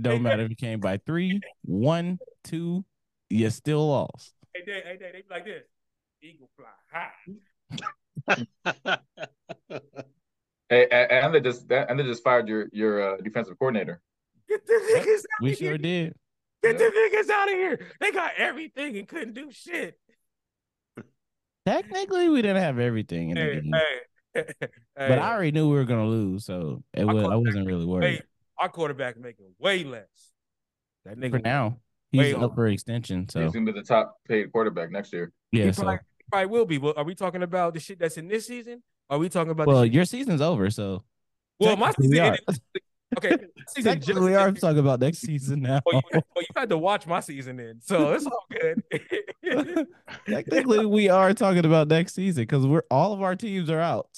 Don't matter if you came by three, one, two, you still lost. Hey, Dave, hey, Dave, they be like this. Eagle fly high. Hey, a- and they just that, and they just fired your your uh, defensive coordinator. Get the niggas out We sure did. Get the niggas out of here. They got everything and couldn't do shit. Technically, we didn't have everything in the Hey, game, hey, hey. but I already knew we were gonna lose, so it was, I wasn't really worried. Hey, our quarterback making way less. That nigga For now, he's over. up for extension, so He's gonna be the top paid quarterback next year. yeah. He So probably, probably will be. But are we talking about the shit that's in this season? Are we talking about? well, shit- your season's over, so well, my season. ended- Okay, season just Technically, we are talking about next season now. Well, you, well, you had to watch my season in, so it's all good. Technically, we are talking about next season because we're all of our teams are out.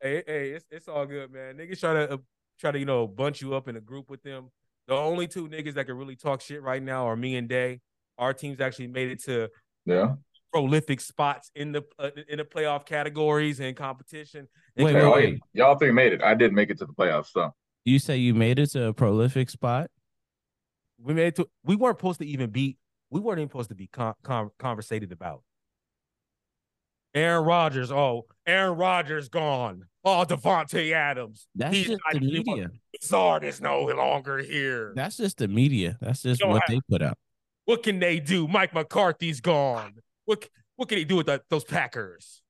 hey, hey, it's, it's all good, man. Niggas try to uh, try to you know bunch you up in a group with them. The only two niggas that can really talk shit right now are me and Day. Our teams actually made it to Yeah. Prolific spots in the uh, in the playoff categories and competition. And Wait, wait, wait. y'all three made it. I didn't make it to the playoffs, so You say you made it to a prolific spot. we made it to. We weren't supposed to even be. We weren't even supposed to be con- con- conversated about. Aaron Rodgers. Oh, Aaron Rodgers gone. Oh, Davante Adams. That's He's just not the even- media. Zard is no longer here. That's just the media. That's just what have- they put out. What can they do? Mike McCarthy's gone. What what can he do with that, those Packers?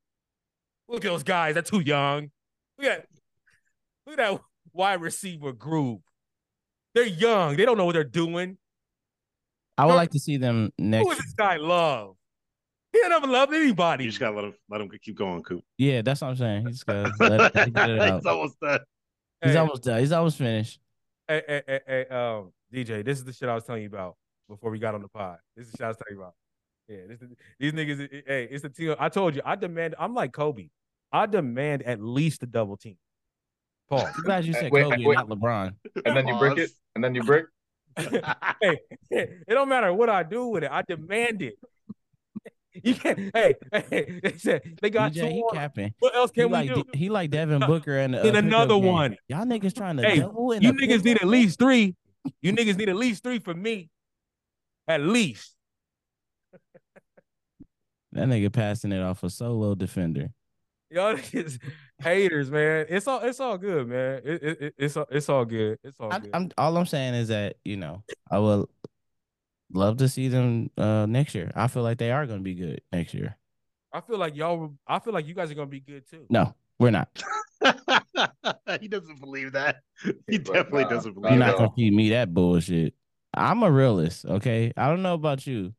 Look at those guys. They're too young. Look at look at that wide receiver group. They're young. They don't know what they're doing. I would Sure. like to see them next. is this guy love? He don't ever love anybody. You just gotta let him let him keep going, Coop. Yeah, that's what I'm saying. He's got let it get it out. It's almost done. He's Hey, almost done. He's almost finished. hey, hey, hey, hey, um, DJ, this is the shit I was telling you about before we got on the pod. This is the shit I was telling you about. Yeah, this these niggas. eh, Hey, it's the team. I told you, I demand. I'm like Kobe. I demand at least a double team. Paul, I'm glad you said wait, Kobe, wait. and not LeBron. and then you break it, and then you break. hey, it don't matter what I do with it. I demand it. You can't. Hey, hey, they said they got DJ, two he more. capping. What else He can we like do? he like Devin Booker and In another one. Y'all niggas trying to Hey, double in You niggas need at least three. You niggas need at least three for me. At least. That nigga passing it off a solo defender. Y'all niggas haters, man. It's all it's all good, man. It, it, it- it's all it's all good. It's all I, good. I'm all I'm saying is that you know I will love to see them uh next year. I feel like they are going to be good next year. I feel like y'all. I feel like you guys are gonna be good too. No, we're not. he doesn't believe that. He But, definitely nah, doesn't not believe You're not gonna feed me that bullshit. I'm a realist, okay? I don't know about you,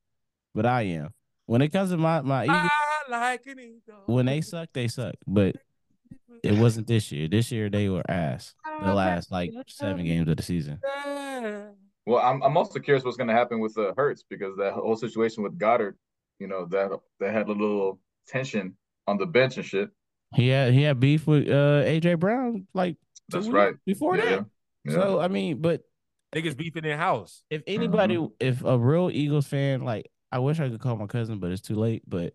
but I am. When it comes to my my Eagles, like an eagle. when they suck, they suck. But it wasn't this year. This year they were ass. The last like seven games of the season. Well, I'm I'm also curious what's going to happen with uh, Hurts because that whole situation with Goddard, you know, that that had a little tension on the bench and shit. He had he had beef with uh AJ Brown like That's right. before Yeah, that. yeah. Yeah. So I mean, but Niggas beefing in house. if anybody, if a real Eagles fan, like I wish I could call my cousin, but it's too late. But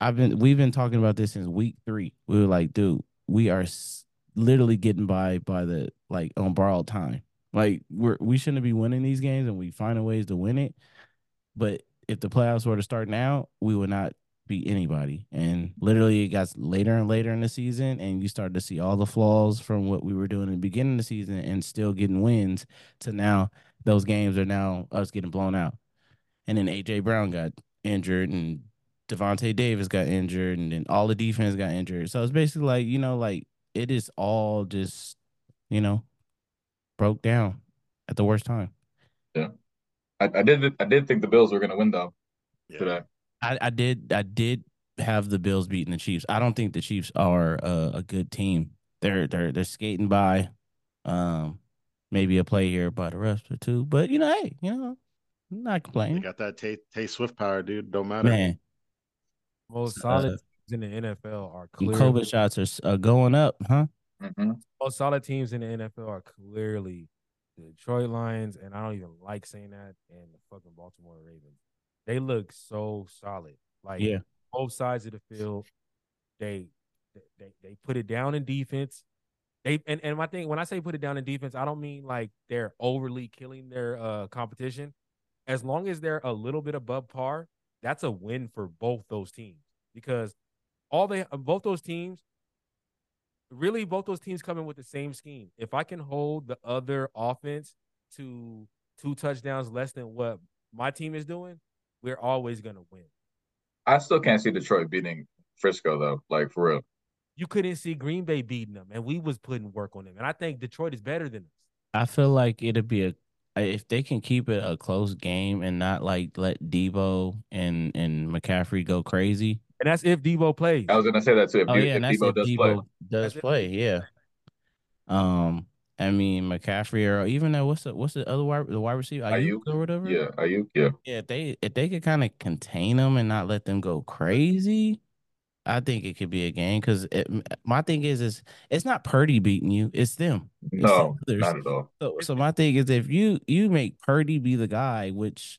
I've been, we've been talking about this since week three. We were like, dude, we are literally getting by by the like on borrowed time. Like we're we shouldn't be winning these games, and we finding ways to win it. But if the playoffs were to start now, we would not beat anybody. And literally, it got later and later in the season, and you started to see all the flaws from what we were doing in the beginning of the season, and still getting wins. To now, those games are now us getting blown out. And then AJ Brown got injured, and Devontae Davis got injured, and then all the defense got injured. So it's basically like you know, like it is all just you know broke down at the worst time. I, I did I did think the Bills were going to win though Yeah. today. I, I did I did have the Bills beating the Chiefs. I don't think the Chiefs are a, a good team. They're they're they're skating by. Um, maybe a play here by the rest or two, but you know, hey, you know, I'm not They complaining, got that Tay, Tay Swift power, dude. Don't matter. man. Most Uh, solid teams in the NFL are Them clearly COVID shots are s- are going up, huh? hmm most solid teams in the NFL are clearly the Detroit Lions, and I don't even like saying that, and the fucking Baltimore Ravens. They look so solid. Like Yeah. both sides of the field, they they they put it down in defense. They and, and my thing when I say put it down in defense, I don't mean like they're overly killing their uh competition. As long as they're a little bit above par, that's a win for both those teams because all they uh, both those teams really both those teams come in with the same scheme. If I can hold the other offense to two touchdowns less than what my team is doing, we're always gonna win. I still can't see Detroit beating Frisco though, like for real. You couldn't see Green Bay beating them, and we was putting work on them. And I think Detroit is better than us. I feel like it'd be a if they can keep it a close game and not like let Debo and and McCaffrey go crazy. And that's if Debo plays. I was gonna say that too. If, Oh De- yeah, if and that's Debo if does Debo play, does That's play. Debo Yeah. Um, I mean McCaffrey or even that what's the what's the other wide the wide receiver Aiyuk Aiyuk, or whatever. yeah, are you? Yeah, Yeah, if they if they could kind of contain them and not let them go crazy, I think it could be a game. Because my thing is, is it's not Purdy beating you, it's them. It's no, others. not at all. So, so my thing is, if you you make Purdy be the guy, which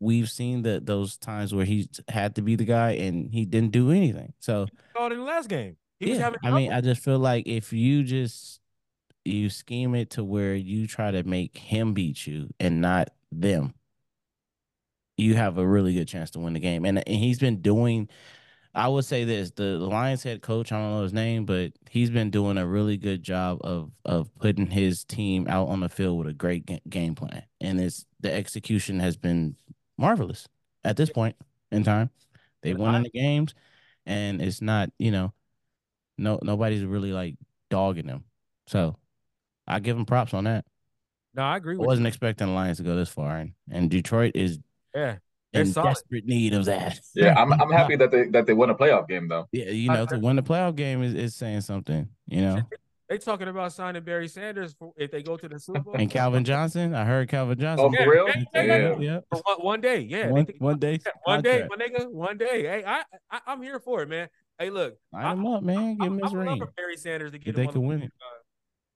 we've seen that those times where he had to be the guy and he didn't do anything. So called in the last game. He was yeah, having I mean. I just feel like if you just you scheme it to where you try to make him beat you and not them, you have a really good chance to win the game. And and he's been doing. I would say this: the, the Lions head coach, I don't know his name, but he's been doing a really good job of of putting his team out on the field with a great ga- game plan, and it's the execution has been marvelous at this point in time. They won in the games, and it's not you know, no nobody's really like dogging them. So I give them props on that. no, I agree I wasn't expecting the Lions to go this far, and, and Detroit is. Yeah, they're in solid. desperate need of that. Yeah, I'm I'm happy that they that they won a playoff game though. Yeah, you know, to win the playoff game is, is saying something, you know. They talking about signing Barry Sanders for if they go to the Super Bowl. And Calvin Johnson, I heard Calvin Johnson. Oh, for real? yeah, yeah, yeah. yeah, yeah. For one, one day, yeah. One, think- one day, yeah, one day, my nigga, one day. Hey, I, I I'm here for it, man. Hey, look, Line him up, man. Give him I, his I would love ring. for Barry Sanders to get If they on can win it. uh,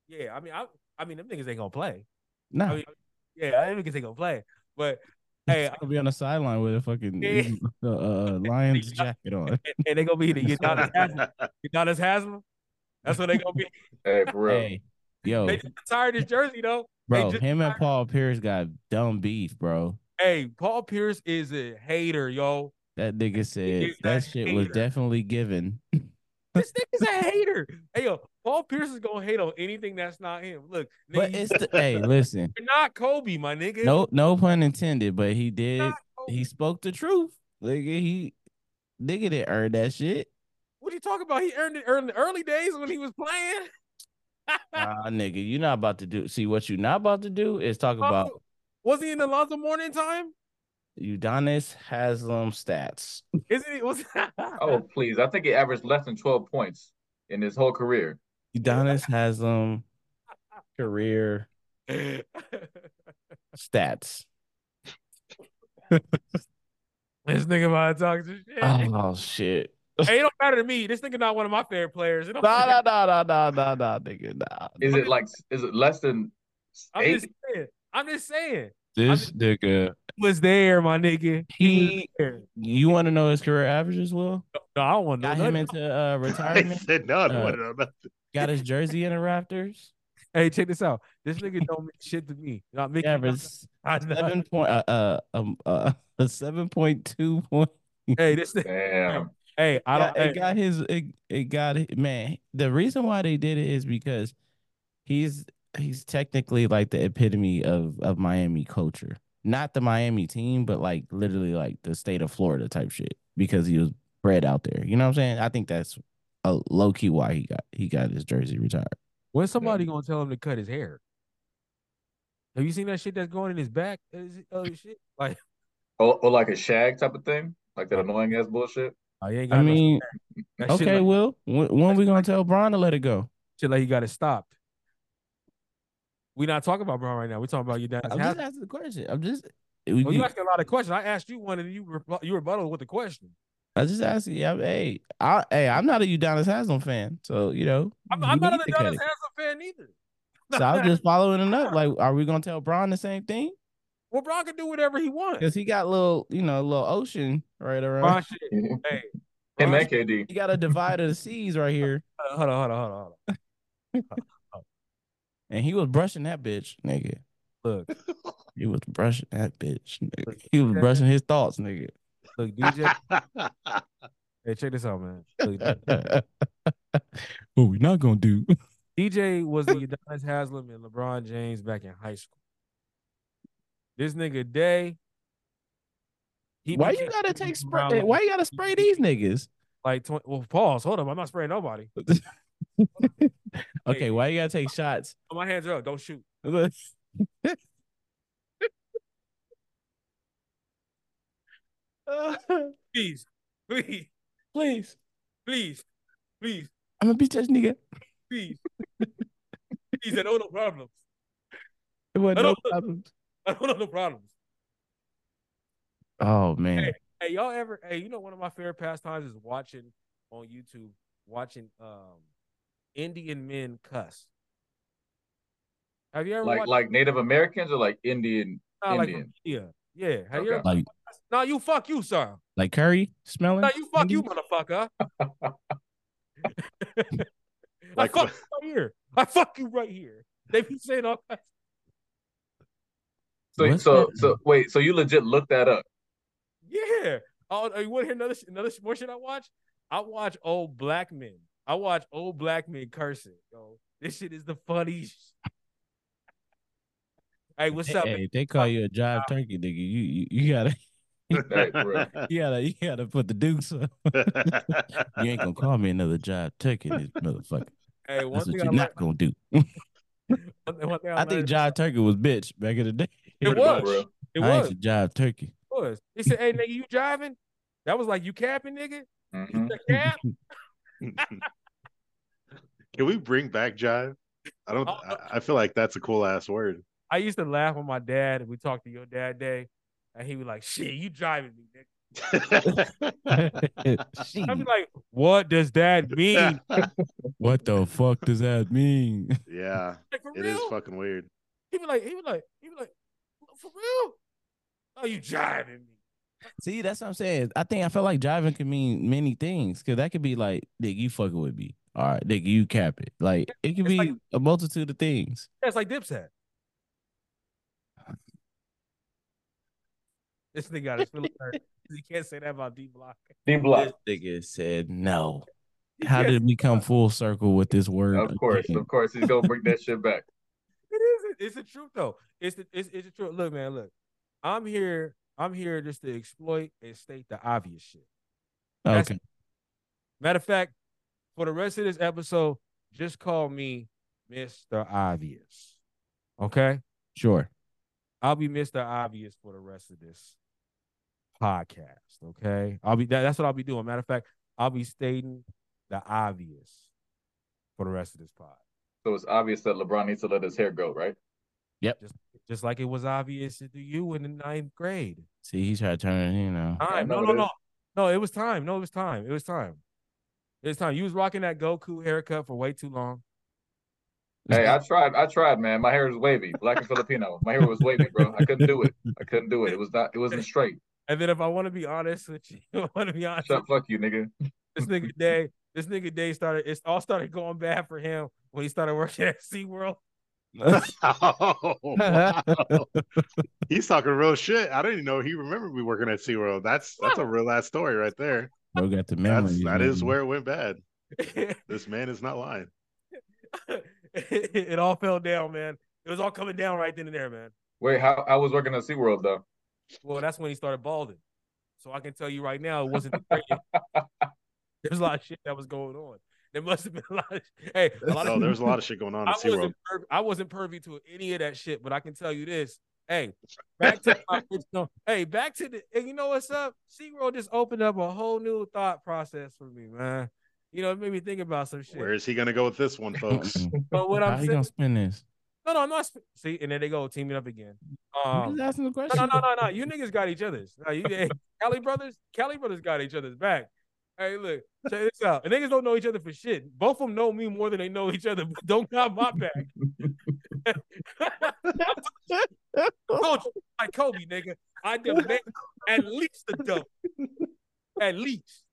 yeah, I mean, I, I mean, them niggas ain't gonna play. No, I mean, yeah, I think they gonna play. But hey, I'll be on the sideline with a fucking uh, uh, Lions jacket on. and, and they gonna be the Udonis Haslam. Udonis Haslem. That's what they gonna be. Hey, for real. Hey, yo, They just retired his jersey though. bro, just him and Paul Pierce got dumb beef, bro. Hey, Paul Pierce is a hater, yo. That nigga said is a that shit was definitely given. This nigga's a hater. Hey, yo, Paul Pierce is gonna hate on anything that's not him. Look, But it's the hey, listen, you're not Kobe, my nigga. no, no pun intended. But he did. He spoke the truth. Nigga, he nigga didn't earn that shit. What you talking about? He earned it early, early days when he was playing. Ah, nigga, you not about to do. See what you're not about to do is talk about Oh, was he in the Lonzo Mourning time? Udonis Haslem stats. Isn't he? Was Oh, please. I think he averaged less than 12 points in his whole career. Udonis Haslem career stats. this nigga about to talk to shit. Oh shit. hey, it don't matter to me. This nigga not one of my favorite players. It don't Nah, matter. nah, nah, nah, nah, nah, nah, nigga, nah. Is it like is it less than I'm eight? just saying. I'm just saying. This nigga, He was there, my nigga. he. was there. You want to know his career averages? Will No, I don't want to know got him nothing. into uh, I retirement. said no. I don't Uh, want to know nothing. got his jersey in the Raptors. Hey, check this out. This nigga don't mean shit to me. Not Mickey. Average I know. seven point uh uh um uh a seven point two point. Hey, this nigga. Damn. Hey, I don't. got, it hey, got his it, it got it man the reason why they did it is because he's he's technically like the epitome of of miami culture not the miami team but like literally like the state of florida type shit because he was bred out there you know what i'm saying i think that's a low-key why he got he got his jersey retired When's somebody gonna tell him to cut his hair? Have you seen that shit that's going in his back? Is it- Oh shit! Like, Or, or like a shag type of thing, like that annoying ass bullshit. Oh, you ain't I got no- mean, okay, like, Will. When, when we gonna tell Braun to let it go? shit like he got it stopped. We not talking about Braun right now. We talking about you down. I'm just asking the question. I'm just. We, Well, you asking a lot of questions. I asked you one, and you rebu- you rebutted with the question. I just asking. Yeah, hey, I, hey, I'm not a Udonis Haslem fan, so you know. I'm, you I'm not need an to cut Adonis it. Haslem fan either. So I'm just following it up. Like, are we gonna tell Braun the same thing? well, Braun can do whatever he wants. Because he got little, you know, little ocean right around. Braun shit. Him Hey, and Braun KD. He got a divide of the seas right here, uh, Hold on, hold on, hold on, hold on. and he was brushing that bitch, nigga. Look, He was brushing that bitch. Nigga. He was brushing his thoughts, nigga. look, DJ. hey, check this out, man. Look, what we not gonna do? DJ was the Udonis Haslem and LeBron James back in high school. This nigga Day. he Why you gotta take spray? Why you gotta spray these niggas? like 20, well pause hold up i'm not spraying nobody okay, why you gotta take shots? Oh, my hands are up don't shoot. Please please Please, please please. I'm gonna beat this nigga. please. Please i don't know problems. It wasn't I no problems. i don't know no problems. Oh man, hey y'all ever hey you know one of my favorite pastimes is watching on youtube watching um indian men cuss have you ever Like watched like Native Americans or like Indian nah, like Indian? yeah yeah have you ever like no you fuck you sir like curry smelling. no you fuck you Indian? motherfucker I Like fuck you right here. I fuck you right here. They be saying all kinds. So What's so that? so wait, so you legit looked that up? Yeah. Oh, oh you want to hear another sh- another sh- more shit I watch? I watch old black men. I watch old black men cursing. Yo, this shit is the funniest. hey, what's up? Hey, if they call you a jive turkey, nigga, you you, you gotta Hey, for real. you gotta you gotta put the dukes up. You ain't gonna call me another jive turkey, this motherfucker. Hey, one That's what you're I not learned. gonna do. One, one thing I, I think learned- jive turkey was bitch back in the day. It Pretty much, was. bro. It I was. ain't a jive turkey. It was. He said, "Hey, nigga, you driving?" That was like you capping, nigga. You Mhm. said, cap? Can we bring back jive? I don't. Oh, I, I feel like that's a cool ass word. I used to laugh with my dad. and We talked to your dad day, and he was like, "Shit, you driving me, nigga." I'd be like, "What does that mean?" what the fuck does that mean? yeah, Like, it real? is fucking weird. He be like, he be like, he be like, for real? Oh, you driving me? See, that's what I'm saying. I think I felt like driving can mean many things. Cause that could be like, nigga, you fucking with me. All right, nigga, you cap it. Like it could It's be like- a multitude of things. That's like Dipset. This nigga got his feelings hurt. He can't say that about D Block. D block. This nigga said no. How did we come full circle with this word? Of course, again? of course, he's gonna bring that shit back. It is. It's the truth though. It's the it's, it's the truth. Look, man. Look, I'm here. I'm here just to exploit and state the obvious shit. That's- Okay. Matter of fact, for the rest of this episode, just call me Mr. Obvious. Okay? Sure. I'll be Mr. Obvious for the rest of this podcast. Okay. I'll be that, that's what I'll be doing. Matter of fact, I'll be stating the obvious for the rest of this pod. So it's obvious that LeBron needs to let his hair go, right? Yep. Just just like it was obvious to you in the ninth grade. See, he's trying to turn it, you know. Time. No, it no, no. No, it was time. No, it was time. It was time. It was time. You was rocking that Goku haircut for way too long. Hey, I tried. I tried, man. My hair was wavy, black and Filipino. My hair was wavy, bro. I couldn't do it. I couldn't do it. It was not. It wasn't straight. And then if I want to be honest with you, I want to be honest. Shut fuck you, nigga. This nigga Day, this nigga Day started. It all started going bad for him when he started working at SeaWorld. oh, wow. He's talking real shit. I didn't even know he remembered me working at SeaWorld. That's that's a real ass story right there. Bro got the That's memories. that is man. where it went bad. This man is not lying. it all fell down, man. It was all coming down right then and there, man. Wait, how I was working at SeaWorld though. Well, that's when he started balding. So I can tell you right now, it wasn't. the greatest. There's a lot of shit that was going on. There must have been a lot of. Hey, a lot Oh, of. there was a lot of shit going on I wasn't. Per- I wasn't privy to any of that shit, but I can tell you this: Hey, back to original. Hey, back to the. And you know what's up? SeaWorld just opened up a whole new thought process for me, man. You know, it made me think about some shit. Where is he gonna go with this one, folks? But what How I'm you saying, gonna spin this? no, no, I'm not. sp- See, and then they go teaming up again. Um, just asking the no, question. no, no, no, no. You niggas got each other's. No, you, hey, Cali brothers, Cali brothers got each other's back. Hey, look, check this out. And niggas don't know each other for shit. Both of them know me more than they know each other, but don't got my back. Coach, like Kobe, nigga. I demand at least a double. At least.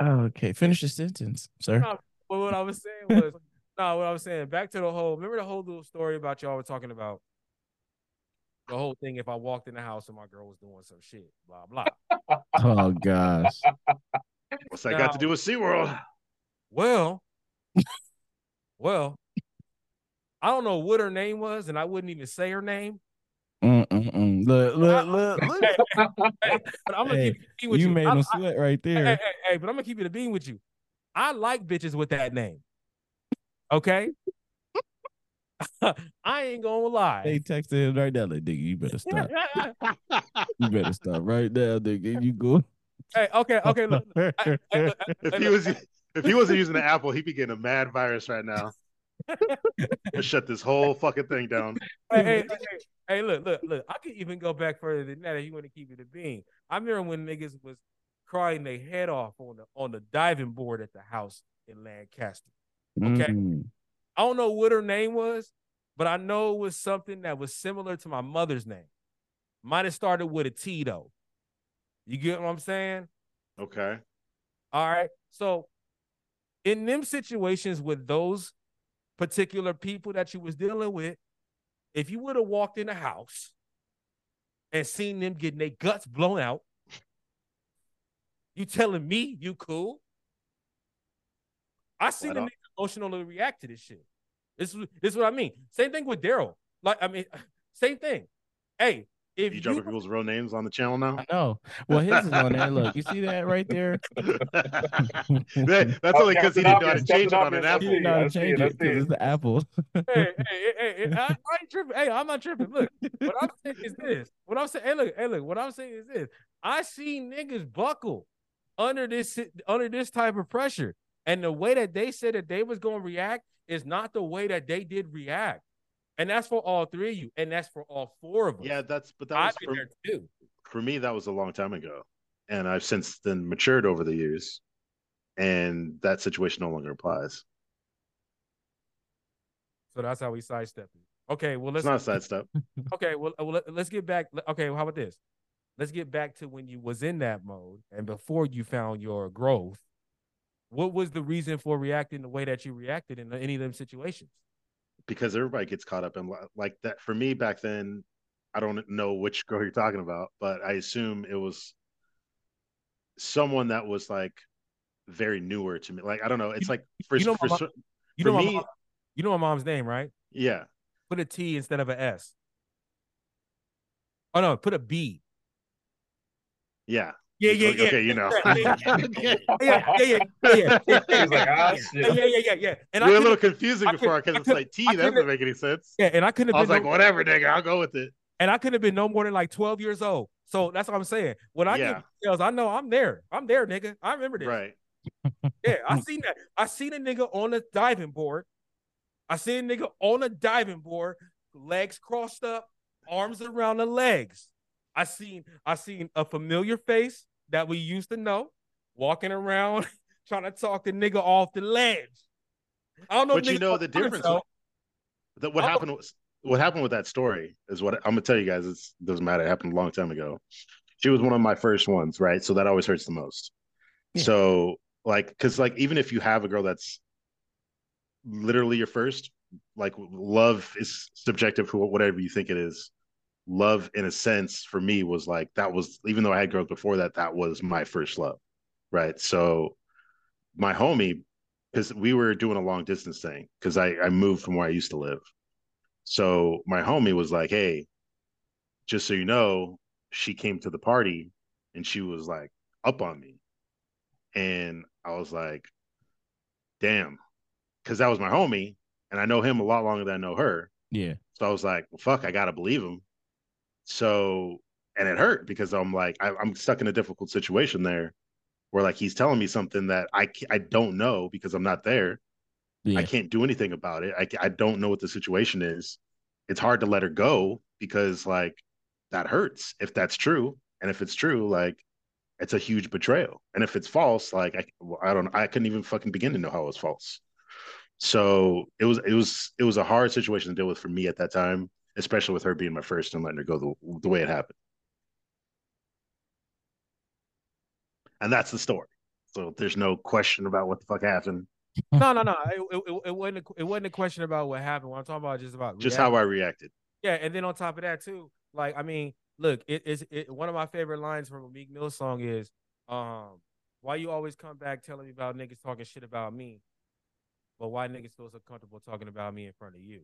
Oh, okay, finish the sentence, sir. No. But what I was saying was, no, what I was saying, back to the whole, remember the whole little story about y'all were talking about the whole thing if I walked in the house and my girl was doing some shit, blah, blah. Oh gosh. What's that got to do with SeaWorld? Well, well, I don't know what her name was, and I wouldn't even say her name. Mm-mm-mm. Look, look, look, look. Hey, hey, but I'm gonna Hey, keep it with You you. made I- him sweat right hey, there. hey, hey, but I'm gonna keep it a bean with you. I like bitches with that name. Okay. I ain't gonna lie. They texted him right now, like, nigga, you better stop. You better stop right now, nigga. You go. hey, okay, okay, look. I- I- I- If I- he was if he wasn't using the Apple, he'd be getting a mad virus right now. Let's shut this whole fucking thing down. hey, hey, hey, hey, look, look, look. I could even go back further than that if you want to keep it a bean. I remember when niggas was crying their head off on the on the diving board at the house in Lancaster. Okay. Mm. I don't know what her name was, but I know it was something that was similar to my mother's name. Might have started with a T though. You get what I'm saying? Okay. All right. So in them situations with those particular people that you was dealing with, if you would have walked in the house and seen them getting their guts blown out, you telling me you cool? I seen Right the emotionally react to this shit. This is this is what I mean. Same thing with Daryl. Like I mean, same thing. Hey, if You you, dropping people's real names on the channel now? I know. Well, his is on there. Look, you see that right there? That- that's only because he didn't know how to change it on Captain an He Apple. didn't know how to change it, I it see because it's the Apple. hey, hey, hey, hey, I, I ain't tripping. Hey, I'm not tripping. Look, what I'm saying is this. What I'm saying, hey, look, hey, look, what I'm saying is this. I see niggas buckle under this under this type of pressure. And the way that they said that they was gonna react is not the way that they did react. And that's for all three of you, and that's for all four of us. Yeah, that's but that was for, there too. for me. That was a long time ago, and I've since then matured over the years, and that situation no longer applies. So that's how we sidestep it. Okay, well let's not a sidestep. okay, well, well let- let's get back. Okay, well, how about this? Let's get back to when you was in that mode and before you found your growth. What was the reason for reacting the way that you reacted in any of them situations? because everybody gets caught up in like that. For me back then, I don't know which girl you're talking about, but I assume it was someone that was like very newer to me. Like I don't know. It's like for, you know for cer- You know, me- mom, you know my mom's name, right? yeah, Put a T instead of a S. Oh no, put a B. yeah, Yeah, yeah, yeah. Okay, you know. Yeah, yeah, yeah, yeah, yeah, yeah, yeah, yeah, He's like, ah, yeah, shit. yeah, yeah, yeah, yeah. And I You're a little confusing I before because it's like T. I That doesn't make any sense. yeah, and I could have I was been like, no, whatever, nigga, I'll go with it. and I couldn't have been no more than like 12 years old. So that's what I'm saying. When I Yeah. get details, I know I'm there. I'm there, nigga. I remember this. Right. Yeah, I seen that. I seen a nigga on a diving board. I seen a nigga on a diving board, legs crossed up, arms around the legs. I seen I seen a familiar face that we used to know walking around trying to talk the nigga off the ledge. I don't know. if But you know the difference. so. That what Oh. happened was what happened with that story is what I'm gonna tell you guys. It doesn't matter. It happened a long time ago. She was one of my first ones, right? So that always hurts the most. Yeah. So like, because like even if you have a girl that's literally your first, like love is subjective whatever you think it is. Love, in a sense, for me was like that was even though I had girls before that, that was my first love, right? So my homie, because we were doing a long distance thing, because I I moved from where I used to live. So my homie was like, "Hey, just so you know, she came to the party and she was like up on me." And I was like, "Damn." Cuz that was my homie and I know him a lot longer than I know her. Yeah. So I was like, well, fuck, I gotta believe him. So and it hurt because I'm like, I, I'm stuck in a difficult situation there, where like he's telling me something that I I don't know because I'm not there. Yeah. I can't do anything about it. I I don't know what the situation is. It's hard to let her go because like that hurts if that's true, and if it's true, like it's a huge betrayal. And if it's false, like I well, I don't I couldn't even fucking begin to know how it was false. So it was it was it was a hard situation to deal with for me at that time, especially with her being my first and letting her go the, the way it happened. And that's the story. So there's no question about what the fuck happened. No, no, no. It, it, it wasn't. A, it wasn't a question about what happened. What I'm talking about just about Just reaction. how I reacted. Yeah, and then on top of that too, like I mean, look, it is it, one of my favorite lines from a Meek Mill song is, um, why you always come back telling me about niggas talking shit about me, but why niggas feel so comfortable talking about me in front of you?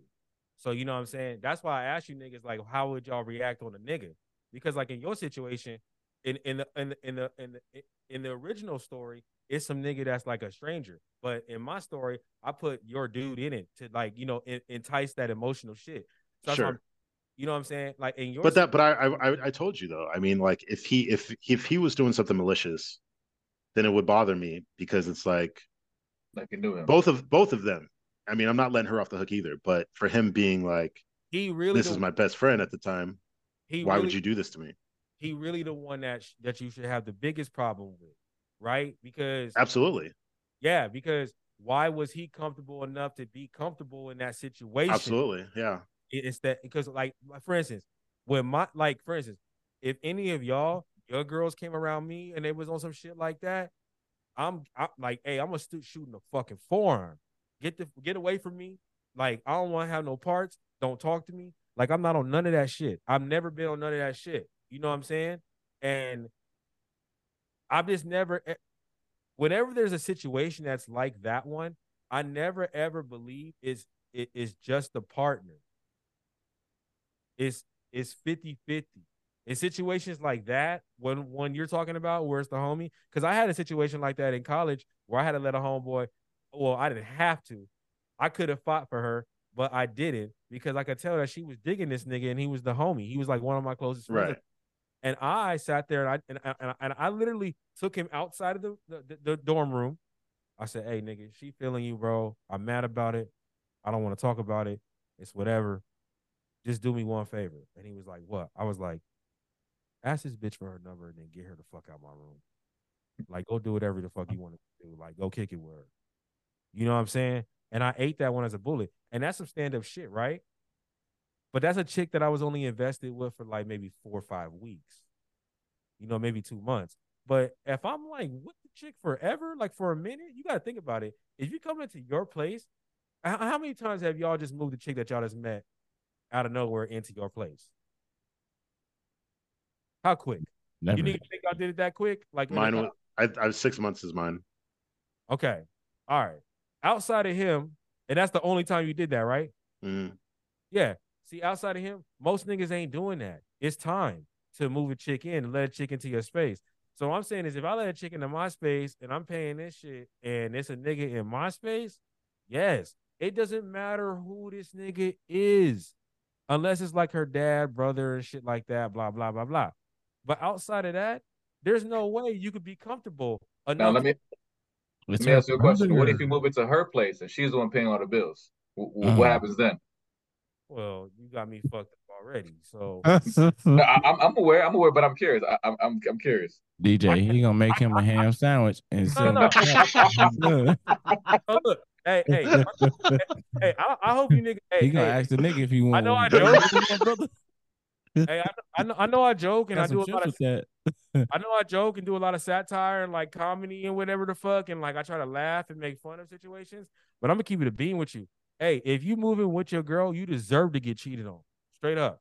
So you know what I'm saying? That's why I asked you niggas like, how would y'all react on a nigga? Because like in your situation, in in the in the in the in the, in the original story, it's some nigga that's like a stranger. But in my story, I put your dude in it to like you know en- entice that emotional shit. So that's Sure. You know what I'm saying? Like in your But that but I, I I told you though. I mean, like if he if if he was doing something malicious, then it would bother me because it's like Like you knew him. both of both of them. I mean, I'm not letting her off the hook either, but for him being like, he really this is my best friend at the time, he why really, would you do this to me? he really the one that sh- that you should have the biggest problem with, right? Because Absolutely. yeah, because why was he comfortable enough to be comfortable in that situation? Absolutely. Yeah. It- It's that because like for instance, when my like for instance, if any of y'all your girls came around me and they was on some shit like that, I'm, I'm like, hey, I'm gonna stu- shooting the fucking forearm. Get the get away from me. Like I don't want to have no parts. Don't talk to me. Like I'm not on none of that shit. I've never been on none of that shit. You know what I'm saying? And I've just never. e- Whenever there's a situation that's like that one, I never ever believe is it is just the partner. It's it's 50-50. In situations like that, when when you're talking about where's the homie, because I had a situation like that in college where I had to let a homeboy. Well, I didn't have to. I could have fought for her, but I didn't because I could tell that she was digging this nigga and he was the homie. He was like one of my closest friends. Right. And I sat there and I and, I- and, I, and I literally took him outside of the, the, the dorm room. I said, "Hey, nigga, she feeling you, bro. I'm mad about it. I don't want to talk about it. It's whatever. Just do me one favor." And he was like, "What?" I was like, "Ask this bitch for her number and then get her the fuck out my room. Like, go do whatever the fuck you want to do. Like, go kick it with her. You know what I'm saying?" And I ate that one as a bullet. And that's some stand up shit, right? But that's a chick that I was only invested with for like maybe four or five weeks, you know, maybe two months. But if I'm like with the chick forever, like for a minute, you got to think about it. If you come into your place, how, how many times have y'all just moved the chick that y'all just met out of nowhere into your place? How quick? Never. You didn't think y'all did it that quick? Like Mine was I, I was six months is mine. okay, all right. Outside of him, and that's the only time you did that, right? Mhm. Yeah. See, outside of him, most niggas ain't doing that. It's time to move a chick in and let a chick into your space. So what I'm saying is if I let a chick into my space and I'm paying this shit and it's a nigga in my space, yes, it doesn't matter who this nigga is. Unless it's like her dad, brother, and shit like that, blah, blah, blah, blah. But outside of that, there's no way you could be comfortable Now let me It's let me ask you a question. What if you move into her place and she's the one paying all the bills? W- w- Uh. What happens then? well, you got me fucked up already. So No, I, I'm I'm aware. I'm aware, but I'm curious. I, I'm I'm I'm curious. DJ, he gonna make him a ham sandwich and No, send no. him. oh, look, hey, hey, hey, I, I hope you niggas. Hey, he gonna hey, ask the nigga if you want. I know I one. Hey, I, I know, I know I joke and I do a lot of, that. I know I joke and do a lot of satire and like comedy and whatever the fuck, and like I try to laugh and make fun of situations. But I'm gonna keep it a beam with you. Hey, if you moving with your girl, you deserve to get cheated on, straight up.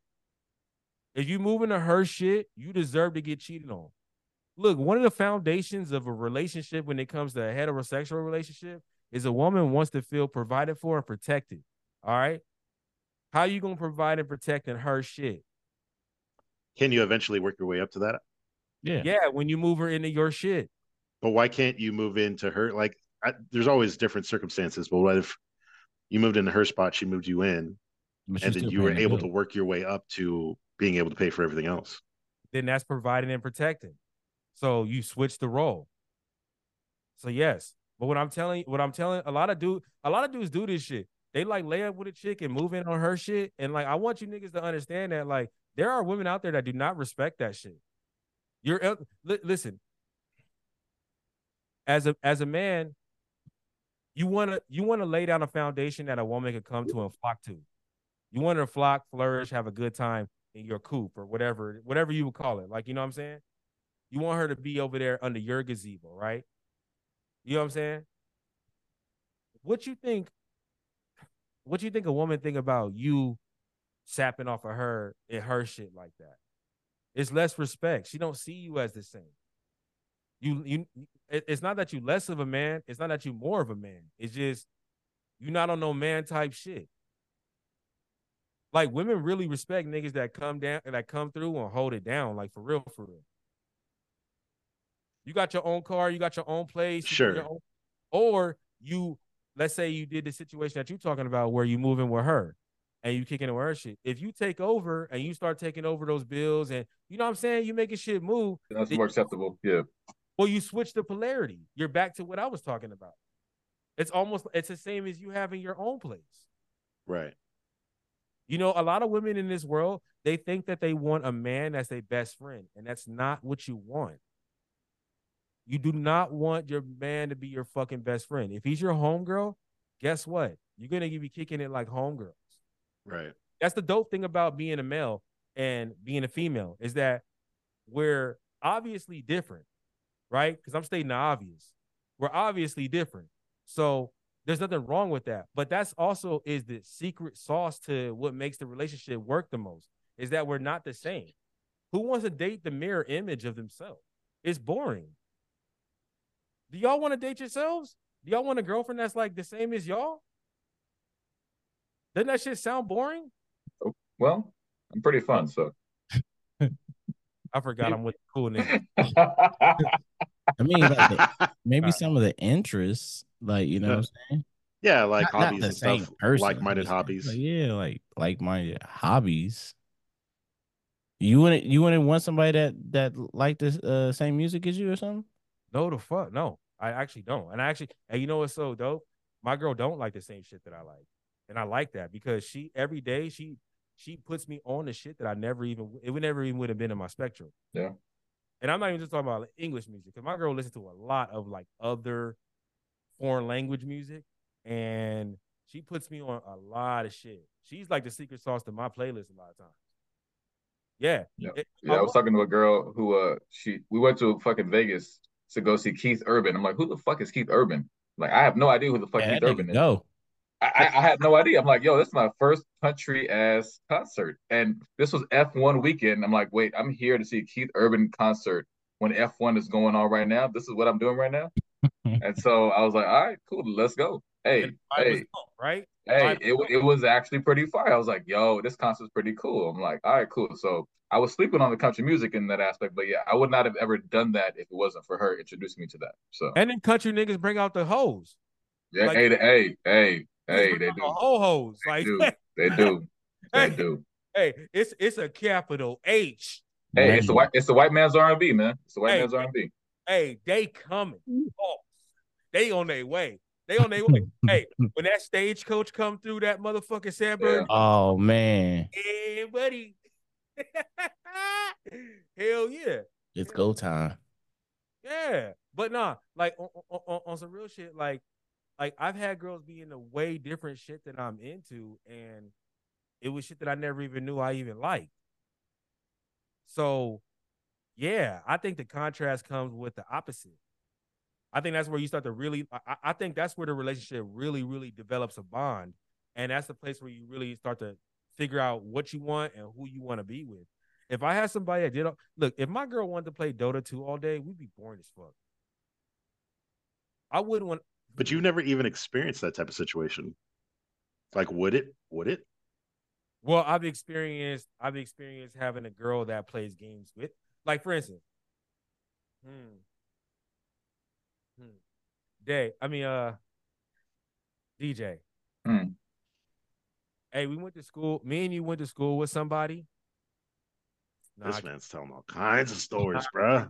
If you moving to her shit, you deserve to get cheated on. Look, one of the foundations of a relationship when it comes to a heterosexual relationship is a woman wants to feel provided for and protected. All right. How you gonna provide and protect in her shit? Can you eventually work your way up to that? Yeah. Yeah, when you move her into your shit. But why can't you move into her? Like, I, there's always different circumstances. But what if you moved into her spot, she moved you in? But and then you were able bill. to work your way up to being able to pay for everything else. then that's providing and protecting. So you switch the role. So yes, but what I'm telling, what I'm telling, a lot of dude, a lot of dudes do this shit. They like lay up with a chick and move in on her shit, and like I want you niggas to understand that like there are women out there that do not respect that shit. You're li- listen. As a as a man, you wanna you wanna lay down a foundation that a woman can come to and flock to. You want her to flock, flourish, have a good time in your coop or whatever, whatever you would call it. Like, you know what I'm saying? You want her to be over there under your gazebo, right? You know what I'm saying? What you think? What you think a woman think about you sapping off of her and her shit like that? It's less respect. She don't see you as the same. You you it- it's not that you less of a man, it's not that you more of a man. It's just you not on no man type shit. Like women really respect niggas that come down and that come through and hold it down, like for real, for real. You got your own car, you got your own place, you Sure. own- or you let's say you did the situation that you're talking about where you moving with her and you kicking it with shit. If you take over and you start taking over those bills and you know what I'm saying, you making shit move, That's more you- acceptable. Yeah. well, you switch the polarity. You're back to what I was talking about. It's almost it's the same as you having your own place. Right. You know, a lot of women in this world, they think that they want a man that's their best friend, and that's not what you want. You do not want your man to be your fucking best friend. If he's your homegirl, guess what? You're gonna be kicking it like homegirls. Right. That's the dope thing about being a male and being a female is that we're obviously different, right? Because I'm stating the obvious. We're obviously different. So there's nothing wrong with that. But that's also is the secret sauce to what makes the relationship work the most is that we're not the same. Who wants to date the mirror image of themselves? It's boring. Do y'all want to date yourselves? Do y'all want a girlfriend that's like the same as y'all? Doesn't that shit sound boring? Well, I'm pretty fun, so. I forgot I'm with the cool nigga. I mean, like the- maybe Right. some of the interests, like you know, what I'm saying. Yeah, like Not- not hobbies the and same stuff. person, like-minded just, hobbies. like, yeah, like like-minded hobbies. You wouldn't you wouldn't want somebody that that liked the uh, same music as you or something? No, the fuck, no. I actually don't. And I actually, and you know what's so dope? My girl don't like the same shit that I like, and I like that because she every day she she puts me on the shit that I never even it would never even would have been in my spectrum. Yeah. And I'm not even just talking about like, English music because my girl listens to a lot of like other foreign language music, and she puts me on a lot of shit. She's like the secret sauce to my playlist a lot of times. Yeah. Yeah. It- Yeah, I was talking to a girl who uh she we went to fucking Vegas to go see Keith Urban. I'm like, who the fuck is Keith Urban? Like, I have no idea who the fuck Yeah, Keith that Urban nigga is. go. I, I, I had no idea. I'm like, yo, this is my first country ass concert. And this was F1 weekend. I'm like, wait, I'm here to see Keith Urban concert when F1 is going on right now. This is what I'm doing right now. and so I was like, all right, cool, let's go. Hey, and the vibe was hey, dope, right? hey, it, was it was actually pretty fire. I was like, yo, this concert's pretty cool. I'm like, all right, cool. So I was sleeping on the country music in that aspect, but yeah, I would not have ever done that if it wasn't for her introducing me to that. So And then country niggas bring out the hoes. yeah, like- hey, hey, hey, hey, Niggas they bring out do, the whole hoes. they Like, do, they do, they Hey. do. hey, it's it's a capital H. Hey, it's the white, it's the white man's R and B, man. It's the white Hey, man's R and B. Hey, they coming. Oh, they on their way. They on their way. hey, when that stagecoach come through that motherfucking Sandberg, Oh man, yeah, buddy. Hell yeah. it's go time. Yeah, but nah, like on, on, on, on some real shit, like like I've had girls be in into way different shit that I'm into, and it was shit that I never even knew I even liked. So, yeah, I think the contrast comes with the opposite. I think that's where you start to really. I, I think that's where the relationship really, really develops a bond, and that's the place where you really start to figure out what you want and who you want to be with. If I had somebody that did all- look, if my girl wanted to play Dota 2 all day, we'd be boring as fuck. I wouldn't want But you've never even experienced that type of situation. Like, would it? Would it? well, I've experienced I've experienced having a girl that plays games with like for instance. Hmm. Hmm. Day, I mean uh DJ. Hmm. Hey, we went to school. Me and you went to school with somebody. Nah, this I, man's telling all kinds of stories, bruh.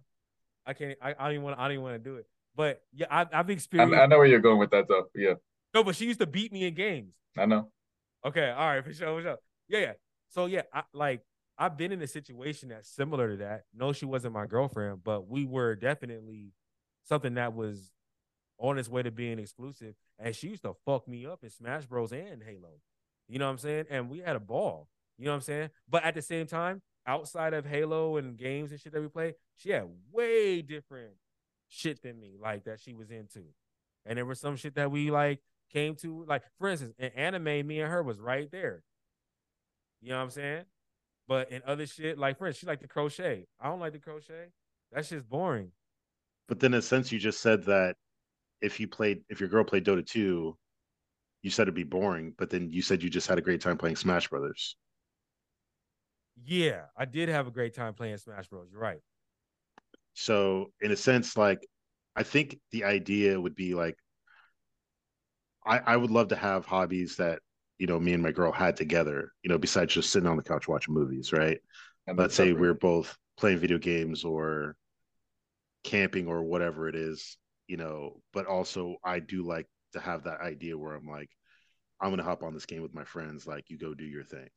I can't. I, I don't even want. I don't even want to do it. But yeah, I, I've I, experienced. I know where you're going with that though. Yeah, no, but she used to beat me in games. I know. Okay, all right, for sure, for sure. Yeah, yeah. So yeah, I like I've been in a situation that's similar to that. No, she wasn't my girlfriend, but we were definitely something that was on its way to being exclusive. And she used to fuck me up in Smash Bros. and Halo. You know what I'm saying? And we had a ball. You know what I'm saying? But at the same time, outside of Halo and games and shit that we play, she had way different shit than me, like that she was into. And there was some shit that we like came to, like for instance, in anime, me and her was right there. You know what I'm saying? But in other shit, like for instance, she like to crochet. I don't like to crochet. That's just boring. But then, in a sense, you just said that if you played, if your girl played Dota 2, you said it'd be boring. But then you said you just had a great time playing Smash Brothers. Yeah, I did have a great time playing Smash Bros. You're right. So, in a sense, like, I think the idea would be like, I, I would love to have hobbies that, you know, me and my girl had together, you know, besides just sitting on the couch watching movies, right? And Let's say we're both playing video games or camping or whatever it is, you know, but also I do like to have that idea where I'm like, I'm gonna hop on this game with my friends, like you go do your thing.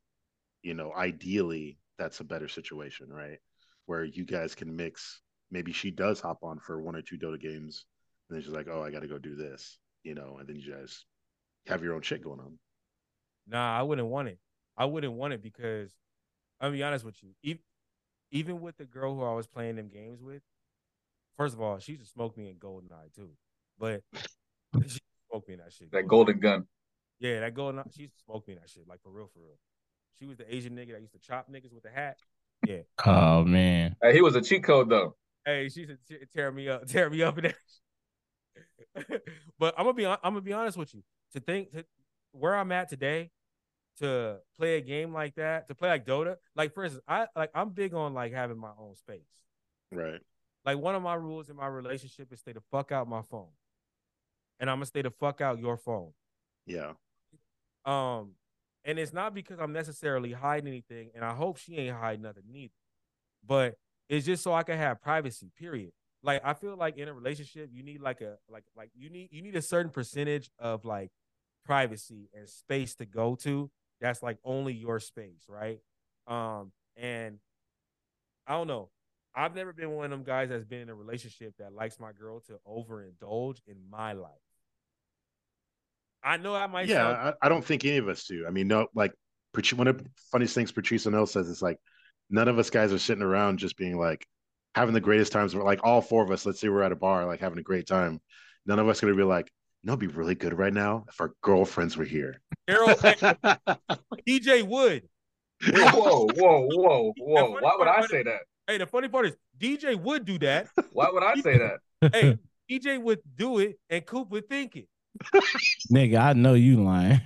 You know, ideally that's a better situation, right? Where you guys can mix maybe she does hop on for one or two Dota games, and then she's like, Oh, I gotta go do this, you know, and then you guys have your own shit going on. Nah, I wouldn't want it. I wouldn't want it because I'll be honest with you. Even, even with the girl who I was playing them games with, first of all, she used to smoke me in Golden Eye too. But she smoked me in that shit. that golden gun. Yeah, that golden she used to smoke me in that shit, like for real, for real. She was the Asian nigga that used to chop niggas with the hat. Yeah. Oh man. Hey, he was a cheat code though. Hey, she to tear me up, tear me up in that. but I'm gonna be I'm gonna be honest with you. To think to where I'm at today, to play a game like that, to play like Dota, like for instance, I like I'm big on like having my own space. Right. Like one of my rules in my relationship is stay the fuck out my phone, and I'm gonna stay the fuck out your phone. Yeah. Um, and it's not because I'm necessarily hiding anything, and I hope she ain't hiding nothing neither. But it's just so I can have privacy. Period. Like I feel like in a relationship, you need like a like like you need you need a certain percentage of like privacy and space to go to. That's like only your space, right? Um, and I don't know. I've never been one of them guys that's been in a relationship that likes my girl to overindulge in my life. I know I might yeah, sound I, I don't think any of us do. I mean, no, like one of the funniest things Patrice O'Neal says is like none of us guys are sitting around just being like having the greatest times. We're like all four of us. Let's say we're at a bar, like having a great time. None of us gonna be like, you know, it'd be really good right now if our girlfriends were here. Daryl DJ Wood. Whoa, whoa, whoa, whoa! Why would I say that? Hey, the funny part is DJ would do that. Why would I say that? hey, DJ would do it, and Coop would think it. Nigga, I know you lying.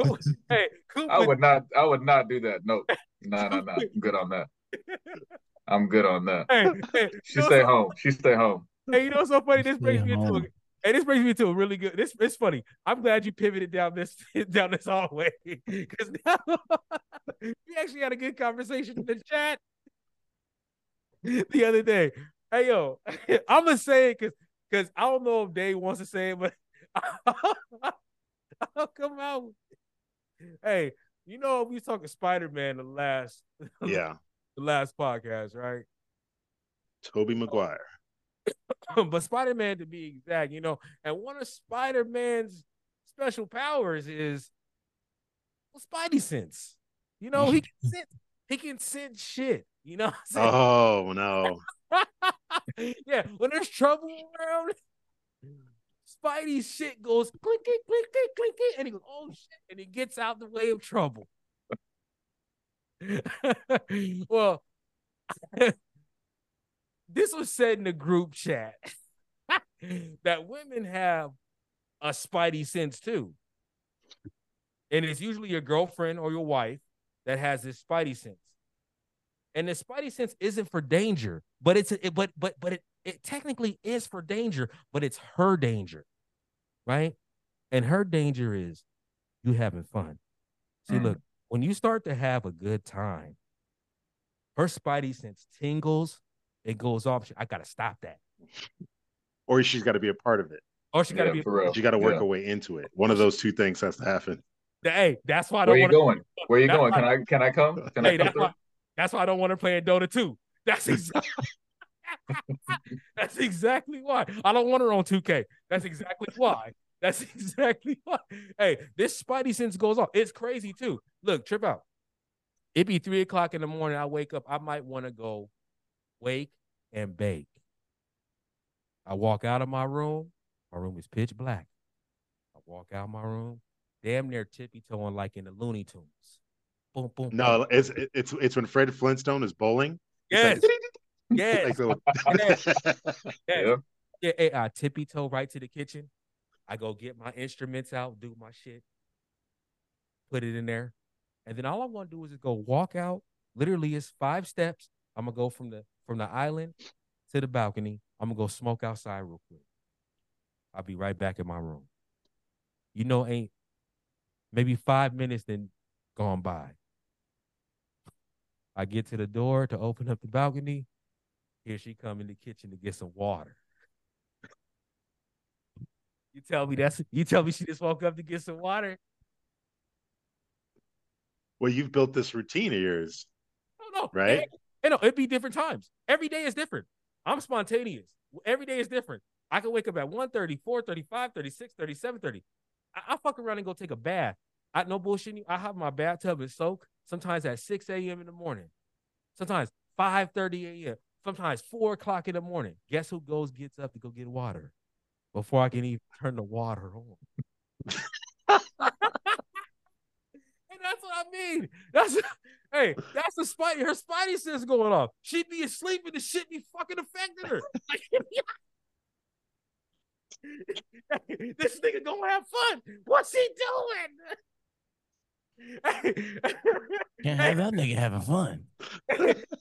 Coop, hey, Coop I would, would not. I would not do that. No, no, no, no. I'm good on that. I'm good on that. Hey, hey, She you know stay so- home. She stay home. Hey, you know what's so funny? This brings me into a, home. hey, this brings me to a really good. This it's funny. I'm glad you pivoted down this down this hallway because now we actually had a good conversation in the chat the other day. Hey yo, I'm gonna say it because because I don't know if Dave wants to say it, but I'll oh, come out. Hey, you know we talking Spider Man the last yeah, the last podcast, right? Tobey Maguire. but Spider Man to be exact, you know, and one of Spider Man's special powers is well, Spidey sense. You know, he can sense, he can sense shit. You know, Oh no, yeah. When there's trouble around, Spidey's shit goes clinky, clinky, clinky, and he goes, "Oh shit!" and he gets out the way of trouble. well, this was said in the group chat that women have a spidey sense too. And it's usually your girlfriend or your wife that has this spidey sense. And the spidey sense isn't for danger, but it's it, but but but it it technically is for danger, but it's her danger. Right? And her danger is you having fun. See, Mm. look, when you start to have a good time, her spidey sense tingles, it goes off. I gotta stop that. or she's got to be a part of it. Or she gotta Yeah, be. for real. She got to work Yeah. her way into it. One of those two things has to happen. Hey, that's why I Where don't you want to. going? Where you That's going? why- Can I can I come? Can I Hey, come that's why. That's why I don't want to play in Dota 2. That's exactly. that's exactly why I don't want her on 2K. That's exactly why. That's exactly why. Hey, this Spidey sense goes off. It's crazy too. Look, trip out. It'd be three o'clock in the morning. I wake up. I might want to go wake and bake. I walk out of my room. My room is pitch black. I walk out my room, damn near tippy toeing like in the Looney Tunes. Boom, boom. boom. No, it's it's it's when Fred Flintstone is bowling. Yes. It's Yes. like Yes. Yeah. Yeah. Yeah, hey, I tippy toe right to the kitchen. I go get my instruments out, do my shit, put it in there, and then all I want to do is just go walk out. Literally, it's five steps. I'm gonna go from the from the island to the balcony. I'm gonna go smoke outside real quick. I'll be right back in my room. You know, ain't maybe five minutes then gone by. I get to the door to open up the balcony. Here she come in the kitchen to get some water. You tell me that's you tell me she just woke up to get some water. well, you've built this routine of yours. No, no, Right? You know, it'd be different times. Every day is different. I'm spontaneous. Every day is different. I can wake up at 1 4 35, 36, 37, 30. I, I fuck around and go take a bath. I no bullshit. you. I have my bathtub and soak sometimes at 6 a.m. in the morning, sometimes 5 30 a.m., sometimes 4 o'clock in the morning. Guess who goes, gets up to go get water before I can even turn the water on? And that's what I mean. That's hey, that's the spidey. Her spidey sense going off. She'd be asleep and the shit be fucking affecting her. this nigga gonna have fun. What's he doing? Can't have that nigga having fun.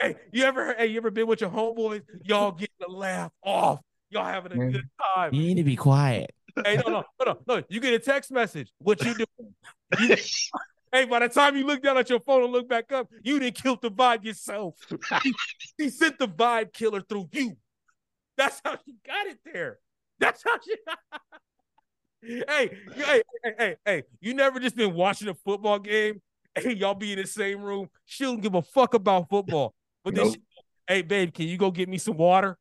hey, you ever hey, you ever been with your homeboys? Y'all getting a laugh off. Y'all having a good time. You need to be quiet. Hey, no, no, no, no, no. You get a text message. What you doing? Hey, by the time you look down at your phone and look back up, you didn't kill the vibe yourself. He, he sent the vibe killer through you. That's how she got it there. That's how she. hey, hey, hey, hey, hey! You never just been watching a football game. Hey, y'all be in the same room. She don't give a fuck about football. But then, Nope. she, hey, babe, can you go get me some water?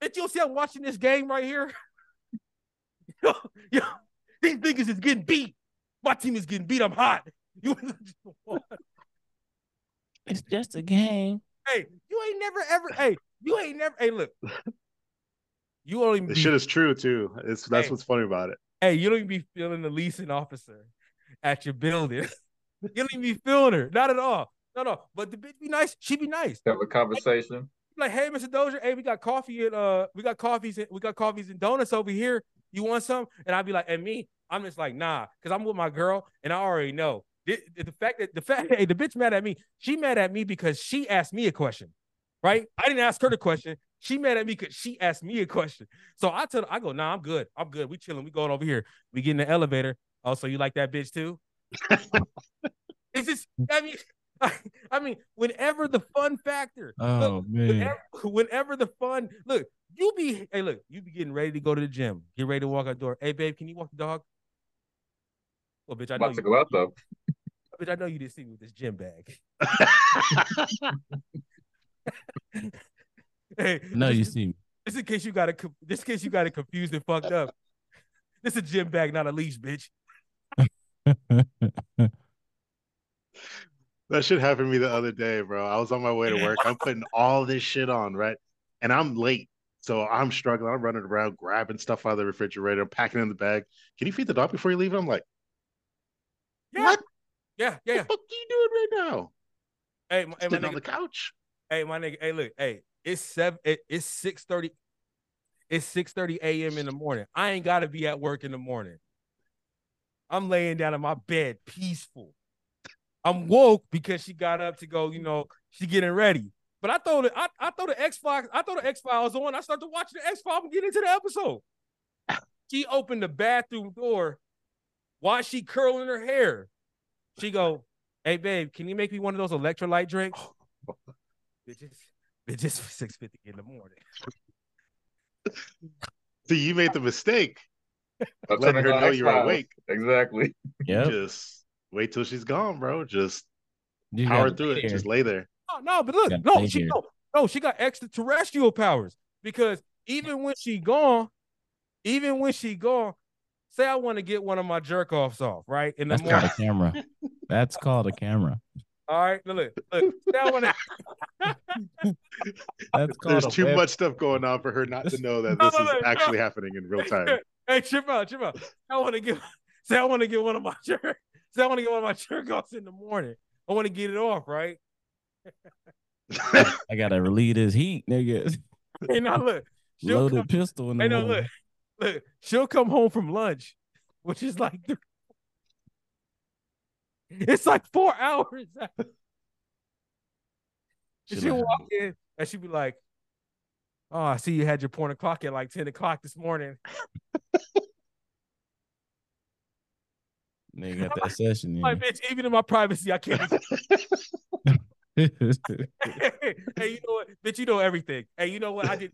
Did you see I'm watching this game right here? yo, yo, these niggas is getting beat. My team is getting beat. I'm hot. You, It's just a game. hey, you ain't never ever. Hey, you ain't never. Hey, look, you only This be, shit is true too. It's that's Hey. what's funny about it. hey, you don't even be feeling the leasing officer at your building. you don't even be feeling her, not at all. No, no. But the bitch be nice. She be nice. Have a conversation. Like, hey, Mr. Dozier, hey, we got coffee at uh, we got coffees, and, we got coffees and donuts over here. You want some? And I'd be like, and me, I'm just like, nah, because I'm with my girl, and I already know the, the fact that the fact, hey, the bitch mad at me. She mad at me because she asked me a question, right? I didn't ask her the question. She mad at me because she asked me a question. So I tell her, I go, nah, I'm good. I'm good. We chilling. We going over here. We get in the elevator. Oh, so you like that bitch too? it's just, I mean, I, mean, whenever the fun factor, Oh man. whenever, whenever the fun, look, you be, hey, look, you be getting ready to go to the gym, get ready to walk out the door. Hey, babe, can you walk the dog? Well, bitch, I know About to you, go out though. bitch, I know you didn't see me with this gym bag. Hey, No, you see me. this in case you got it, this in case you got it confused and fucked up. This is a gym bag, not a leash, bitch. That shit happened to me the other day, bro. I was on my way to work. I'm putting all this shit on, right? And I'm late. So I'm struggling. I'm running around grabbing stuff out of the refrigerator, packing in the bag. Can you feed the dog before you leave? I'm like, Yeah, What? yeah, yeah. yeah. what are you doing right now? Hey, my, hey, my Sitting on the couch. Hey, my nigga. Hey, look. Hey, it's seven. It, it's six thirty. It's six thirty a.m. in the morning. I ain't gotta be at work in the morning. I'm laying down in my bed, peaceful. I'm woke because she got up to go. You know, she getting ready. But I throw the I, I throw the X Files. I throw the X Files on. I start to watch the X Files and get into the episode. She opened the bathroom door while she curling her hair. She go, "Hey babe, can you make me one of those electrolyte drinks?" bitches, bitches just six fifty in the morning. See, you made the mistake. I'm Letting turning her on know you're awake. Exactly. Yeah. Just wait till she's gone, bro. Just You power through it. there. Just lay there. No, no, but look, no, she here. no, no, she got extraterrestrial powers because even when she gone, even when she gone, say I want to get one of my jerk offs off, right? In the That's called morning. a camera. That's called a camera. All right, look, look, look. Say I That's There's too web- much stuff going on for her not to know that No, this no, is no, no. actually happening in real time. hey, trip out, trip out. I want to get, say I want to get one of my jerk, say I want to get one of my jerk offs in the morning. I want to get it off, right? I gotta relieve this heat, nigga. Hey, now look, she'll Loaded come, pistol in the hey, no, look, look, she'll come home from lunch, which is like, th- it's like four hours. Shit she'll walk in and she'll be like, "Oh, I see you had your porn o'clock at like ten o'clock this morning." Nigga got that session in. Like, bitch, even in my privacy, I can't. hey, you know what, bitch? You know everything. Hey, you know what? I did,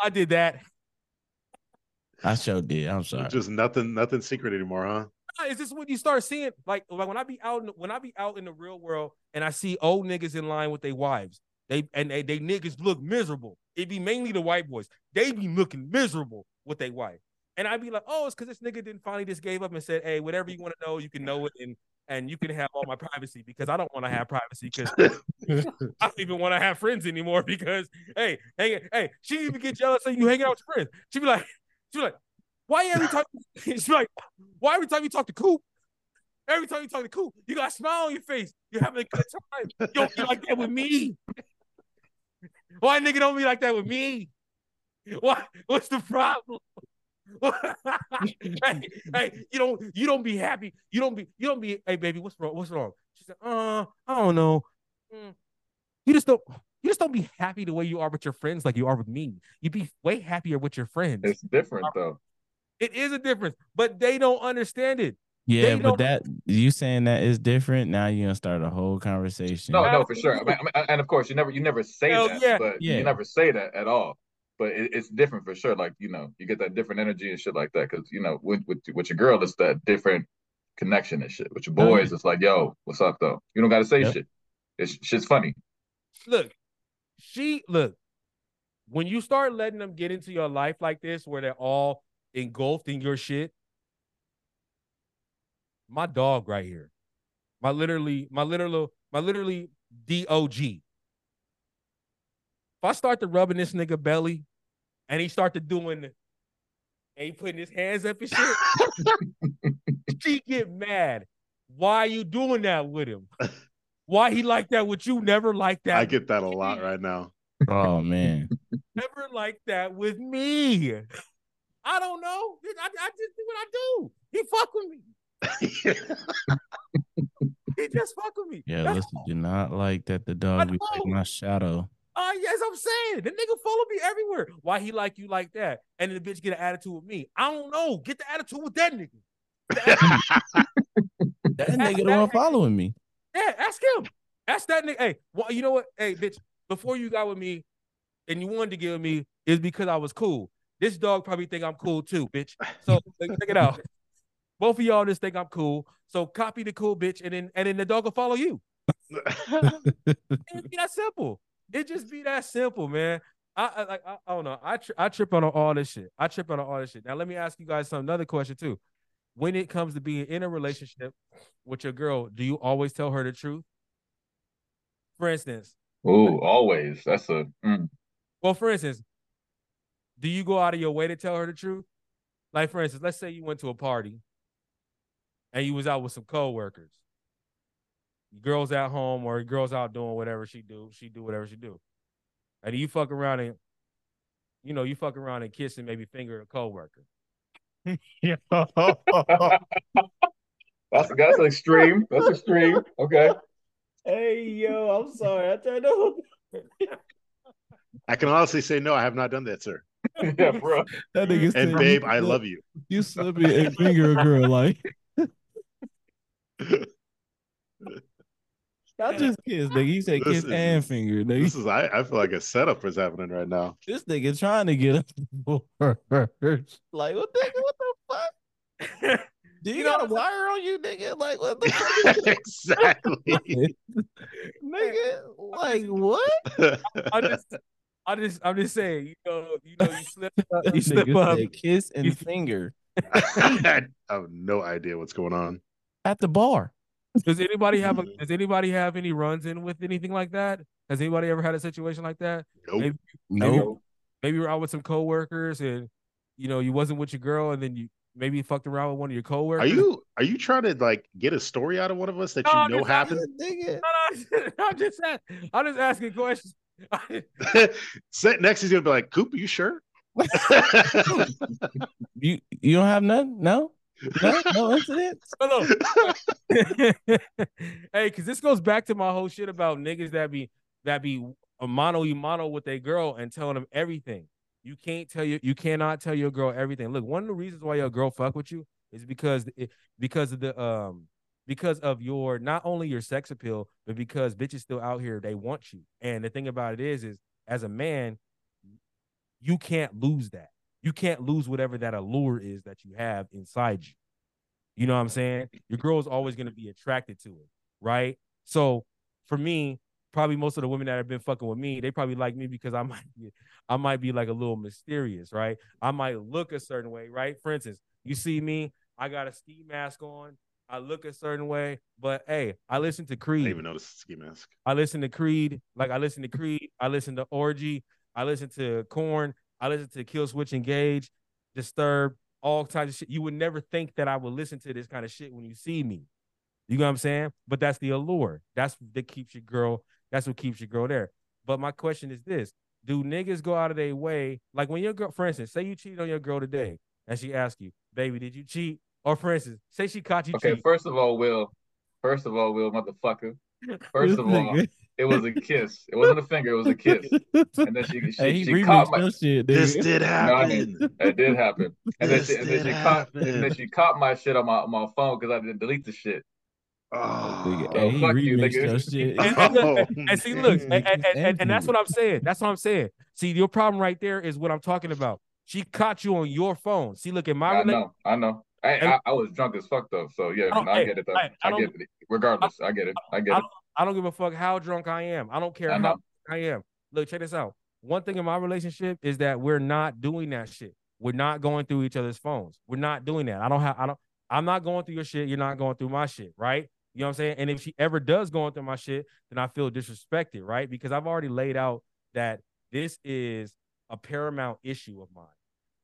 I did that. I sure did. I'm sorry. Just nothing, nothing secret anymore, huh? Is this when you start seeing like like when I be out in, when I be out in the real world and I see old niggas in line with their wives, they and they, they niggas look miserable. It be mainly the white boys. They be looking miserable with their wife, and I be like, oh, it's because this nigga didn't finally just gave up and said, hey, whatever you want to know, you can know it, and and you can have all my privacy because I don't want to have privacy because I don't even want to have friends anymore because hey, hey, hey, she even get jealous of you hanging out with your friends. She be like, she be like, why every time be like, why every time you talk to Coop, every time you talk to Coop, you got a smile on your face. You're having a good time. You don't be like that with me. Why nigga don't be like that with me? Why? What's the problem? hey, hey, you don't you don't be happy. You don't be you don't be. Hey, baby, what's wrong? What's wrong? She said, uh, I don't know. Mm. You just don't. You just don't be happy the way you are with your friends, like you are with me. You'd be way happier with your friends. It's different though. It is a difference, but they don't understand it. yeah, but that you saying that is different. Now you're gonna start a whole conversation. No, no, for sure. I mean, I mean, and of course, you never, you never say Hell that, yeah. but Yeah. you never say that at all. But it, it's different for sure. Like you know, you get that different energy and shit like that. Because you know, with, with with your girl, it's that different connection and shit. With your yeah. boys, it's like, yo, what's up though? You don't got to say Yep. shit. It's shit's funny. Look, she look. When you start letting them get into your life like this, where they're all engulfed in your shit, my dog right here, my literally, my literal, my literally dog. If I start to rubbing this nigga belly, and he start to doing, and he putting his hands up and shit, she get mad. Why you doing that with him? Why he like that with you? Never like that. I get that a lot right now. Oh man. never like that with me. I don't know. I, I just do what I do. He fuck with me. He just fuck with me. Yeah, That's listen, do not like that the dog be like my shadow. Uh, yes, I'm saying the nigga follow me everywhere. Why he like you like that? And then the bitch get an attitude with me. I don't know. Get the attitude with that nigga. That nigga the one following me. Yeah, ask him. Ask that nigga. Hey, well, you know what? Hey, bitch, before you got with me and you wanted to get with me is because I was cool. This dog probably think I'm cool too, bitch. So check it out. Both of y'all just think I'm cool. So copy the cool bitch, and then and then the dog will follow you. It be that simple. It just be that simple, man. I, I like I, I don't know. I tri- I trip on all this shit. I trip on all this shit. Now let me ask you guys some another question too. When it comes to being in a relationship with your girl, do you always tell her the truth? For instance, Oh, always. That's a mm. well, for instance, do you go out of your way to tell her the truth? Like, for instance, let's say you went to a party and you was out with some coworkers. Girls at home or girls out doing whatever she do, she do whatever she do. And you fuck around and you know, you fuck around and kiss and maybe finger a coworker. that's that's extreme. That's extreme. Okay. hey yo, I'm sorry. I turned on. I can honestly say no, I have not done that, sir. yeah, bro. That nigga And said, babe, I love you. You slip me and finger a girl like Not just kiss, nigga. You said kiss is- and finger, nigga. This is I, I feel like a setup is happening right now. This nigga trying to get up the porch. Like, what nigga? What the fuck? Do you, You got a wire on you, nigga? Like, what the fuck? exactly. nigga, like what? I just, I just, I'm just saying, you know, you know, you slip, up, you slip nigga up. said kiss and You- finger I have no idea what's going on. at the bar. Does anybody have a? Does anybody have any runs in with anything like that? Has anybody ever had a situation like that? Nope. Maybe- Nope. Maybe you're out with some coworkers and you know you wasn't with your girl, and then you maybe fucked around with one of your coworkers. Are you are you trying to like get a story out of one of us that No, you I'm know just- happened? Nigga. No, no, I'm just, ask- I'm just asking questions. Sit next, he's gonna be like, "Coop, are you sure?" You you don't have none? No? No, no incidents? No, no. hey, because this goes back to my whole shit about niggas that be that be a mono y mono with a girl and telling them everything. You can't tell you you cannot tell your girl everything. Look, one of the reasons why your girl fuck with you is because because of the um because of your not only your sex appeal, but because bitches still out here they want you. And the thing about it is, is as a man, you can't lose that. You can't lose whatever that allure is that you have inside you. You know what I'm saying? Your girl is always going to be attracted to it, right? So for me, probably most of the women that have been fucking with me, they probably like me because I might be, I might be like a little mysterious, right? I might look a certain way, right? For instance, you see me, I got a ski mask on, I look a certain way, but hey, I listen to Creed. didn't even notice the ski mask. I listen to Creed, like I listen to Creed, I listen to Orgy, I listen to Korn, I listen to Killswitch Engage, Disturb, all types of shit. You would never think that I would listen to this kind of shit when you see me. You know what I'm saying? But that's the allure. That's that keeps your girl. That's what keeps your girl there. But my question is this: Do niggas go out of their way? Like when your girl, for instance, say you cheated on your girl today, and she asks you, "Baby, did you cheat?" Or for instance, say she caught you Okay, cheating. first of all, Will. First of all, Will, motherfucker. First of all, it was a kiss. It wasn't a finger. It was a kiss. And then she she, hey, he she caught my. your shit, This nigga. did No, I happen. didn't. It did happen. And then she, and then she caught and then she caught my shit on my on my phone because I didn't delete the shit. Nigga, ah. Oh, hey, he fuck you, remixed nigga. shit. And, and, look, Oh, and see, look, and, and, and, and and that's what I'm saying. That's what I'm saying. See, your problem right there is what I'm talking about. She caught you on your phone. See, look at my I relation. know, I know. I, I I was drunk as fuck though. So yeah, oh, I don't- I get it though. I- I I, get it. Regardless, I get it. I get I it. I don't give a fuck how drunk I am. I don't care I how I am. Look, check this out. One thing in my relationship is that we're not doing that shit. We're not going through each other's phones. We're not doing that. I don't have. I don't. I'm not going through your shit. You're not going through my shit, right? You know what I'm saying? And if she ever does go through my shit, then I feel disrespected, right? Because I've already laid out that this is a paramount issue of mine.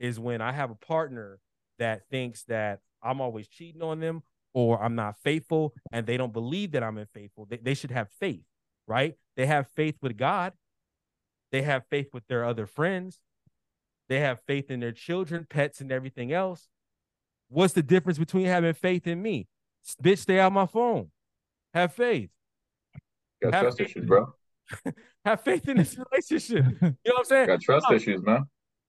Is when I have a partner that thinks that I'm always cheating on them or I'm not faithful and they don't believe that I'm unfaithful. They, they should have faith, right? They have faith with God. They have faith with their other friends. They have faith in their children, pets, and everything else. What's the difference between having faith in me? S- Bitch, stay out my phone. Have faith. Got have trust faith. issues, bro. Have faith in this relationship. You know what I'm saying? Got trust No. issues, man.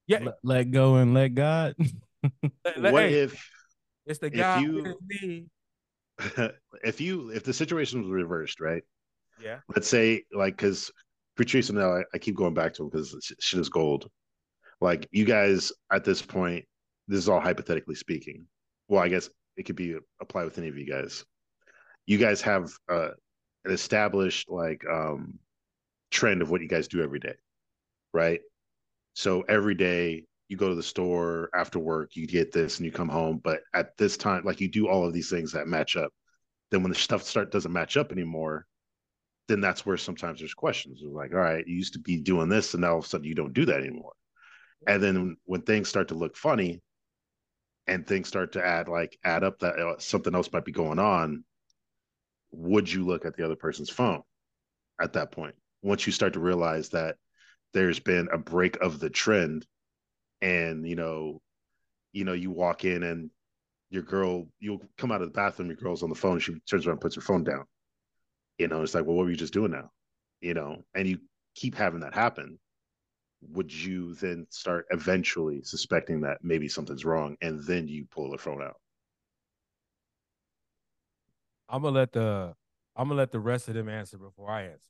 Yeah. let, let go and let God. let- let- what hey, if it's the if God you- me. if you if the situation was reversed, right? Yeah. Let's say like because Patrice and I, I keep going back to him because shit is gold. Like you guys at this point, this is all hypothetically speaking. Well, I guess it could be applied with any of you guys. You guys have uh, an established like um trend of what you guys do every day, right? So every day you go to the store after work, you get this and you come home. But at this time, like you do all of these things that match up. Then when the stuff start doesn't match up anymore, then that's where sometimes there's questions. It's like, all right, you used to be doing this, and now all of a sudden you don't do that anymore. And then when things start to look funny, and things start to add like add up that uh, something else might be going on, would you look at the other person's phone at that point? Once you start to realize that there's been a break of the trend and you know you know you walk in and your girl you'll come out of the bathroom your girl's on the phone she turns around and puts her phone down. You know it's like well what were you just doing now? You know and you keep having that happen would you then start eventually suspecting that maybe something's wrong and then you pull the phone out I'm gonna let the I'm gonna let the rest of them answer before I answer.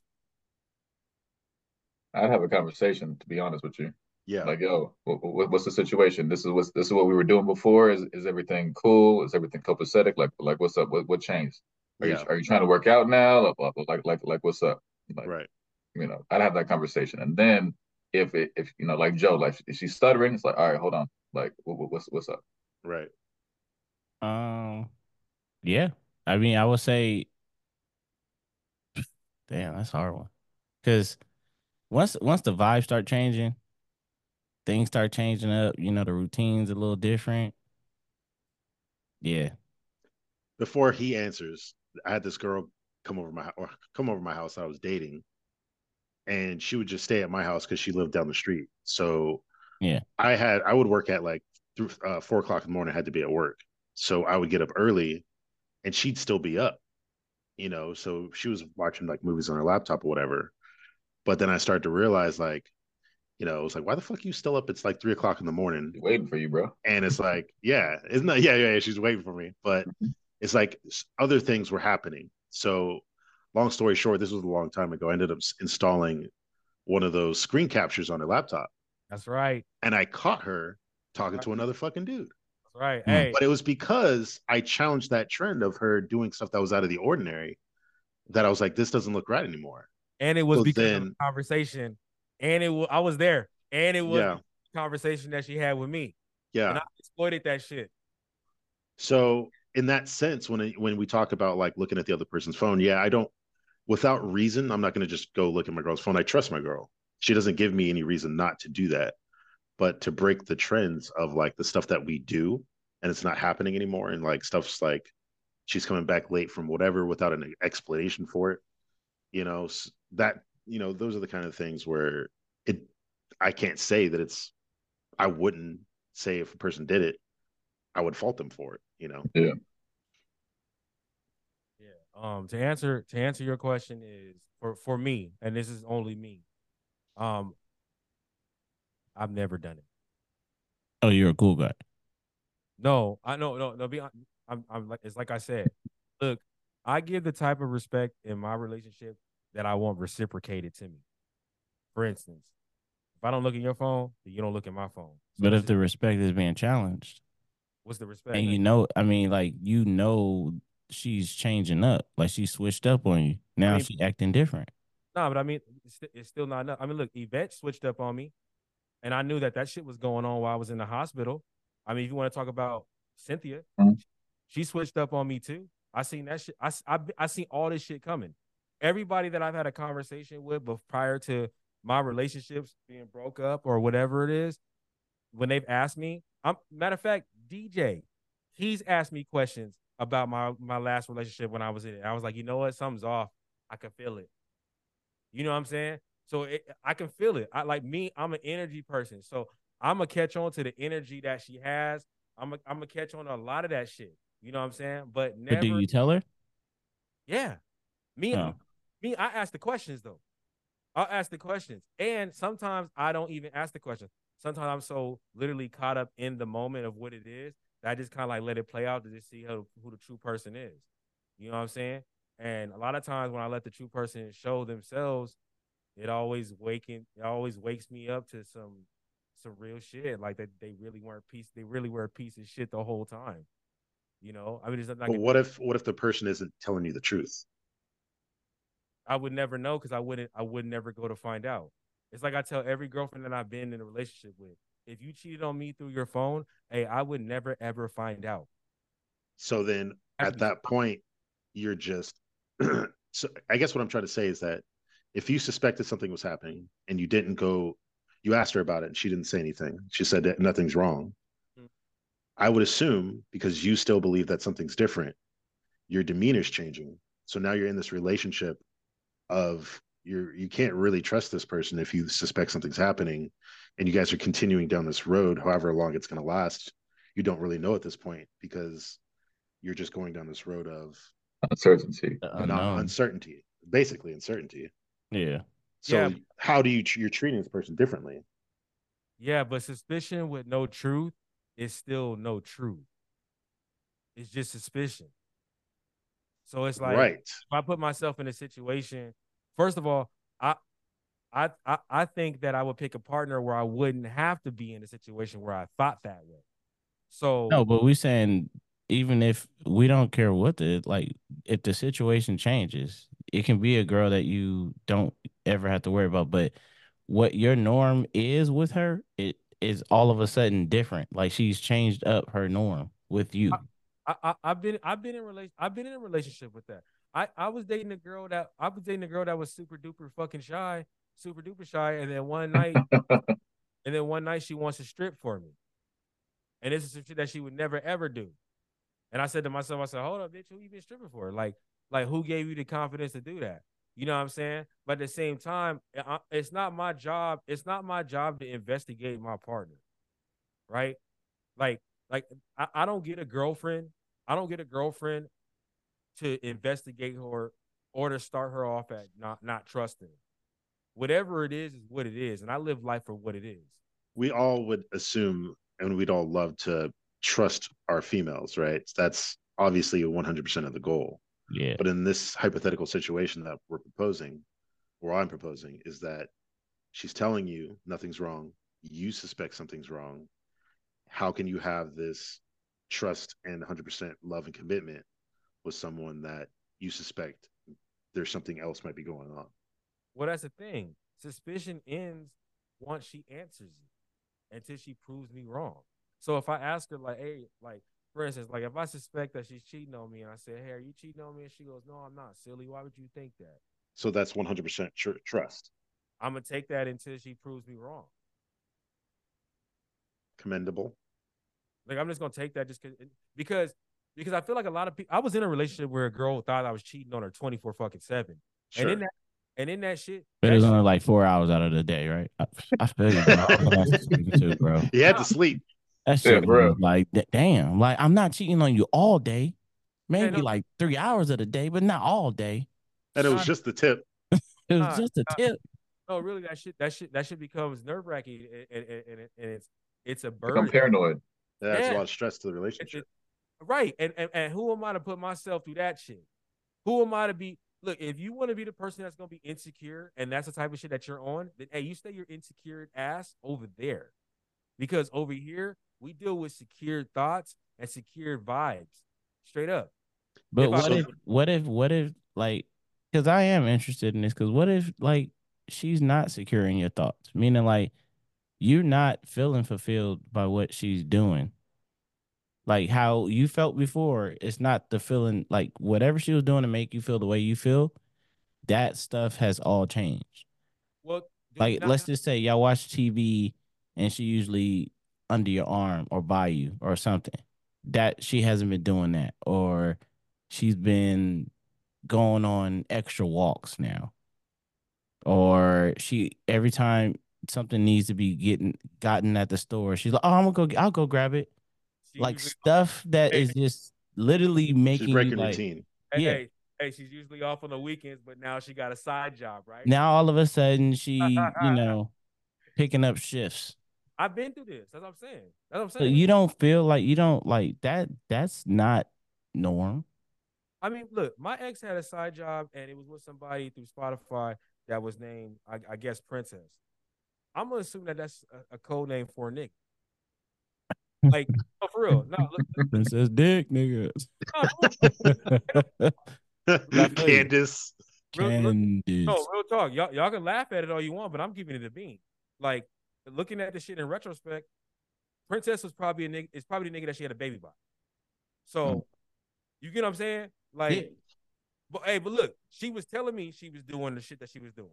I'd have a conversation to be honest with you. Yeah. Like, yo, what, what, what's the situation? This is what's this is what we were doing before. Is is everything cool? Is everything copacetic? Like, like what's up? What what changed? Are yeah. you are you trying to work out now? Like, like, like, like, what's up? Like, right. You know, I'd have that conversation, and then if it, if you know, like Joe, like if she's stuttering, it's like, all right, hold on, like, what, what's what's up? Right. Um, yeah. I mean, I would say, damn, that's a hard one, because once once the vibes start changing, things start changing up. You know, the routine's a little different. Yeah. Before he answers, I had this girl come over my or come over my house I was dating, and she would just stay at my house because she lived down the street. So yeah, I had I would work at like through uh, four o'clock in the morning. I had to be at work, so I would get up early, and she'd still be up. You know, so she was watching like movies on her laptop or whatever. But then I started to realize like you know, it was like, why the fuck are you still up? It's like three o'clock in the morning. She's waiting for you, bro. And it's like, yeah, isn't that, yeah, yeah, yeah, she's waiting for me. But Mm-hmm. it's like other things were happening. So, long story short, this was a long time ago. I ended up installing one of those screen captures on her laptop. That's right. And I caught her talking to another fucking dude. That's right. Hmm. Hey, But it was because I challenged that trend of her doing stuff that was out of the ordinary that I was like, this doesn't look right anymore. and it was so because of the conversation, and it was I was there, and it was Yeah. the conversation that she had with me, Yeah. and I exploited that shit. So in that sense, when it, when we talk about like looking at the other person's phone, yeah, I don't without reason, I'm not going to just go look at my girl's phone. I trust my girl. She doesn't give me any reason not to do that. But to break the trends of like the stuff that we do and it's not happening anymore and like stuff's like she's coming back late from whatever without an explanation for it. You know, that you know, those are the kind of things where it I can't say that it's I wouldn't say if a person did it, I would fault them for it, you know. Yeah. Um. To answer to answer your question is for for me, and this is only me. Um. I've never done it. Oh, you're a cool guy. No, I no no no. Be I'm I'm like it's like I said. Look, I give the type of respect in my relationship that I want reciprocated to me. For instance, if I don't look at your phone, then you don't look at my phone. So But if the respect is being challenged, what's the respect? and you know, I mean, like you know, she's changing up. Like she switched up on you. Now mean- she acting different. No, but I mean, it's, it's still not enough. I mean, look, Yvette switched up on me, and I knew that that shit was going on while I was in the hospital. I mean, if you want to talk about Cynthia, Mhm. she switched up on me too. I seen that shit. I, s- I, I seen all this shit coming. Everybody that I've had a conversation with, but prior to my relationships being broke up or whatever it is, when they've asked me, I'm matter of fact, DJ, he's asked me questions about my my last relationship when I was in it. I was like, you know what, something's off. I can feel it. You know what I'm saying? So it, I can feel it. I like me. I'm an energy person, so I'm gonna catch on to the energy that she has. I'm gonna I'm gonna catch on to a lot of that shit. You know what I'm saying? But never. But do you tell her? Yeah. Me, Oh. me, I ask the questions though. I'll ask the questions. And sometimes I don't even ask the questions. Sometimes I'm so literally caught up in the moment of what it is I just kind of like let it play out to just see how, who the true person is. You know what I'm saying? And a lot of times when I let the true person show themselves, it always waking it always wakes me up to some some real shit. Like that they really weren't piece they really were a piece of shit the whole time. You know, I mean, it's not But what if what if the person isn't telling you the truth? I would never know because I wouldn't I would never go to find out. It's like I tell every girlfriend that I've been in a relationship with. If you cheated on me through your phone, hey, I would never ever find out. So then at that point, you're just so I guess what I'm trying to say is that if you suspected something was happening and you didn't go, you asked her about it and she didn't say anything. She said that nothing's wrong. Hmm. I would assume because you still believe that something's different, your demeanor's changing. So now you're in this relationship of you're you can't really trust this person if you suspect something's happening and you guys are continuing down this road, however long it's gonna last. You don't really know at this point because you're just going down this road of Uncertainty. Not uncertainty, basically uncertainty. Yeah. So Yeah. how do you you're treating this person differently? Yeah, but suspicion with no truth is still no truth. It's just suspicion. So it's like right. if I put myself in a situation, first of all, I, I, I, I think that I would pick a partner where I wouldn't have to be in a situation where I thought that way. So No, but we saying even if we don't care what the like if the situation changes, it can be a girl that you don't ever have to worry about. But what your norm is with her, it is all of a sudden different. Like she's changed up her norm with you. I, I I've been I've been in relation I've been in a relationship with that. I I was dating a girl that I was dating a girl that was super duper fucking shy, super duper shy, and then one night, and then one night she wants to strip for me, and this is some shit that she would never ever do. And I said to myself, I said, hold up, bitch, who you been stripping for? Like, like who gave you the confidence to do that? You know what I'm saying? But at the same time, it's not my job. It's not my job to investigate my partner, right? Like, like I, I don't get a girlfriend. I don't get a girlfriend to investigate her or to start her off at not not trusting. Whatever it is, is what it is, and I live life for what it is. We all would assume, and we'd all love to trust our females, right? That's obviously 100% of the goal. Yeah. But in this hypothetical situation that we're proposing, or I'm proposing, is that she's telling you nothing's wrong. You suspect something's wrong. How can you have this trust and 100% love and commitment with someone that you suspect there's something else might be going on? Well, that's the thing. Suspicion ends once she answers it until she proves me wrong. So if I ask her, like, hey, like, for instance, like if I suspect that she's cheating on me and I say, hey, are you cheating on me? And she goes, no, I'm not, silly. Why would you think that? So that's 100% tr- trust. I'm going to take that until she proves me wrong. Commendable. Like I'm just gonna take that just cause, because because I feel like a lot of people. I was in a relationship where a girl thought I was cheating on her 24 fucking seven, Sure. and in that and in that shit, But that it's shit- only like four hours out of the day, right? I, I feel you, bro. I know that's what you too, bro. he had to sleep. That Yeah, shit bro. like, d- damn, like I'm not cheating on you all day, maybe no. like three hours of the day, but not all day. And it was just the tip. It was Nah, just a nah. tip. no, really, that shit that shit that shit becomes nerve wracking, and, and, and, and it's it's a I'm burden. paranoid. That adds Yeah. a lot of stress to the It- relationship. Right, and, and and who am I to put myself through that shit? Who am I to be? Look, if you want to be the person that's gonna be insecure, and that's the type of shit that you're on, then hey, you stay your insecure ass over there, because over here we deal with secure thoughts and secure vibes, straight up. But If I- what if, what if, what if, like, because I am interested in this. Because what if, like, she's not securing your thoughts, meaning like you're not feeling fulfilled by what she's doing. Like how you felt before, it's not the feeling like whatever she was doing to make you feel the way you feel. That stuff has all changed. Well, Like, not- let's just say y'all watch TV and she usually under your arm or by you or something. That she hasn't been doing that, or she's been going on extra walks now, or she every time something needs to be getting gotten at the store, she's like, "Oh, I'm gonna go. I'll go grab it." She Like usually- stuff that Hey. is just literally making She's you like. routine. hey, yeah. hey, hey, she's usually off on the weekends, but now she got a side job, right? Now all of a sudden she, you know, picking up shifts. I've been through this. That's what I'm saying. That's what I'm So saying. you don't feel like you don't like that. That's not norm. I mean, look, my ex had a side job and it was with somebody through Spotify that was named, I, I guess, Princess. I'm gonna assume that that's a, a code name for a nigga. Like, no, for real. No, look, look, Princess Dick, niggas. no, Candace. real, real, Candice. no, real talk. Y'all, y'all can laugh at it all you want, but I'm giving it a bean. Like, looking at the shit in retrospect, Princess was probably a nigga. It's probably the nigga that she had a baby by. So, Mm. you get what I'm saying? Like, Yeah. But hey, but look, she was telling me she was doing the shit that she was doing.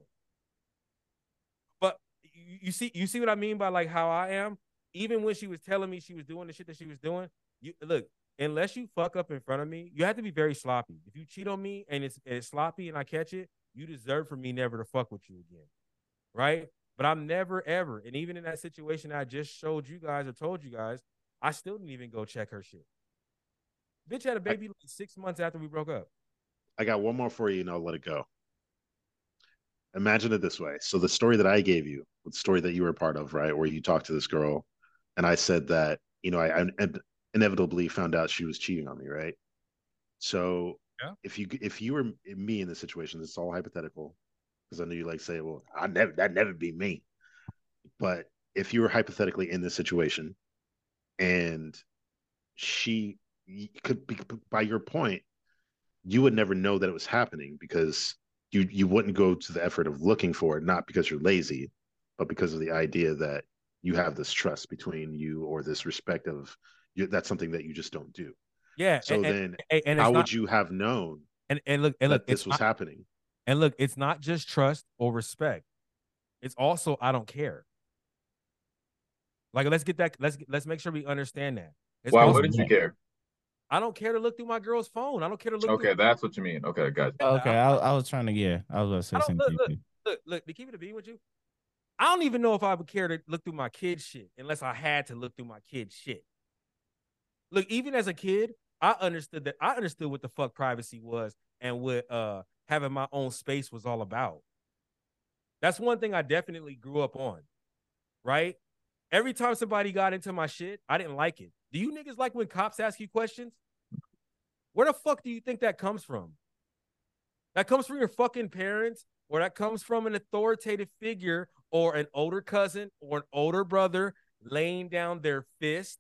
But you, you see, you see what I mean by like how I am. Even when she was telling me she was doing the shit that she was doing, you look. Unless you fuck up in front of me, you have to be very sloppy. If you cheat on me and it's and it's sloppy and I catch it, you deserve for me never to fuck with you again, right? But I'm never ever, and even in that situation I just showed you guys or told you guys, I still didn't even go check her shit. Bitch had a baby like six months after we broke up. I got one more for you and I'll let it go. Imagine it this way. So the story that I gave you, the story that you were part of, right, where you talked to this girl, and I said that, you know, I, I inevitably found out she was cheating on me, right? So Yeah. if you if you were me in this situation, it's all hypothetical because I know you like say, well, I never that never be me. But if you were hypothetically in this situation, and she could be by your point, you would never know that it was happening because you you wouldn't go to the effort of looking for it, not because you're lazy, but because of the idea that you have this trust between you or this respect of you, that's something that you just don't do. Yeah. So and, and, then, and, and how not, would you have known and, and look and look this it's was not- happening? And look, it's not just trust or respect. It's also I don't care. Like let's get that let's let's make sure we understand that. It's Why wouldn't you care? I don't care to look through my girl's phone. I don't care to look Okay, through that's what you mean. Okay, guys. Okay, I, I was trying to yeah, I was about to say I don't- something. look, to you. look, look, to keep it a beat with you. I don't even know if I would care to look through my kid's shit unless I had to look through my kid's shit. Look, even as a kid, I understood that I understood what the fuck privacy was and what uh having my own space was all about. That's one thing I definitely grew up on. Right? Every time somebody got into my shit, I didn't like it. Do you niggas like when cops ask you questions? Where the fuck do you think that comes from? That comes from your fucking parents, or that comes from an authoritative figure, or an older cousin, or an older brother laying down their fist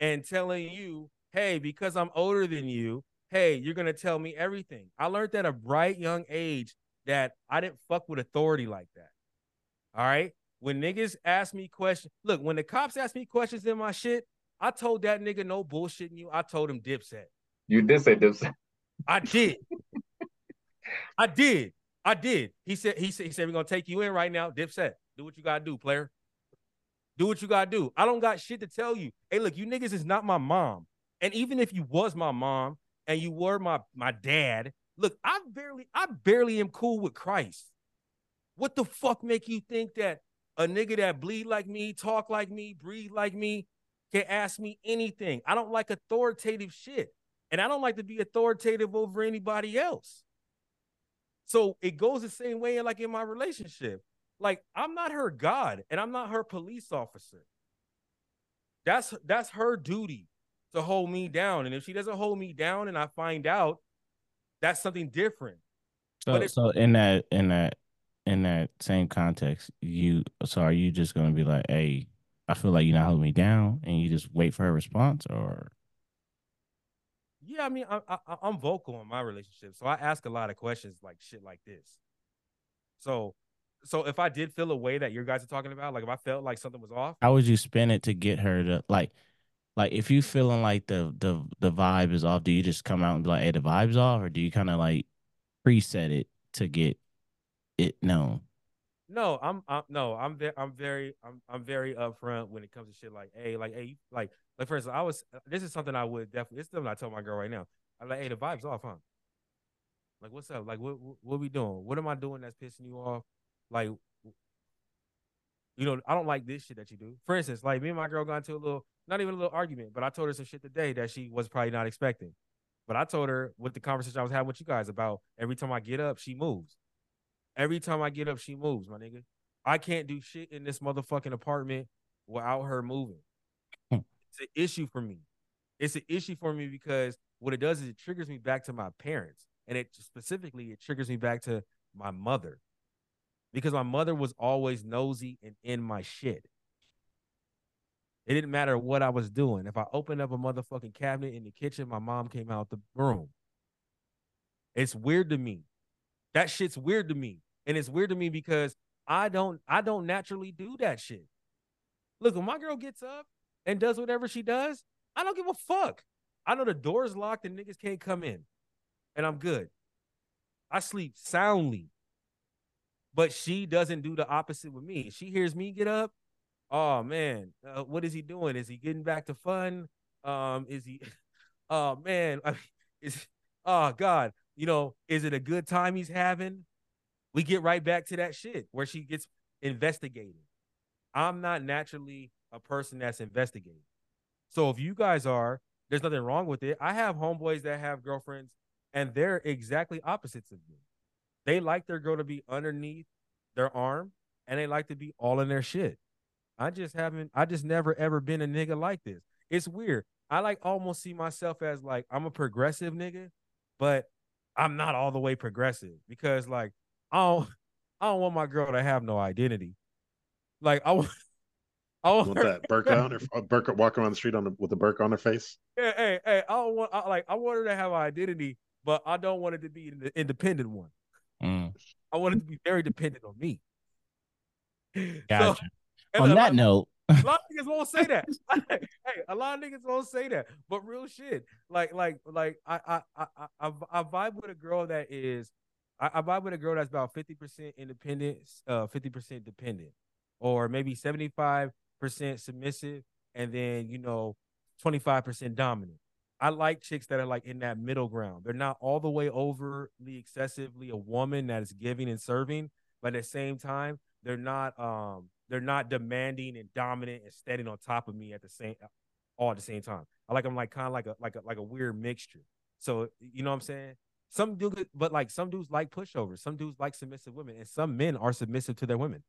and telling you, hey, because I'm older than you, hey, you're gonna tell me everything. I learned at a bright young age that I didn't fuck with authority like that. All right. When niggas ask me questions, look, when the cops ask me questions in my shit, I told that nigga no bullshitting you. I told him dipset. You did say Dipset. I did. I did. I did. He said, he said, he said, we're gonna take you in right now. Dipset. Do what you gotta do, player. Do what you gotta do. I don't got shit to tell you. Hey, look, you niggas is not my mom. And even if you was my mom and you were my my dad, look, I barely, I barely am cool with Christ. What the fuck make you think that a nigga that bleed like me, talk like me, breathe like me, can ask me anything? I don't like authoritative shit. And I don't like to be authoritative over anybody else. So it goes the same way like in my relationship. Like I'm not her God and I'm not her police officer. That's that's her duty to hold me down. And if she doesn't hold me down and I find out, that's something different. So, But it- so in that in that in that same context, you so are you just gonna be like, hey, I feel like you're not holding me down, and you just wait for her response, or Yeah, I mean, I, I, I'm vocal in my relationship, so I ask a lot of questions like shit like this. So, so if I did feel a way that your guys are talking about, like if I felt like something was off, how would you spin it to get her to like, like if you feeling like the the the vibe is off, do you just come out and be like, hey, the vibe's off, or do you kind of like preset it to get it known? No, I'm, I'm no, I'm very, I'm very, I'm, I'm very upfront when it comes to shit like, hey, like, hey, like, like for instance, I was, uh, this is something I would definitely, it's something I tell my girl right now. I'm like, hey, the vibe's off, huh? Like, what's up? Like, what, what, what we doing? What am I doing that's pissing you off? Like, you know, I don't like this shit that you do. For instance, like me and my girl got into a little, not even a little argument, but I told her some shit today that she was probably not expecting. But I told her with the conversation I was having with you guys about every time I get up, she moves. Every time I get up, she moves, my nigga. I can't do shit in this motherfucking apartment without her moving. Hmm. It's an issue for me. It's an issue for me because what it does is it triggers me back to my parents. And it specifically it triggers me back to my mother. Because my mother was always nosy and in my shit. It didn't matter what I was doing. If I opened up a motherfucking cabinet in the kitchen, my mom came out the room. It's weird to me. That shit's weird to me. And it's weird to me because I don't I don't naturally do that shit. Look, when my girl gets up and does whatever she does, I don't give a fuck. I know the door's locked and niggas can't come in. And I'm good. I sleep soundly. But she doesn't do the opposite with me. She hears me get up. Oh man, uh, what is he doing? Is he getting back to fun? Um, is he? Oh man, I mean, is oh god, you know, is it a good time he's having? We get right back to that shit where she gets investigated. I'm not naturally a person that's investigating. So if you guys are, there's nothing wrong with it. I have homeboys that have girlfriends and they're exactly opposites of me. They like their girl to be underneath their arm and they like to be all in their shit. I just haven't, I just never ever been a nigga like this. It's weird. I like almost see myself as like I'm a progressive nigga, but I'm not all the way progressive because like I don't I don't want my girl to have no identity. Like I want I want want that burqa on her, burqa walking around the street on the, with a burqa on her face? hey, hey, hey, I don't want I, like I want her to have an identity, but I don't want it to be an independent one. I want it to be very dependent on me. gotcha. and On that lot- note, a lot of niggas won't say that. hey, a lot of niggas won't say that. But real shit, like, like, like, I, I, I, I, I I vibe with a girl that is, I, I vibe with a girl that's about fifty percent independent, uh, fifty percent dependent, or maybe seventy five percent submissive, and then you know, twenty five percent dominant. I like chicks that are like in that middle ground. They're not all the way overly excessively a woman that is giving and serving, but at the same time, they're not um they're not demanding and dominant and standing on top of me at the same all at the same time. I like them like kind of like a like a like a weird mixture. So you know what I'm saying? Some good, but like some dudes like pushovers. Some dudes like submissive women, and some men are submissive to their women.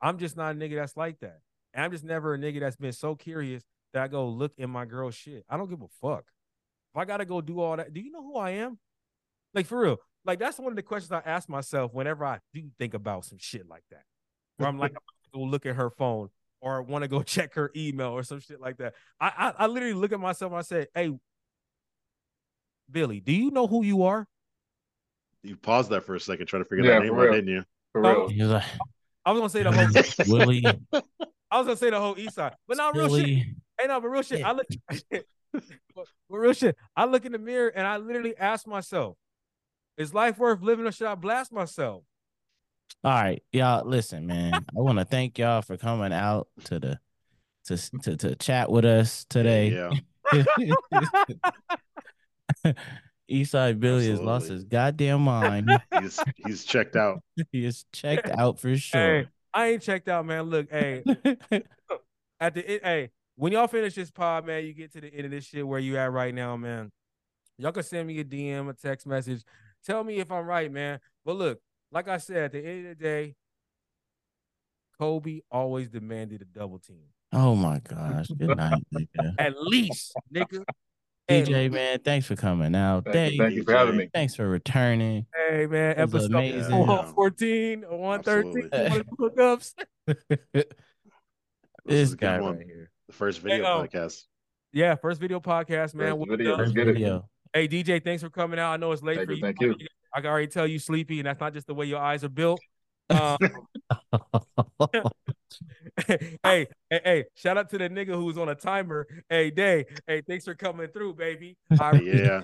I'm just not a nigga that's like that. And I'm just never a nigga that's been so curious that I go look in my girl's shit. I don't give a fuck. If I gotta go do all that, do you know who I am? Like for real. Like that's one of the questions I ask myself whenever I do think about some shit like that. Where I'm like, I'm gonna go look at her phone or want to go check her email or some shit like that. I, I I literally look at myself and I say, Hey, Billy, do you know who you are? You paused that for a second, trying to figure Yeah, that name out, didn't you? For real. he like, I was gonna say the whole Willie, I was gonna say the whole east side, but not real shit. Billy. Hey, no, but real shit. I look, but, but real shit. I look in the mirror and I literally ask myself, "Is life worth living, or should I blast myself?" All right, y'all. Listen, man. I want to thank y'all for coming out to the to to to chat with us today. Yeah. Eastside Billy has lost his goddamn mind. He's he's checked out. he is checked out for sure. Hey, I ain't checked out, man. Look, hey, at the end, hey, when y'all finish this pod, man, you get to the end of this shit where you at right now, man. Y'all can send me a DM, a text message. Tell me if I'm right, man. But look, like I said, at the end of the day, Kobe always demanded a double team. oh my gosh. Good night, nigga. At least, nigga. At DJ, man, thanks for coming out. Thank you, Thank thank you for having me. Thanks for returning. Hey man, That was episode amazing. 114, 113, hookups. This this is a good guy right here. The first video um, podcast. Yeah, first video podcast, man. First video. First video. Hey DJ, thanks for coming out. I know it's late Thank for you, you. thank you. I can already tell you sleepy, and that's not just the way your eyes are built. Um, hey, hey, hey, shout out to the nigga who's on a timer. Hey, Day. Hey, thanks for coming through, baby. I, Yeah,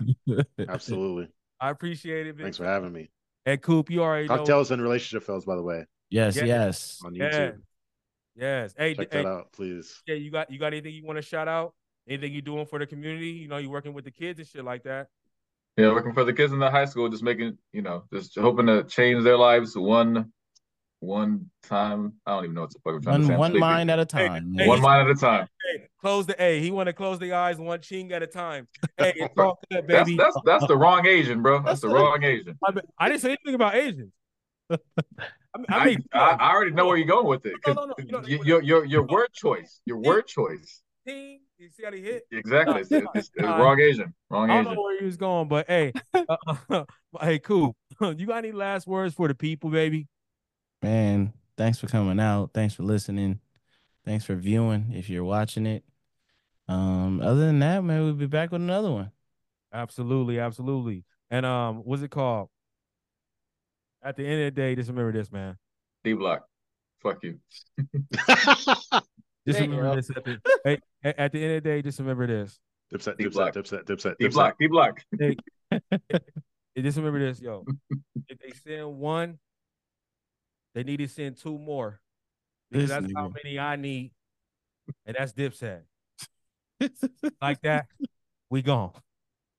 absolutely. I appreciate it. Thanks for having me. Hey, Coop, you already know. Cocktails and relationship fellas, by the way, Yes, Yeah. yes. on Yeah. YouTube. Yes. Hey, Check hey, that out, please. yeah, you got you got anything you want to shout out? Anything you doing for the community? You know, you working with the kids and shit like that. Yeah, working for the kids in the high school, just making, you know, just hoping to change their lives one one time. I don't even know what the fuck I'm trying to One say. One mind at a time. hey, One man. mind at a time. Hey, close the A. He want to close the eyes one ching at a time. Hey, it's all good, That's baby. that's that's the wrong Asian, bro. That's the wrong Asian. I, I didn't say anything about Asians. I mean, I I, mean, I, I already know where you're going with it. 'cause No, no, no, you know- y- your your your word choice, your word choice. Team, you see how he hit? Exactly. It's, it's, it's Nah. wrong Asian. Wrong I don't know Asian. where he was going, but hey, uh, hey, cool. You got any last words for the people, baby? Man, thanks for coming out. Thanks for listening. Thanks for viewing if you're watching it. Um, other than that, man, we'll be back with another one. Absolutely, absolutely. And um, what's it called? At the end of the day, just remember this, man. D block. Fuck you. Just There remember go. this. At the, hey, at the end of the day, just remember this. dipset, D dipset, block. dipset, dipset, D dipset. block. D block. Hey, Just remember this, yo. if they send one, they need to send two more. Because This that's how many I need. And that's Dipset. like that, we gone.